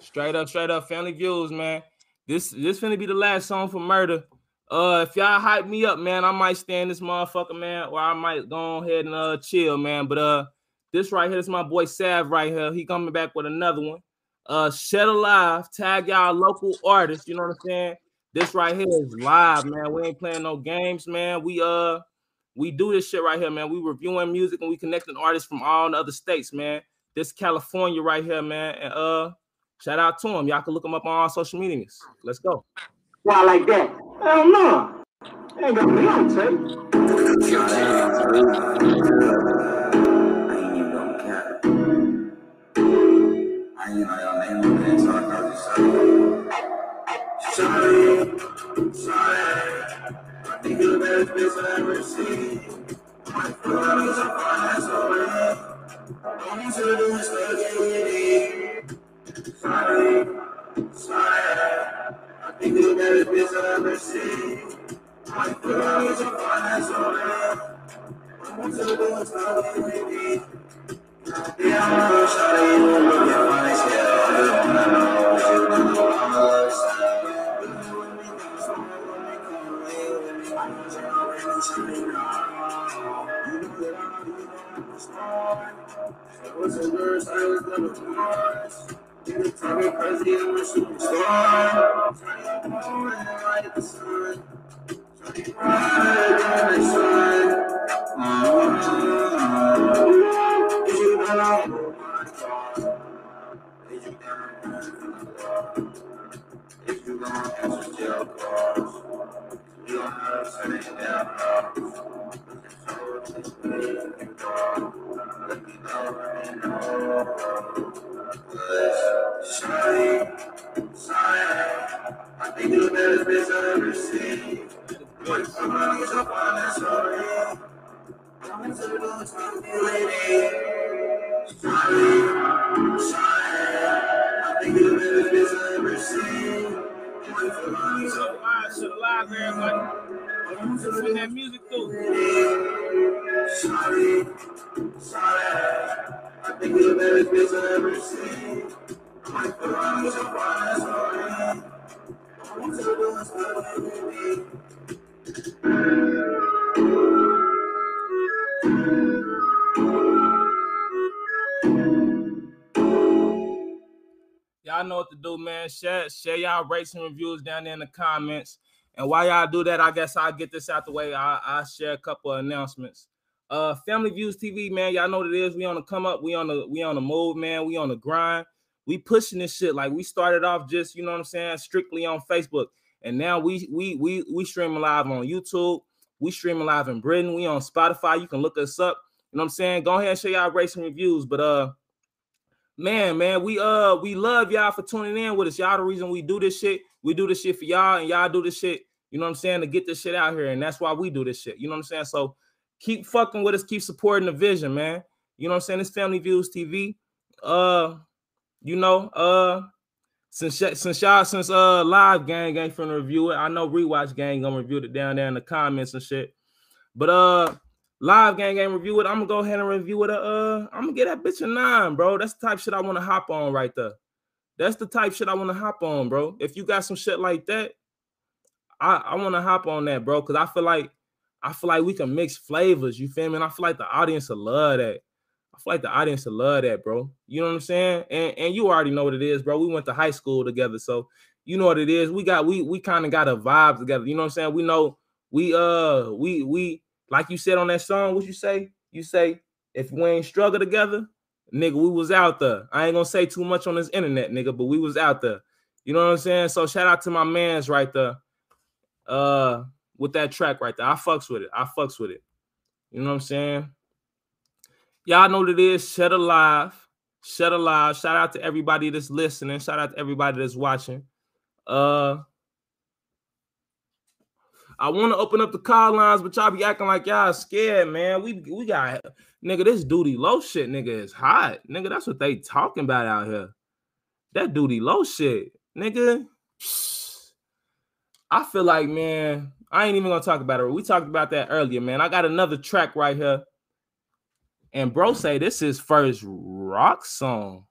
Straight up, straight up, family views, man. This this gonna be the last song for murder. Uh, if y'all hype me up, man, I might stand this motherfucker, man, or I might go ahead and uh chill, man. But uh, this right here is my boy Sav right here. He coming back with another one. Uh, Shed Alive, tag y'all local artists. You know what I'm saying? This right here is live, man. We ain't playing no games, man. We uh, we do this shit right here, man. We reviewing music and we connecting artists from all the other states, man. This California right here, man. And uh, shout out to him. Y'all can look him up on all social medias. Let's go. Why like that? Hell no. Ain't gonna be on tape. Sorry, sorry. Think the best bitch I ever seen. My feelings are fine, sorry. Don't need to do is stuck in Sorry, sorry. I think the best bitch I ever seen. My feelings are fine, sorry. Don't need to do is stuck in Yeah, I'm a shawty, you look at my shit. I just wanna know what you know. I'm a If you. gon' answer jail calls, Sorry, sorry. I think you're the best bitch I ever seen. To the sorry. I the I. So live, shit live, everybody. That music through. Sorry, sorry. I think you're the best bitch I ever seen. Feelings are fine, sorry. Coming to the time, you lady. Y'all know what to do, man. Share, share y'all rates and reviews down there in the comments. And while y'all do that, I guess I'll get this out the way. I I share a couple of announcements. Uh, Family Views TV, man, y'all know what it is. We on the come up. We on the we on the move, man. We on the grind. We pushing this shit. Like we started off just, you know what I'm saying, strictly on Facebook, and now we we we we streaming live on YouTube. We streaming live in Britain. We on Spotify. You can look us up. You know what I'm saying? Go ahead and show y'all racing reviews. But uh, man, man, we uh we love y'all for tuning in with us. Y'all the reason we do this shit. We do this shit for y'all, and y'all do this shit. You know what I'm saying? To get this shit out here, and that's why we do this shit. You know what I'm saying? So keep fucking with us, keep supporting the vision, man. You know what I'm saying? It's Family Views TV. Uh, you know, uh, since since y'all since uh live gang ain't finna review it, I know rewatch gang gonna review it down there in the comments and shit. But uh, live gang ain't review it. I'm gonna go ahead and review it. Uh, I'm gonna get that bitch a nine, bro. That's the type shit I want to hop on right there. That's the type shit I want to hop on, bro. If you got some shit like that, I I want to hop on that, bro, because I feel like I feel like we can mix flavors. You feel me? And I feel like the audience will love that. I feel like the audience will love that, bro. You know what I'm saying? And and you already know what it is, bro. We went to high school together, so you know what it is. We got we we kind of got a vibe together. You know what I'm saying? We know we uh we we like you said on that song. What you say? You say if we ain't struggle together, nigga, we was out there. I ain't gonna say too much on this internet, nigga, but we was out there. You know what I'm saying? So shout out to my man's right there. Uh with that track right there. I fucks with it. I fucks with it. You know what I'm saying? Y'all know what it is. Shed alive. Shed alive. Shout out to everybody that's listening. Shout out to everybody that's watching. Uh I want to open up the call lines, but y'all be acting like y'all scared, man. We we got nigga, this Doodie Lo shit, nigga, is hot. Nigga, that's what they talking about out here. That Doodie Lo shit, nigga. I feel like, man, I ain't even gonna talk about it. We talked about that earlier, man. I got another track right here. And bro say this is first rock song.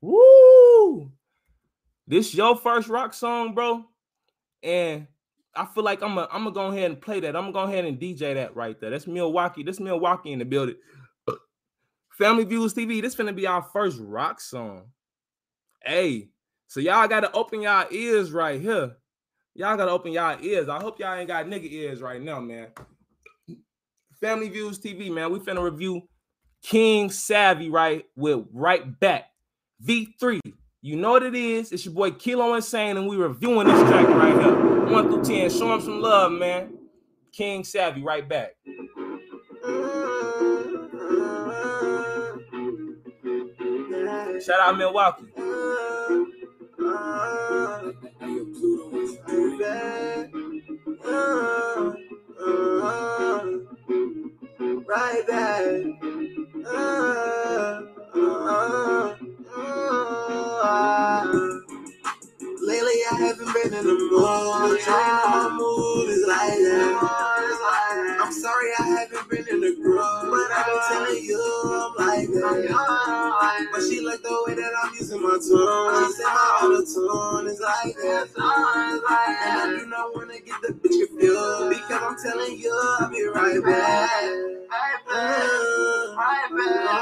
Woo! This your first rock song, bro. And I feel like I'm gonna I'm gonna go ahead and play that. I'm gonna go ahead and DJ that right there. That's Milwaukee. This Milwaukee in the building. Family Views TV. This finna be our first rock song. Hey, so y'all gotta open y'all ears right here. Y'all gotta open y'all ears. I hope y'all ain't got nigga ears right now, man. Family Views TV, man. We finna review King Savvy right with right back. V3. You know what it is. It's your boy Kilo Insane, and we reviewing this track right here. One through 10. Show him some love, man. King Savvy, right back. Shout out Milwaukee. Right back. Uh, uh, uh, Uh, Lately I haven't been in the mood. You know my mood is like that. I'm sorry I haven't been in the groove, but I've been telling you I'm like that. But she like the way that I'm using my tongue. She said my auto tune is like that. And I do not wanna get the bitch confused because I'm telling you I'll be right back. Uh, Right back.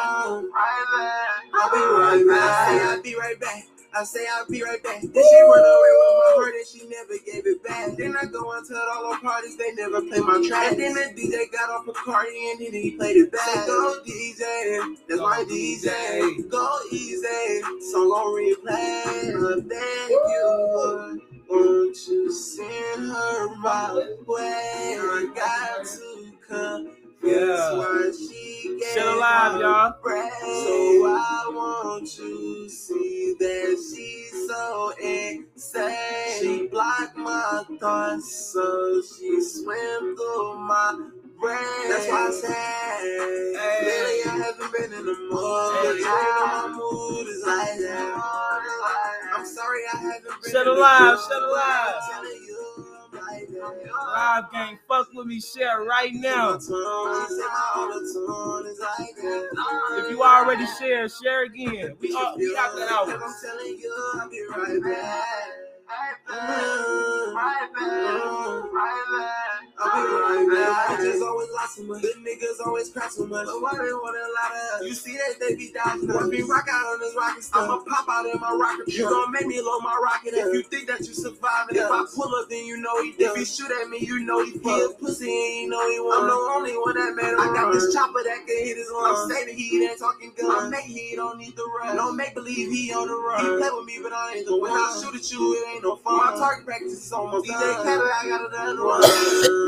Right back. I'll be right back. Say I'll be right back. I say I'll be right back. Then she run away with my heart and she never gave it back. Then I go into all the parties, they never play my track. And then the DJ got off a party and then he played it back. Go DJ, that's my DJ. Go easy, song on replay. Thank you. Won't you send her my way? I got to come. Yeah. Why she Shit alive, y'all. so I want you to see that she's so insane. She blocked my thoughts, so she swam through my brain. That's why I say, lately I haven't been in the mood. You know my mood is like that. I'm sorry I haven't been Shut in the alive, shut alive. Live gang, fuck with me, share right now. She said my auto-tune is like that. If you already share, share again. We all, we got that out. I'm telling you, I'll be right back. Right back. Right back. I'll be right back. I just always lie so much. The niggas always cry so much. But why they want a lot of us? You see that they be dodging us. We rock out on this rocket stuff. I'ma pop out in my rocket. You gon' make me load my rocket. If you think that you surviving, if I pull up, then you know he done. If you shoot at me, you know he fuck. He a pussy and you know he won. I'm the only one that made him I got this chopper that can hit his lungs. Uh. I'm saving heat and talking guns. Uh. I make he don't need the run. Uh. Don't make believe he on the run. He play with me, but I ain't the one. When I shoot at you, it ain't no fun. My target practice is almost DJ done. Khaled, I got another one.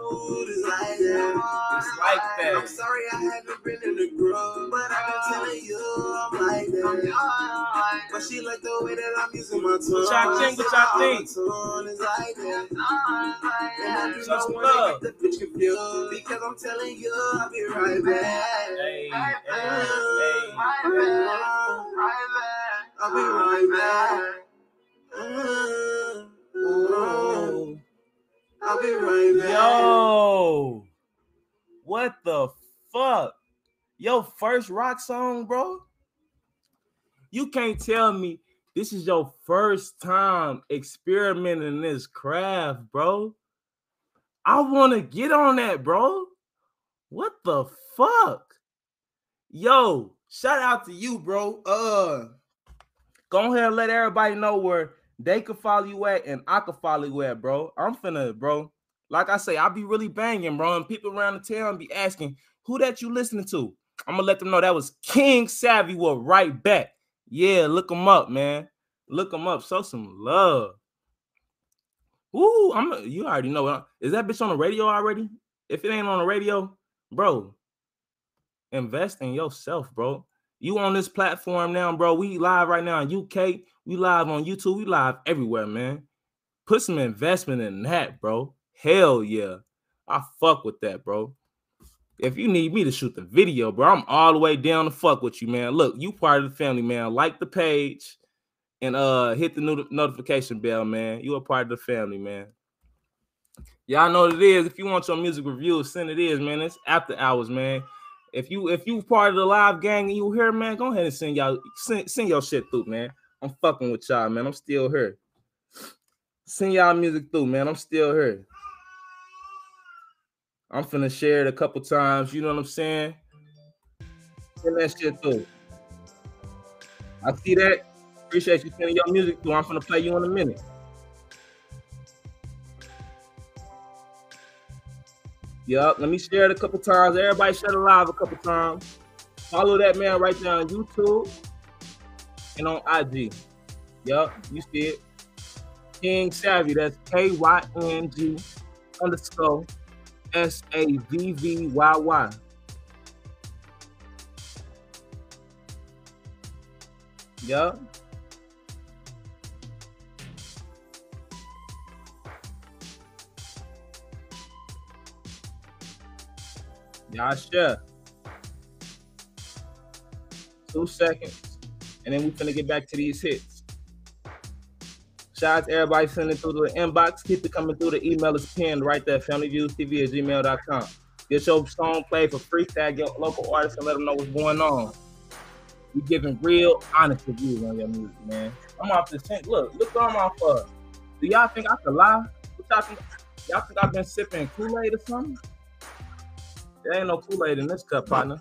It's like that. I'm sorry, I haven't been in the groove, but I've been telling you I'm like that. But she like the way that I'm using my tongue. What y'all think? What y'all think? Tone is like that. And I do not want love. to get the bitch confused because I'm telling you I'll be right back. Hey, hey, Right back. Right back. I'll be right back. Mm, I'll be right back. Yo, what the fuck? Yo, first rock song, bro? You can't tell me this is your first time experimenting in this craft, bro. I want to get on that, bro. What the fuck? Yo, shout out to you, bro. Uh, go ahead and let everybody know where they can follow you at and I can follow you at, bro. I'm finna, bro. Like I say, I be really banging, bro. And people around the town be asking who that you listening to. I'm gonna let them know that was King Savvy. Will right back. Yeah, look him up, man. Look him up. Show some love. Ooh, I'm. You already know. Is that bitch on the radio already? If it ain't on the radio, bro, invest in yourself, bro. You on this platform now, bro. We live right now in UK. We live on YouTube. We live everywhere, man. Put some investment in that, bro. Hell yeah. I fuck with that, bro. If you need me to shoot the video, bro, I'm all the way down to fuck with you, man. Look, you part of the family, man. Like the page and uh hit the not- notification bell, man. You a part of the family, man. Y'all know what it is. If you want your music review, send it is, man. It's after hours, man. If you if you part of the live gang and you here, man, go ahead and send y'all send, send your shit through, man. I'm fucking with y'all, man. I'm still here. Send y'all music through, man. I'm still here. I'm finna share it a couple times. You know what I'm saying? Send that shit through. I see that. Appreciate you sending your music through. I'm finna play you in a minute. Yup, let me share it a couple times. Everybody share it live a couple times. Follow that man right there on YouTube and on IG. Yup, you see it. King Savvy, that's K Y N G underscore S A V V Y Y. Yup. Y'all. Two seconds. And then we're gonna get back to these hits. Shout out to everybody sending through the inbox. Keep it coming through. The email is pinned right there, familyviewstv at gmail.com. Get your song played for free. Tag your local artists and let them know what's going on. We giving real, honest reviews on your music, man. I'm off this tent. Look, look what I'm off of. Do y'all think I could lie? What y'all think? Y'all think I've been sipping Kool-Aid or something? There ain't no Kool-Aid in this cup, partner.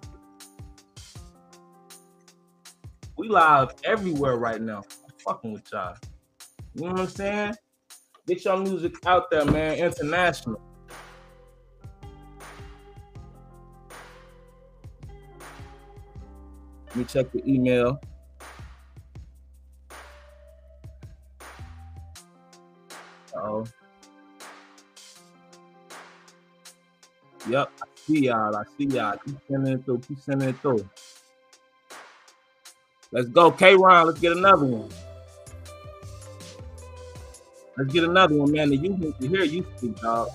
We live everywhere right now. I'm fucking with y'all. You know what I'm saying? Get your music out there, man. International. Let me check the email. Oh. Yep, I see y'all. I see y'all. Keep sending it through. Keep sending it through. Let's go, K Ron. Let's get another one. Let's get another one, man. The youth need to hear you speak, dog.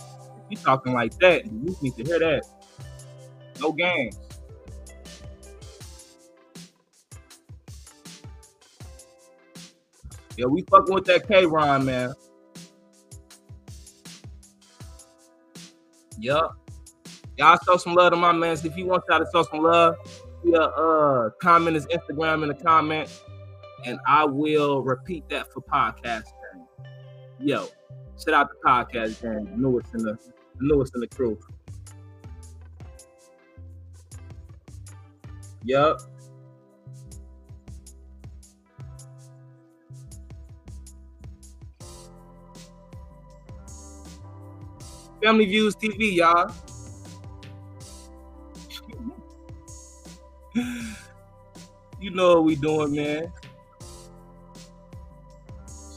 If you talking like that, the youth need to hear that. No games. Yeah, we fucking with that K Ron, man. Yup. Y'all show some love to my man. If you want y'all to show some love, yeah, uh, comment his Instagram in the comment, and I will repeat that for podcast. Yo, shout out the podcast gang, newest in the, the newest in the crew. Yup. Family Views TV, y'all. you know what we doing, man.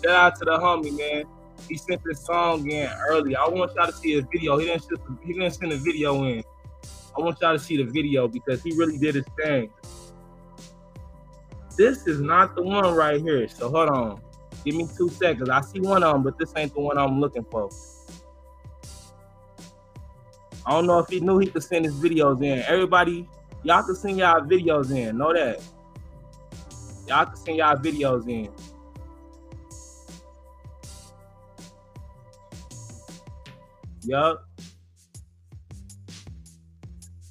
Shout out to the homie, man. He sent this song in early. I want y'all to see his video. He didn't send, he didn't send a video in. I want y'all to see the video because he really did his thing. This is not the one right here. So hold on. Give me two seconds. I see one of them, but this ain't the one I'm looking for. I don't know if he knew he could send his videos in. Everybody, y'all can send y'all videos in. Know that. Y'all can send y'all videos in. Yup.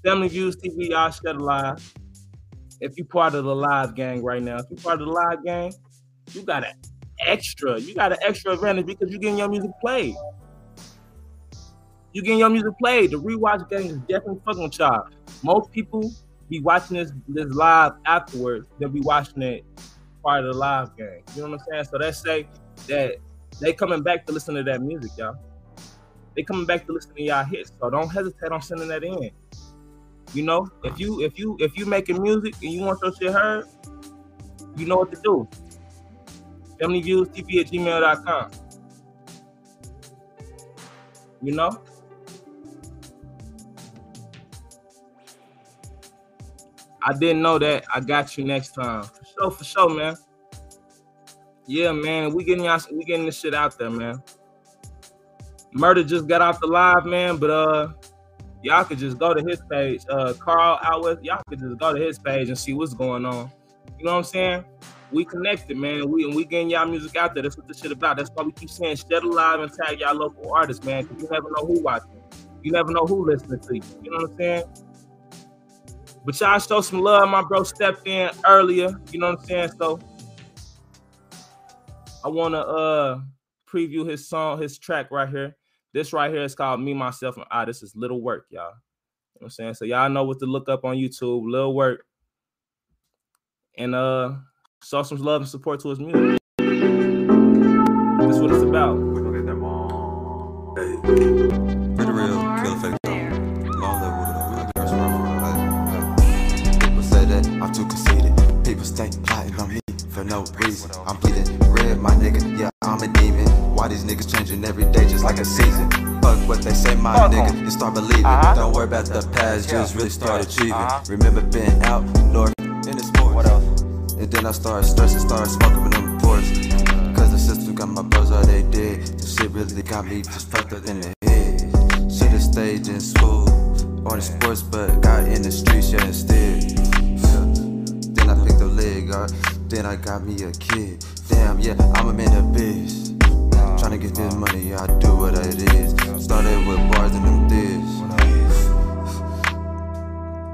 Family Views TV, y'all shut live. If you part of the live gang right now, if you part of the live gang, you got an extra, you got an extra advantage because you're getting your music played. You getting your music played. The rewatch gang is definitely fucking with y'all. Most people be watching this this live afterwards. They'll be watching it part of the live gang. You know what I'm saying? So that say that they coming back to listen to that music, y'all. They coming back to listen to y'all hits. So don't hesitate on sending that in. You know, if you if you if you making music and you want your shit heard, you know what to do. FamilyViewsTV at gmail.com. You know? I didn't know that. I got you next time. For sure, for sure, man. Yeah, man. We getting y'all we getting this shit out there, man. Murder just got off the live, man, but uh y'all could just go to his page. Uh Carl out with y'all could just go to his page and see what's going on. You know what I'm saying? We connected, man. We and we getting y'all music out there. That's what this shit about. That's why we keep saying share the live and tag y'all local artists, man. Cause you never know who watching. You never know who listening to you. You know what I'm saying? But y'all show some love. My bro stepped in earlier. You know what I'm saying? So I wanna uh preview his song, his track right here. This right here is called Me, Myself, and I. This is Little Work, y'all. You know what I'm saying? So y'all know what to look up on YouTube, Little Work. And uh show some love and support to his music. That's what it's about. People say that I'm too conceited. People stay plotting on me for no reason. I'm bleeding red, my nigga. Yeah, I'm a demon. Why these niggas changing every day just like a season? Fuck what they say, my nigga, and start believing. Uh-huh. Don't worry about the past, just really start achieving. Uh-huh. Remember being out north in the sports. What else? And then I started stressing, started smoking with them reports. Cause the system got my bros all they did. This shit really got me just fucked up in the head. Should've stayed in school or in sports, but got in the streets, yeah, instead. Then I picked up leg art, then I got me a kid. Damn, yeah, I'm a man of biz. Tryna get this money, I do what it is. Started with bars and them this.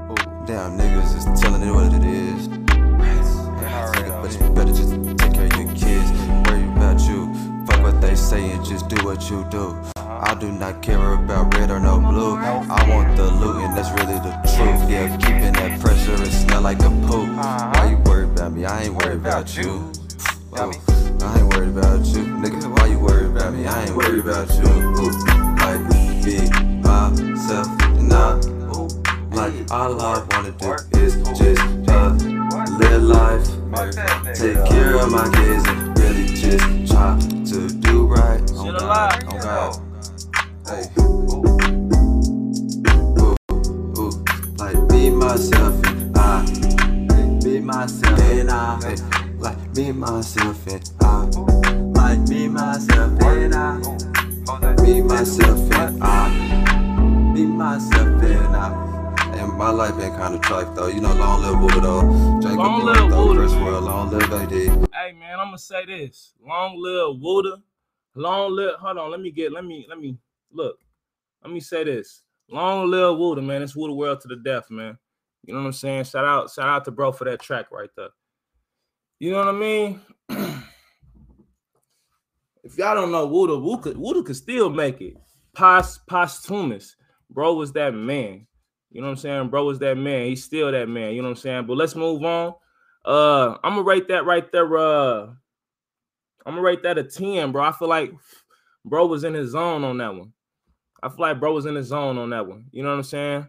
Oh, damn, niggas is telling it what it is. Nigga, but you better just take care of your kids. Worry about you. Fuck what they say and just do what you do. I do not care about red or no blue. I want the loot, and that's really the truth. Yeah, keeping that pressure, it smell like a poop. Why you worried about me? I ain't worried about you. Whoa, I ain't worried about you. Nigga, why you worried about me? I ain't worried about you. Ooh, like, be myself, and I, ooh, like, all I wanna do is just, uh, live life, take care of my kids, and really just try to do right. On God, on God. Hey. Ooh, ooh, like, be myself, and I, be myself, and I, me, myself, and I, like, me, myself, and I, be myself, and I, be myself, and I. And my life been kind of trite though, you know, long live Buddha though. Jacob Long live Buddha, man. World, long live AD. Hey man, I'm gonna say this. Long live Wooda. Long live. Hold on. Let me get. Let me. Let me look. Let me say this. Long live Wooda, man. It's Wooda world to the death, man. You know what I'm saying? Shout out, shout out to bro for that track right there. You know what I mean? if y'all don't know Wooda, Wooda could, still make it. Pos, posthumous. Bro was that man. You know what I'm saying? Bro was that man. He's still that man. You know what I'm saying? But let's move on. Uh, I'm gonna rate that right there. Uh, I'm gonna rate that a 10, bro. I feel like bro was in his zone on that one. I feel like bro was in his zone on that one. You know what I'm saying?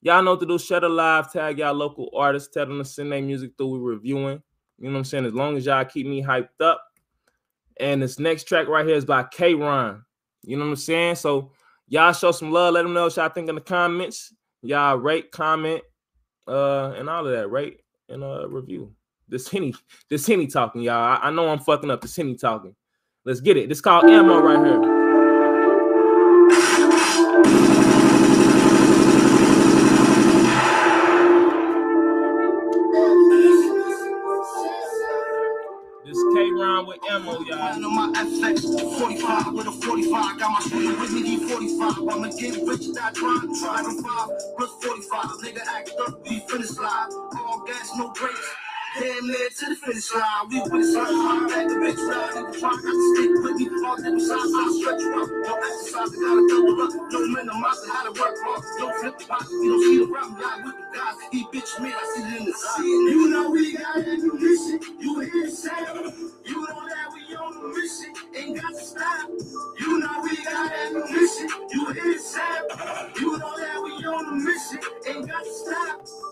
Y'all know what to do. Share the live, tag y'all local artists, tell them to send their music through. We reviewing. You know what I'm saying? As long as y'all keep me hyped up. And this next track right here is by K Ron. You know what I'm saying? So y'all show some love. Let them know what y'all think in the comments. Y'all rate, comment, uh, and all of that. Rate and uh review. This Henny, this Henny talking, y'all. I, I know I'm fucking up. This Henny talking. Let's get it. This called ammo right here. Y'all. on my FX 45 with a 45. Got my shooter with me, D45. I'ma get rich, not trying. Driving 5 plus 45. Nigga act up, we finish live. All gas, no brakes. Damn near to the finish line. We with it, son. Back the bitch round. Nigga try not to stick with me. All different sides, I stretch you out. No exercise, I gotta double up. No minimize, I how to work hard. No flip the box. You don't see the rap guy with the guys. He bitch me, I see it in the side. You know we got ammunition. You hear the sound. You know that we on a mission. Ain't got to stop. You know we got ammunition. You hear the sound. You know that we on a mission. Ain't got to stop.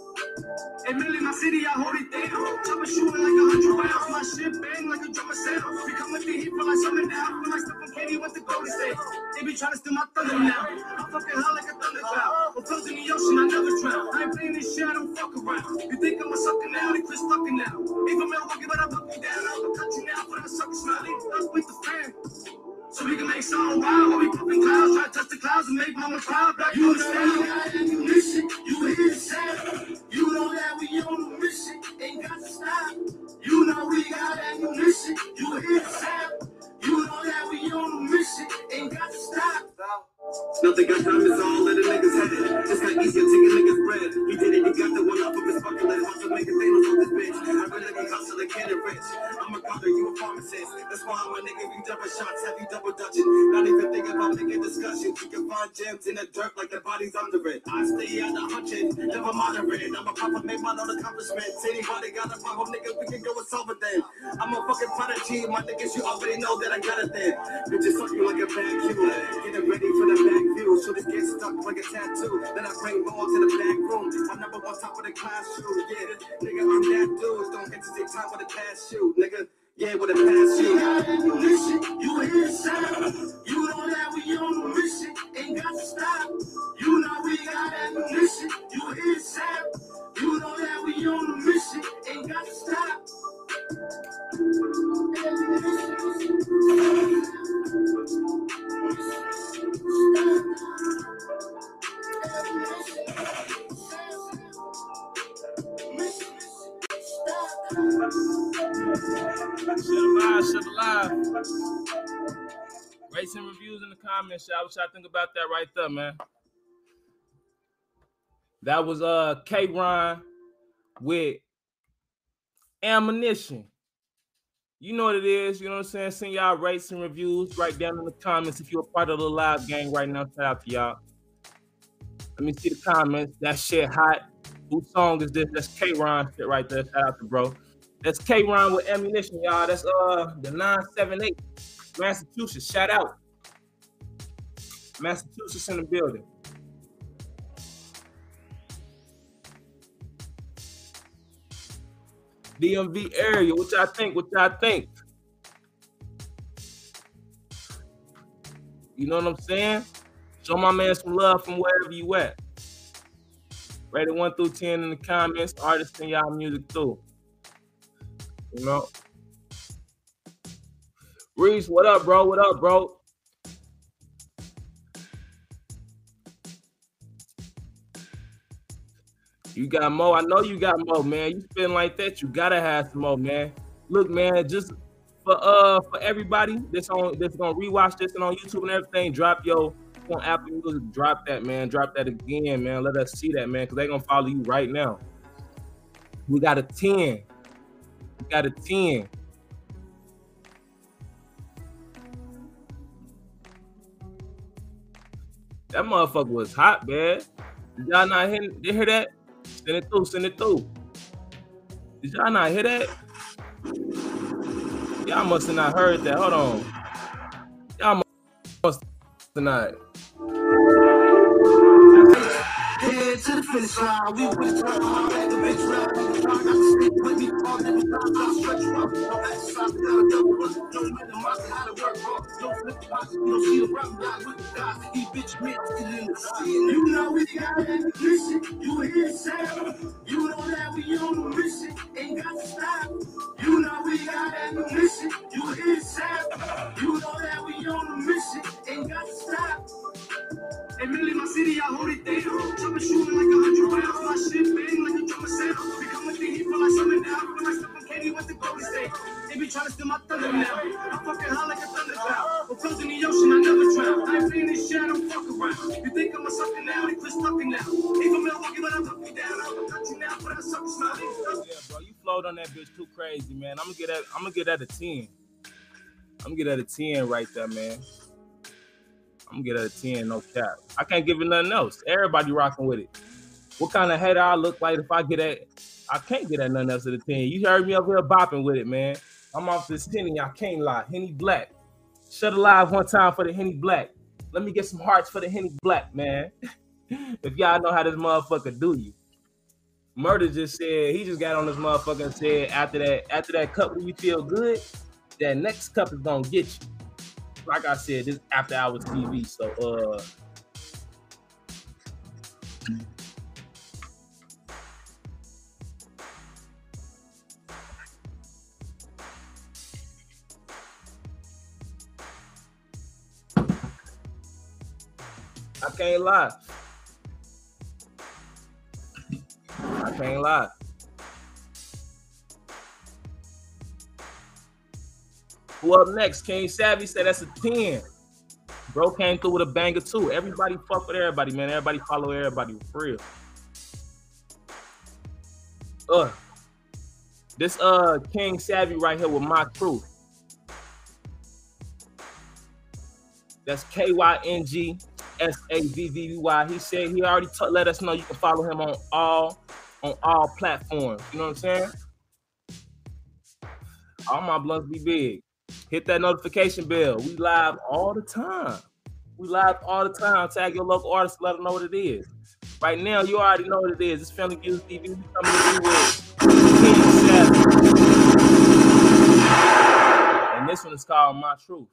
Hey, Millie, my city, I hold it down. Chopper shooting like a hundred rounds. My shit bang like a drummer sound. We come with heat, feel like something down. Feel like Stephen Kenny with the Golden State. They be trying to steal my thunder now. I'm fucking high like a thunder cloud. But flows in the ocean, I never drown. I ain't playing this shit, I don't fuck around. You think I'm a sucker now? They quit sucking now. Even Milwaukee, but I buck you down. I'm a country now, but I'm a sucker smelly. Let's with the fan. So we can make something wild when we popping clouds. Try to touch the clouds and make mama proud. Black You you know we got ammunition. You hear the sound. You know that we on a mission. Ain't got to stop. You know we got ammunition. You hear the sound. You know that we on a mission. Ain't got to stop. Nothing got time is all in a nigga's head. Just got easier taking niggas bread. He did it, he got the one off of his fucking leg. Hustle making Thanos on this bitch. I really be hustling, getting rich. I'm a doctor, you a pharmacist. That's why I'm a nigga, we double shots, heavy double dutching. Not even thinking about making discussion. We can find gems in the dirt like the bodies under it. I stay at the hunting, never moderate. I'm a papa, make my own accomplishments. Anybody got a problem, nigga, we can go and solve it then. I'm a fucking prodigy, my niggas, you already know that I got it then. Bitches suck you like a bag cue. Getting ready for the back view. So this get stuck like a tattoo. Then I bring more to the back room. My number one top of the class shoe. Yeah, nigga, I'm that dude. Don't hesitate time with a pass shoe. Nigga, yeah, with a pass shoe. You hear the sound. You know that we on a mission. Ain't got to stop. You know we got ammunition. You sound. You know that we on a mission. Ain't got to stop. Some reviews in the comments, y'all. What y'all think about that right there, man? That was uh K Ron with ammunition. You know what it is, you know what I'm saying? Send y'all rates and reviews right down in the comments if you're a part of the live gang right now. Shout out to y'all. Let me see the comments. That shit hot. Whose song is this? That's K Ron shit right there. Shout out to bro. That's K Ron with ammunition, y'all. That's uh the 978 Massachusetts. Shout out. Massachusetts in the building. DMV area. What y'all think? What y'all think? You know what I'm saying? Show my man some love from wherever you at. Rate it one through ten in the comments. Artists and y'all music too. You know. Reese, what up, bro? What up, bro? You got more. I know you got more, man. You spin like that, you gotta have some more, man. Look, man, just for uh for everybody that's on that's gonna rewatch this and on YouTube and everything, drop your on Apple Music, drop that, man. Drop that again, man. Let us see that, man, because they're gonna follow you right now. We got a 10. We got a 10. That motherfucker was hot, man. Y'all not hear, did hear that? Send it through, send it through. Did y'all not hear that? Y'all must have not heard that. Hold on. Y'all must have not. To finish line. We was trying to let the bitch. We trying not to stick with me. All the time, I'll stretch you up. No exercise, without a double bust. Don't the monster how to work hard. Don't flip the box. You don't see the rap guy with the guys. These bitch men still in the sea. You know we got that mission. You hear sound. You know that we on a mission. Ain't got to stop. You know we got that mission. You hear sound. You know that we on a mission. Ain't got to stop. And really, my city, I hold it down. Jumping, shooting like a hundred rounds. My shit bang like a drummer sound. Become a thing, he feel like something down. Feel like Stephen Katie with the Golden State. They be trying to steal my thunder now. I'm fucking high like a thunder cloud. I'm floating in the ocean, I never drown. I ain't playing this shit, I don't fuck around. You think I'm a sucker now? They quit sucking now. From Milwaukee, but I took you down. I'm you now, but I suck smile. Yeah, bro, you flowed on that bitch too crazy, man. I'm gonna get that. I'm gonna get that a ten. I'm gonna get that a ten right there, man. I'm gonna get a ten, no cap. I can't give it nothing else. Everybody rocking with it. What kind of head I look like if I get that? I can't get that nothing else at a ten. You heard me up here bopping with it, man. I'm off this Henny. I can't lie. Henny Black. Shut alive one time for the Henny Black. Let me get some hearts for the Henny Black, man. if y'all know how this motherfucker do you. Murder just said he just got on this motherfucker and said after that after that cup when you feel good, that next cup is gonna get you. Like I said, this after hours TV. So uh I can't lie. I can't lie. Who up next? King Savvy said that's a 10. Bro came through with a banger too. Everybody fuck with everybody, man. Everybody follow everybody for real. Uh, this uh King Savvy right here with my crew. That's K Y N G S A V V Y. He said he already t- let us know you can follow him on all on all platforms. You know what I'm saying? All my blunts be big. Hit that notification bell. We live all the time. We live all the time. Tag your local artist, let them know what it is. Right now, you already know what it is. It's Family Views TV. We coming to you with King. And this one is called My Truth.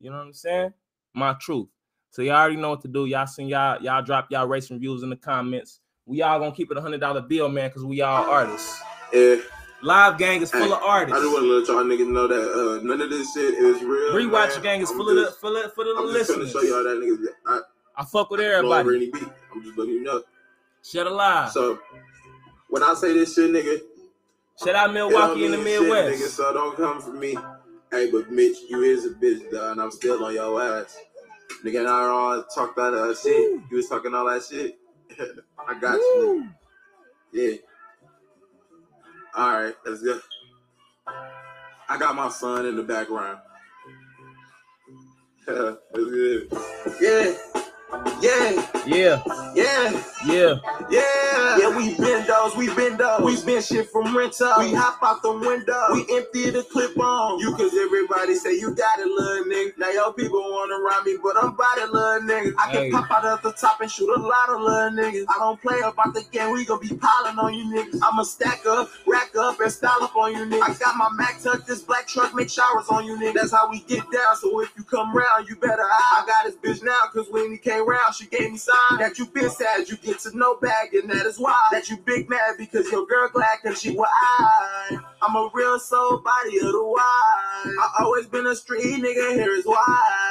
You know what I'm saying? My Truth. So y'all already know what to do. Y'all send y'all y'all drop y'all race reviews in the comments. We all gonna keep it a hundred dollar bill, man, because we all artists. Yeah. Live gang is full Hey, of artists. I just want to let y'all niggas know that uh, none of this shit is real. Rewatch man. gang is I'm full of the just- full of full of the I'm just listeners. show y'all that niggas. I, I fuck with over everybody. any beat. I'm just letting you know. Shut alive. So when I say this shit, nigga, Shout out Milwaukee in the mean shit, Midwest. nigga. So don't come for me. Hey, but Mitch, you is a bitch, dog, and I'm still on your ass. Nigga, and I all talk that uh, shit. You was talking all that shit. I got you. Yeah. All right, let's go. I got my son in the background. That's good. Yeah. Yeah. Yeah. Yeah. Yeah. Yeah. Yeah, we been those, we been those. We been shit from rental. We hop out the window. We empty the clip on. You cause everybody say you got it, little nigga. Now your people wanna rhyme me, but I'm by the little nigga. I can Hey. pop out of the top and shoot a lot of little niggas. I don't play about the game, we gon' be piling on you niggas. I'ma stack up, rack up, and style up on you niggas. I got my Mac tucked, this black truck make showers on you niggas. That's how we get down, so if you come round, you better hide. I got this bitch now, cause when he came round, she gave me sign that you been sad, you get to know bag, and that is why. That you big mad because your girl glad cause she was I. I'm a real soul body of the wide. I always been a street nigga, here is why.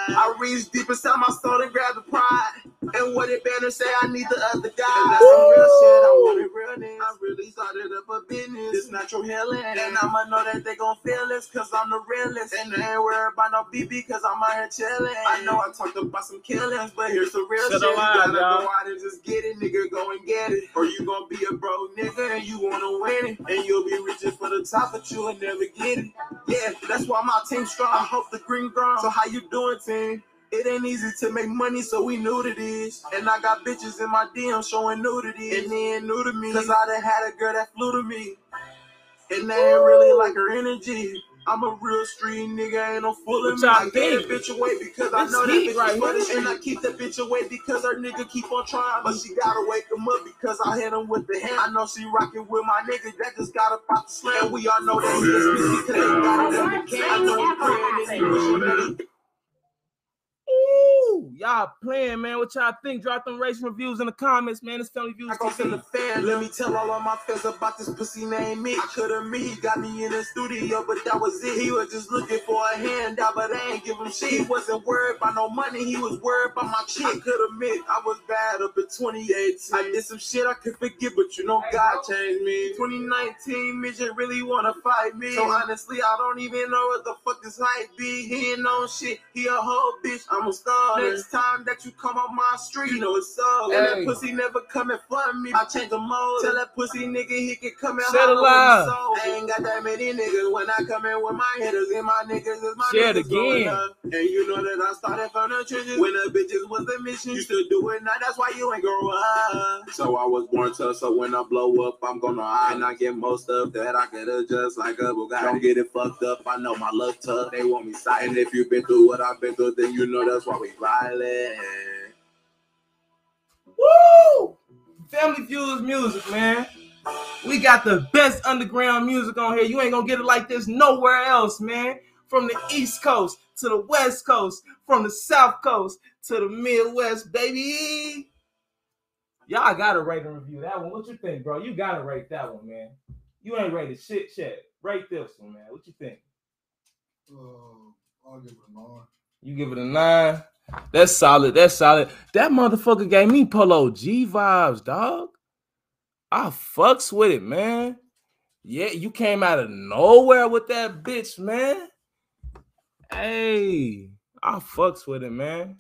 I reach deep inside my soul and grab the pride. And what it better say, I need the other guy. And that's some real shit, I want it realness. I really started up a business, this natural healing. And I'ma know that they gon' feel this, cause I'm the realest. And they ain't worried about no BB, cause I'm out here chilling. I know I talked about some killings, but here's the real Shut shit. You gotta go out and just get it, nigga, go and get it. Or you gon' be a broke nigga and you wanna win it. And you'll be reaching for the top, but you'll never get it. Yeah, that's why my team's strong. I hope the green grown. So how you doing, team? It ain't easy to make money, so we knew to this. And I got bitches in my DM showing nudity. And they ain't new to me. Cause I done had a girl that flew to me. And they ain't really like her energy. I'm a real street nigga, ain't no fooling What me. I get that bitch away because I know that bitch right is for the here. And I keep that bitch away because her nigga keep on trying. But she gotta wake him up because I hit him with the hand. I know she rocking with my nigga that just got up out the slam. And we all know that he is busy because they got it in the can. I know he praying and he wishing that y'all playing, man. What y'all think? Drop them race reviews in the comments, man. It's Family Views I go to the TV. fan. Let me tell all of my fans about this pussy named me. I could have me, he got me in the studio, but that was it. He was just looking for a handout, but I ain't give him shit. He wasn't worried about no money, he was worried about my chick. I could admit I was bad up in 2018. I did some shit I could forget, but you know God changed me. 2019, midget really wanna fight me. So honestly, I don't even know what the fuck this hype be. He ain't no shit, he a whole bitch. I'm a star. Next time that you come on my street, you know it's up. And that pussy never coming for me. I change the mode. Tell that pussy nigga he can come and Share the live. soul. I ain't got that many niggas when I come in with my hitters and my niggas is my Share niggas again. up. And you know that I started from the trenches when the bitches was the mission. You still do it now, that's why you ain't grow up. So I was born tough, so when I blow up, I'm gonna hide and I get most stuff that I could adjust like a Bugatti. Don't get it fucked up, I know my love tough, they want me side. And if you been through what I've been through, then you know that's why we violent. Woo! Family Views music, man. We got the best underground music on here. You ain't gonna get it like this nowhere else, man. From the East Coast to the West Coast, from the South Coast to the Midwest, baby. Y'all gotta rate and review that one. What you think, bro? You gotta rate that one, man. You ain't rated shit, shit. Rate this one, man. What you think? Uh, I'll give it a nine. You give it a nine. That's solid. That's solid. That motherfucker gave me Polo G vibes, dog. I fucks with it, man. Yeah, you came out of nowhere with that bitch, man. Hey, I fucks with it, man.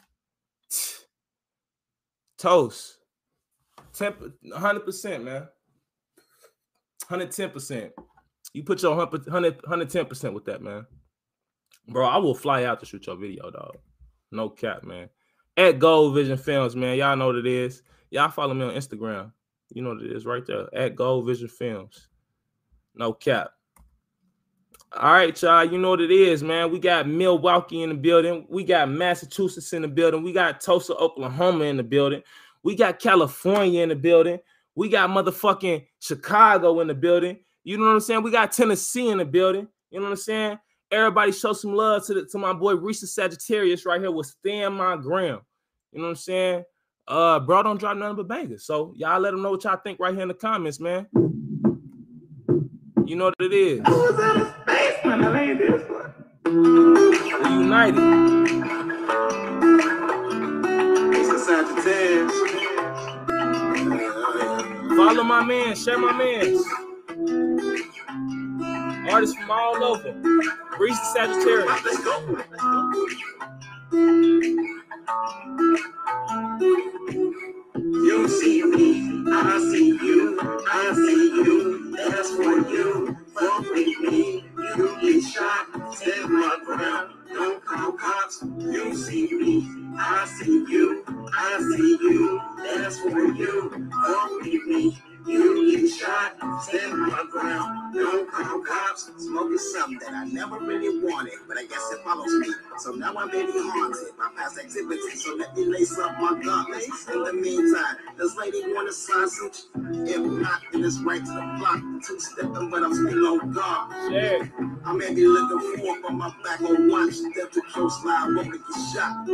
Toast. 10, 100%, man. 110%. You put your 100, 110% with that, man. Bro, I will fly out to shoot your video, dog. No cap, man. At Gold Vision Films, man. Y'all know what it is. Y'all follow me on Instagram. You know what it is right there. At Gold Vision Films. No cap. All right, y'all. You know what it is, man. We got Milwaukee in the building. We got Massachusetts in the building. We got Tulsa, Oklahoma in the building. We got California in the building. We got motherfucking Chicago in the building. You know what I'm saying? We got Tennessee in the building. You know what I'm saying? Everybody show some love to the, to my boy Reese Sagittarius right here with Stand My Ground. You know what I'm saying? Uh, bro, don't drop nothing but bangers. So y'all let them know what y'all think right here in the comments, man. You know what it is. We united. Sagittarius. Follow my man, share my man. Artists from all over. Reese Sagittarius. Let's go. You see me, I see you, I see you, that's for you. Fuck with me, you get shot, stand my ground, don't call cops. You see me, I see you, I see you, that's for you. Fuck with me, you get shot, stand my ground, don't call cops. Smoking something that I never really wanted, but I guess it follows me. So now I'm really haunted by past activities. So let me lace up my gauntlets. In the meantime, this lady want a sausage? If not, then it's right to the block. Two stepping, but I'm still on guard. I may be looking forward, but my back on watch. Step to close line, won't get shot.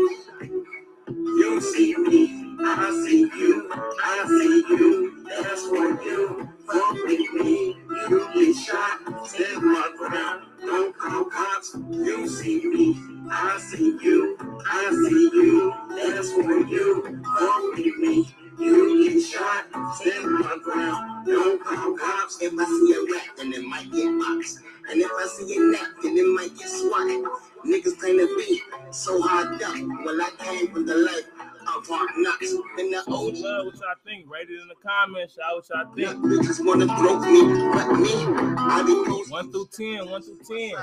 You see me, I see you, I see you, that's for you. Fuck with me, you get shot, stand my ground, don't call cops. You see me, I see you, I see you, that's for you. Fuck with me, you get shot. Stand my ground. Don't call cops. If I see a rat, then it might get boxed. And if I see a neck, then it might get swatted. Niggas claim to be so hard up. Well, I came from the life of hard knocks. And the OG Love what y'all think. Rate it in the comments. Y'all what y'all think. bitches wanna throw me, but me, I be close. One through ten, one through ten.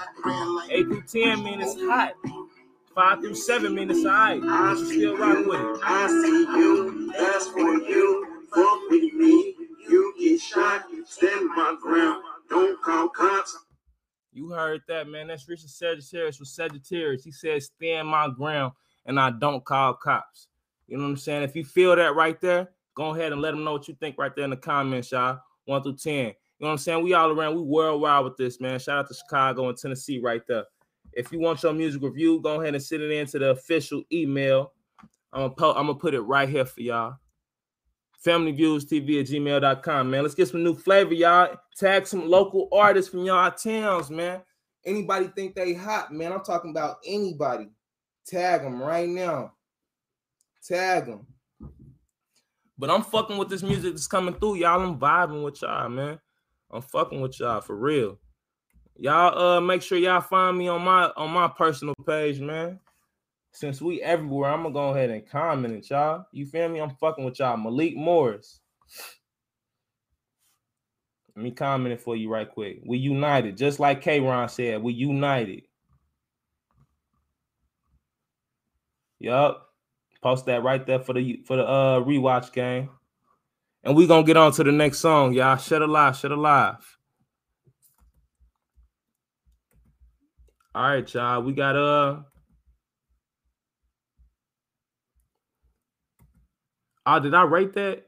Eight through ten mean it's hot. Five through seven mean it's alright. I should still rock with it. I see you, that's for you. Fuck with me, you get shot. Stand my ground. Don't call cops. You heard that, man. That's Richard Sagittarius with Sagittarius. He says, stand my ground and I don't call cops. You know what I'm saying? If you feel that right there, go ahead and let them know what you think right there in the comments, y'all. One through 10. You know what I'm saying? We all around, we worldwide with this, man. Shout out to Chicago and Tennessee right there. If you want your music review, go ahead and send it into the official email. I'm gonna, po- I'm gonna put it right here for y'all. FamilyViewsTV at gmail.com, man. Let's get some new flavor, y'all. Tag some local artists from y'all towns, man. Anybody think they hot, man? I'm talking about anybody. Tag them right now. Tag them. But I'm fucking with this music that's coming through, y'all. I'm vibing with y'all, man. I'm fucking with y'all for real. Y'all uh make sure y'all find me on my on my personal page, man. Since we everywhere, I'm gonna go ahead and comment it, y'all. You feel me? I'm fucking with y'all. Malik Morris. Let me comment it for you right quick. We united, just like K Ron said. We united. Yup. Post that right there for the for the uh rewatch game. And we gonna get on to the next song, y'all. Shut alive, shut alive. All right, y'all. We got uh Oh, did I rate that?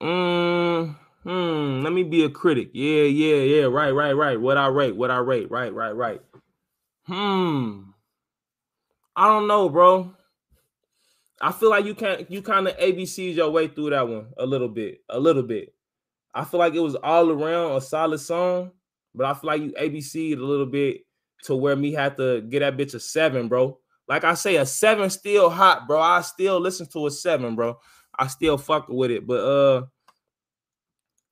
Mm, hmm. Let me be a critic. Yeah, yeah, yeah. Right, right, right. What I rate, what I rate. Right, right, right. Hmm. I don't know, bro. I feel like you can't you kind of ABC's your way through that one a little bit, a little bit. I feel like it was all around a solid song, but I feel like you ABC'd a little bit to where me had to get that bitch a seven, bro. Like I say, a seven still hot, bro. I still listen to a seven, bro. I still fuck with it, but uh,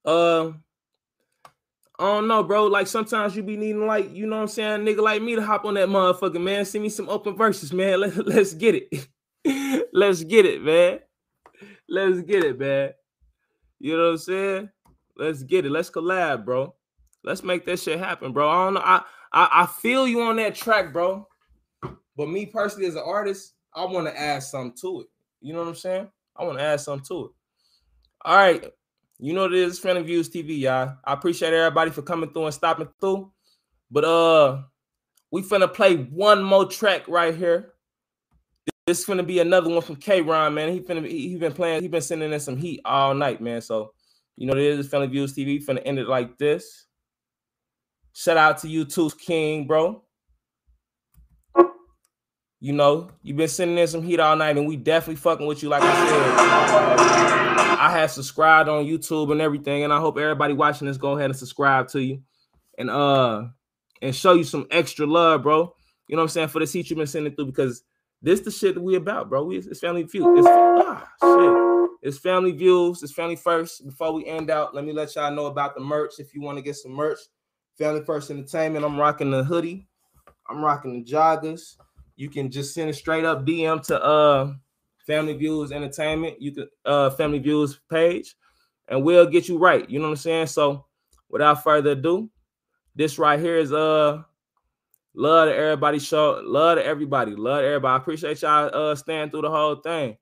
uh, I don't know, bro. Like sometimes you be needing, like you know what I'm saying, nigga like me to hop on that motherfucker, man. Send me some open verses, man. Let, let's get it. let's get it, man. Let's get it, man. You know what I'm saying? Let's get it. Let's collab, bro. Let's make that shit happen, bro. I don't know. I I, I feel you on that track, bro. But me personally, as an artist, I want to add something to it. You know what I'm saying? I want to add something to it. All right. You know what it is, Family Views TV, y'all. I appreciate everybody for coming through and stopping through. But uh, we finna play one more track right here. This is gonna be another one from K Ron, man. He finna he, he been playing, he been sending in some heat all night, man. So you know this is, Family Views TV. Finna end it like this. Shout out to you too, King, bro. You know, you've been sending in some heat all night, and we definitely fucking with you. Like I said, I have subscribed on YouTube and everything, and I hope everybody watching this go ahead and subscribe to you, and uh, and show you some extra love, bro. You know what I'm saying for this heat you've been sending through because this the shit that we about, bro. We it's family view. It's ah shit. It's family views. It's family first. Before we end out, let me let y'all know about the merch. If you want to get some merch, Family First Entertainment. I'm rocking the hoodie. I'm rocking the joggers. You can just send a straight up DM to uh Family Views Entertainment. You can uh Family Views page, and we'll get you right. You know what I'm saying? So without further ado, this right here is uh love to everybody show, love to everybody, love to everybody. I appreciate y'all uh staying through the whole thing.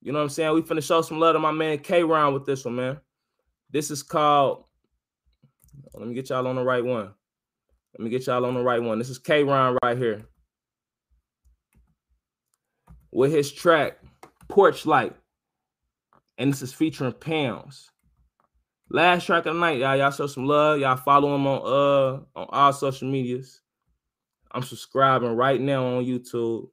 You know what I'm saying? We finna show some love to my man K Ron with this one, man. This is called. Let me get y'all on the right one. Let me get y'all on the right one. This is K Ron right here with his track Porch Light. And this is featuring Pounds. Last track of the night, y'all. Y'all show some love. Y'all follow him on uh on all social medias. I'm subscribing right now on YouTube.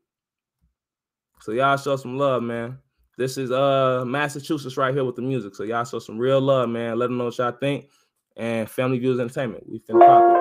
So y'all show some love, man. This is uh Massachusetts right here with the music. So y'all show some real love, man. Let them know what y'all think. And Family Views Entertainment. We finna pop it.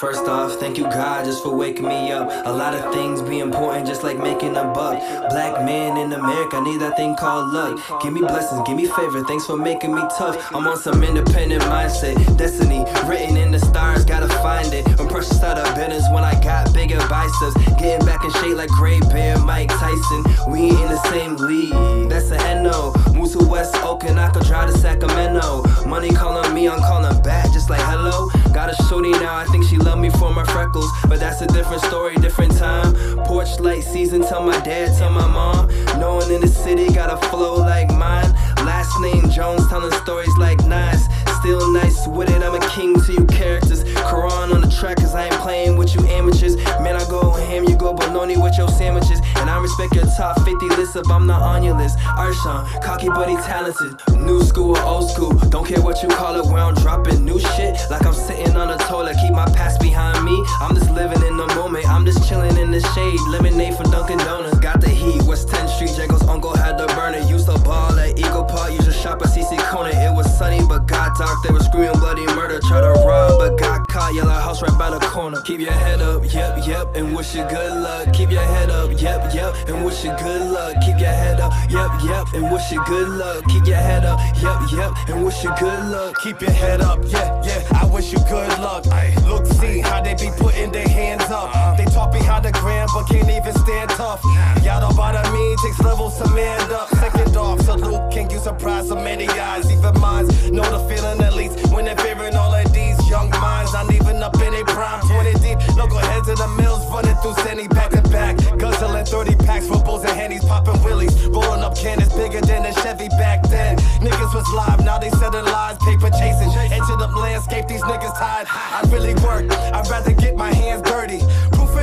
First off, thank you God just for waking me up. A lot of things be important, just like making a buck. Black man in America, I need that thing called luck. Give me blessings, give me favor, thanks for making me tough. I'm on some independent mindset, destiny written in the stars, gotta find it. I'm precious out of business when I got bigger biceps. Getting back in shape like Great Bear, Mike Tyson. We in the same league, that's a no. Move to West Oakland, I could drive to Sacramento. Money calling me, I'm calling back, just like hello. Got a shorty now, I think she love me for my freckles. But that's a different story, different time. Porch light season, tell my dad, tell my mom. No one in the city got a flow like mine. Last name Jones, telling stories like Nas. Still nice with it, I'm a king to you characters. K Ron on the track, cause I ain't playing with you amateurs. Man, I go ham, you bologna with your sandwiches. And I respect your top 50 list up, I'm not on your list. Arshawn, cocky but he talented. New school or old school, don't care what you call it, where I'm dropping new shit. Like I'm sitting on a toilet, keep my past behind me. I'm just living in the moment, I'm just chilling in the shade. Lemonade from Dunkin' Donuts, got the heat. West 10th Street, Jacob's uncle had the burner. Used to ball at Eagle Park, used to shop at CC Corner. It was sunny, but God talk, they were screaming bloody murder. Try to rob, but got caught. Yellow house right by the corner. Keep your head up, yep, yep, and wish you good luck. Keep your head up, yep, yep, and wish you good luck. Keep your head up, yep, yep, and wish you good luck. Keep your head up, yep, yep, and wish you good luck. Keep your head up, yeah, yeah. I wish you good luck. Look, see how they be putting their hands up. Uh-huh. They talk behind the gram, but can't even stand tough. Y'all don't bother me, takes levels to man up. Second off, salute, can you surprise so many eyes? Even minds know the feeling at least when they're fearing all of these young minds. Not even up in a prime, 20 deep. Local heads in the mills running through Sandy back to back. Guzzling 30 packs for bulls and hennies, popping willies. Rolling up cannons bigger than a Chevy back then. Niggas was live, now they selling lies, paper chasing. Into the landscape, these niggas tied. I really work, I'd rather get my hands dirty.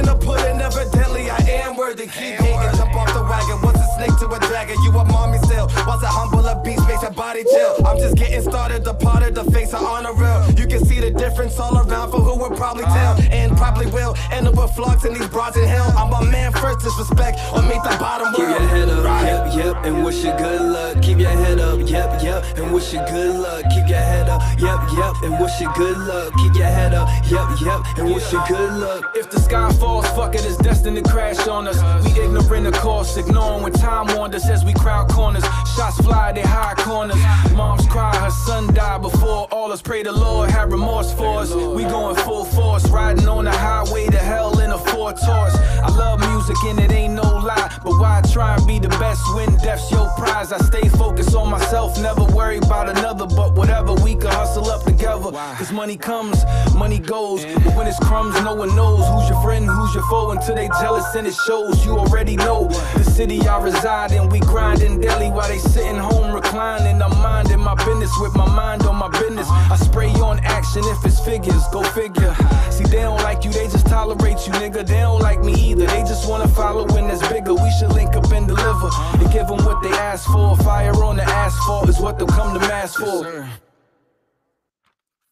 Proof in the pudding, evidently I am worthy. Keep hating, jump off the wagon. What's a snake to a dragon? You a mommy still. What's a humble a beast, makes a body chill. I'm just getting started, departed, the face of honor real. You can see the difference all around for who will probably tell. And probably will end up with flux in these broads in hell. I'm a man first, disrespect, or meet the bottom Keep your head up, yep, yep, and wish you good luck. Keep your head up, yep, yep, and wish you good luck. Keep your head up, yep, yep, and wish you good luck. Keep your head up, yep, yep, and wish you good luck. If the sky falls, fuck it, it's destined to crash on us. We ignorant of course, ignoring when time wanders as we crowd corners. Shots fly, they high corners. Moms cry, her son died before all us. Pray the Lord have remorse for us. We going full force, riding on the highway to hell in a Ford Taurus. I love music and it ain't no lie, but why try and be the best when death's your prize? I stay focused on myself, never worry about another, but whatever we can hustle up together. Cause money comes, money goes, but when it's crumbs, no one knows who's your friend, who's your foe until they jealous and it shows. You already know the city I reside in, we grind in daily while they sitting home reclining. I'm minding my business with my mind on my business. I spray on action if it's figures, go figure. See, they don't like you, they just tolerate you, nigga. They don't like me either, they just wanna follow when it's bigger. We should link up and deliver and give them what they ask for. Fire on the asphalt is what they'll come to mass for.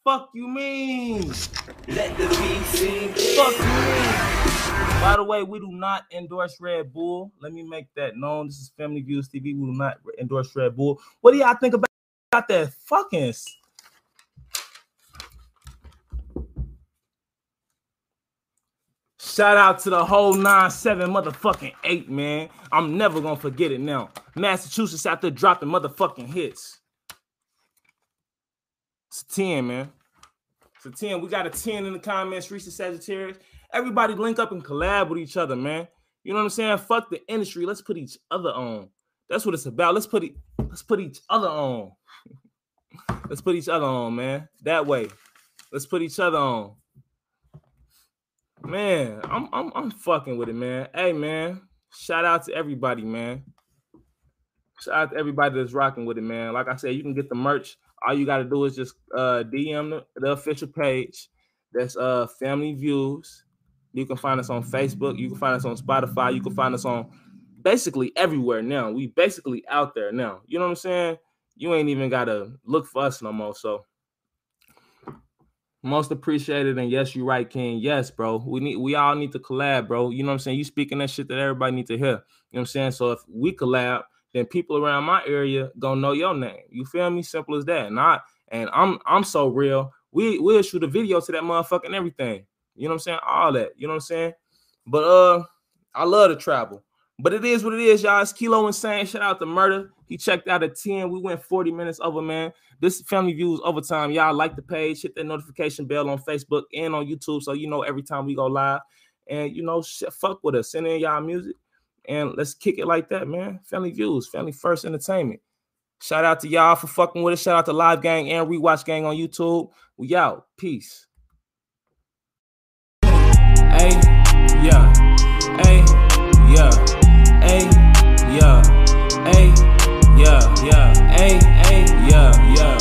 Fuck you mean? Let the beat. Fuck you mean? By the way, we do not endorse Red Bull. Let me make that known. This is Family Views TV. We do not endorse Red Bull. What do y'all think about, about that fucking? Shout out to the whole 9-7 motherfucking 8, man. I'm never gonna forget it now. Massachusetts out there dropping motherfucking hits. It's 10, man. It's 10. We got a 10 in the comments. Reese Sagittarius. Everybody link up and collab with each other, man. You know what I'm saying? Fuck the industry. Let's put each other on. That's what it's about. Let's put it. Let's put each other on. Let's put each other on, man. That way. Let's put each other on. Man, I'm I'm I'm fucking with it, man. Hey, man. Shout out to everybody, man. Shout out to everybody that's rocking with it, man. Like I said, you can get the merch. All you got to do is just uh, DM the, the official page. That's uh Family Views. You can find us on Facebook. You can find us on Spotify. You can find us on basically everywhere now. We basically out there now. You know what I'm saying? You ain't even gotta look for us no more. So most appreciated. And yes, you're right, King. Yes, bro. We need we all need to collab, bro. You know what I'm saying? You speaking that shit that everybody need to hear. You know what I'm saying? So if we collab, then people around my area gonna know your name. You feel me? Simple as that. And I and I'm I'm so real. We we'll shoot a video to that motherfucker and everything. You know what I'm saying? All that. You know what I'm saying? But uh, I love to travel. But it is what it is, y'all. It's Kilo Insane. Shout out to Murder. He checked out at 10. We went 40 minutes over, man. This family views overtime. Y'all like the page, hit that notification bell on Facebook and on YouTube so you know every time we go live. And you know, shit, fuck with us. Send in y'all music and let's kick it like that, man. Family views, family first entertainment. Shout out to y'all for fucking with us. Shout out to Live Gang and Rewatch Gang on YouTube. We out. Peace. Hey, yeah. Hey, yeah. Hey, yeah. Hey, yeah, yeah. Hey, hey, yeah, yeah.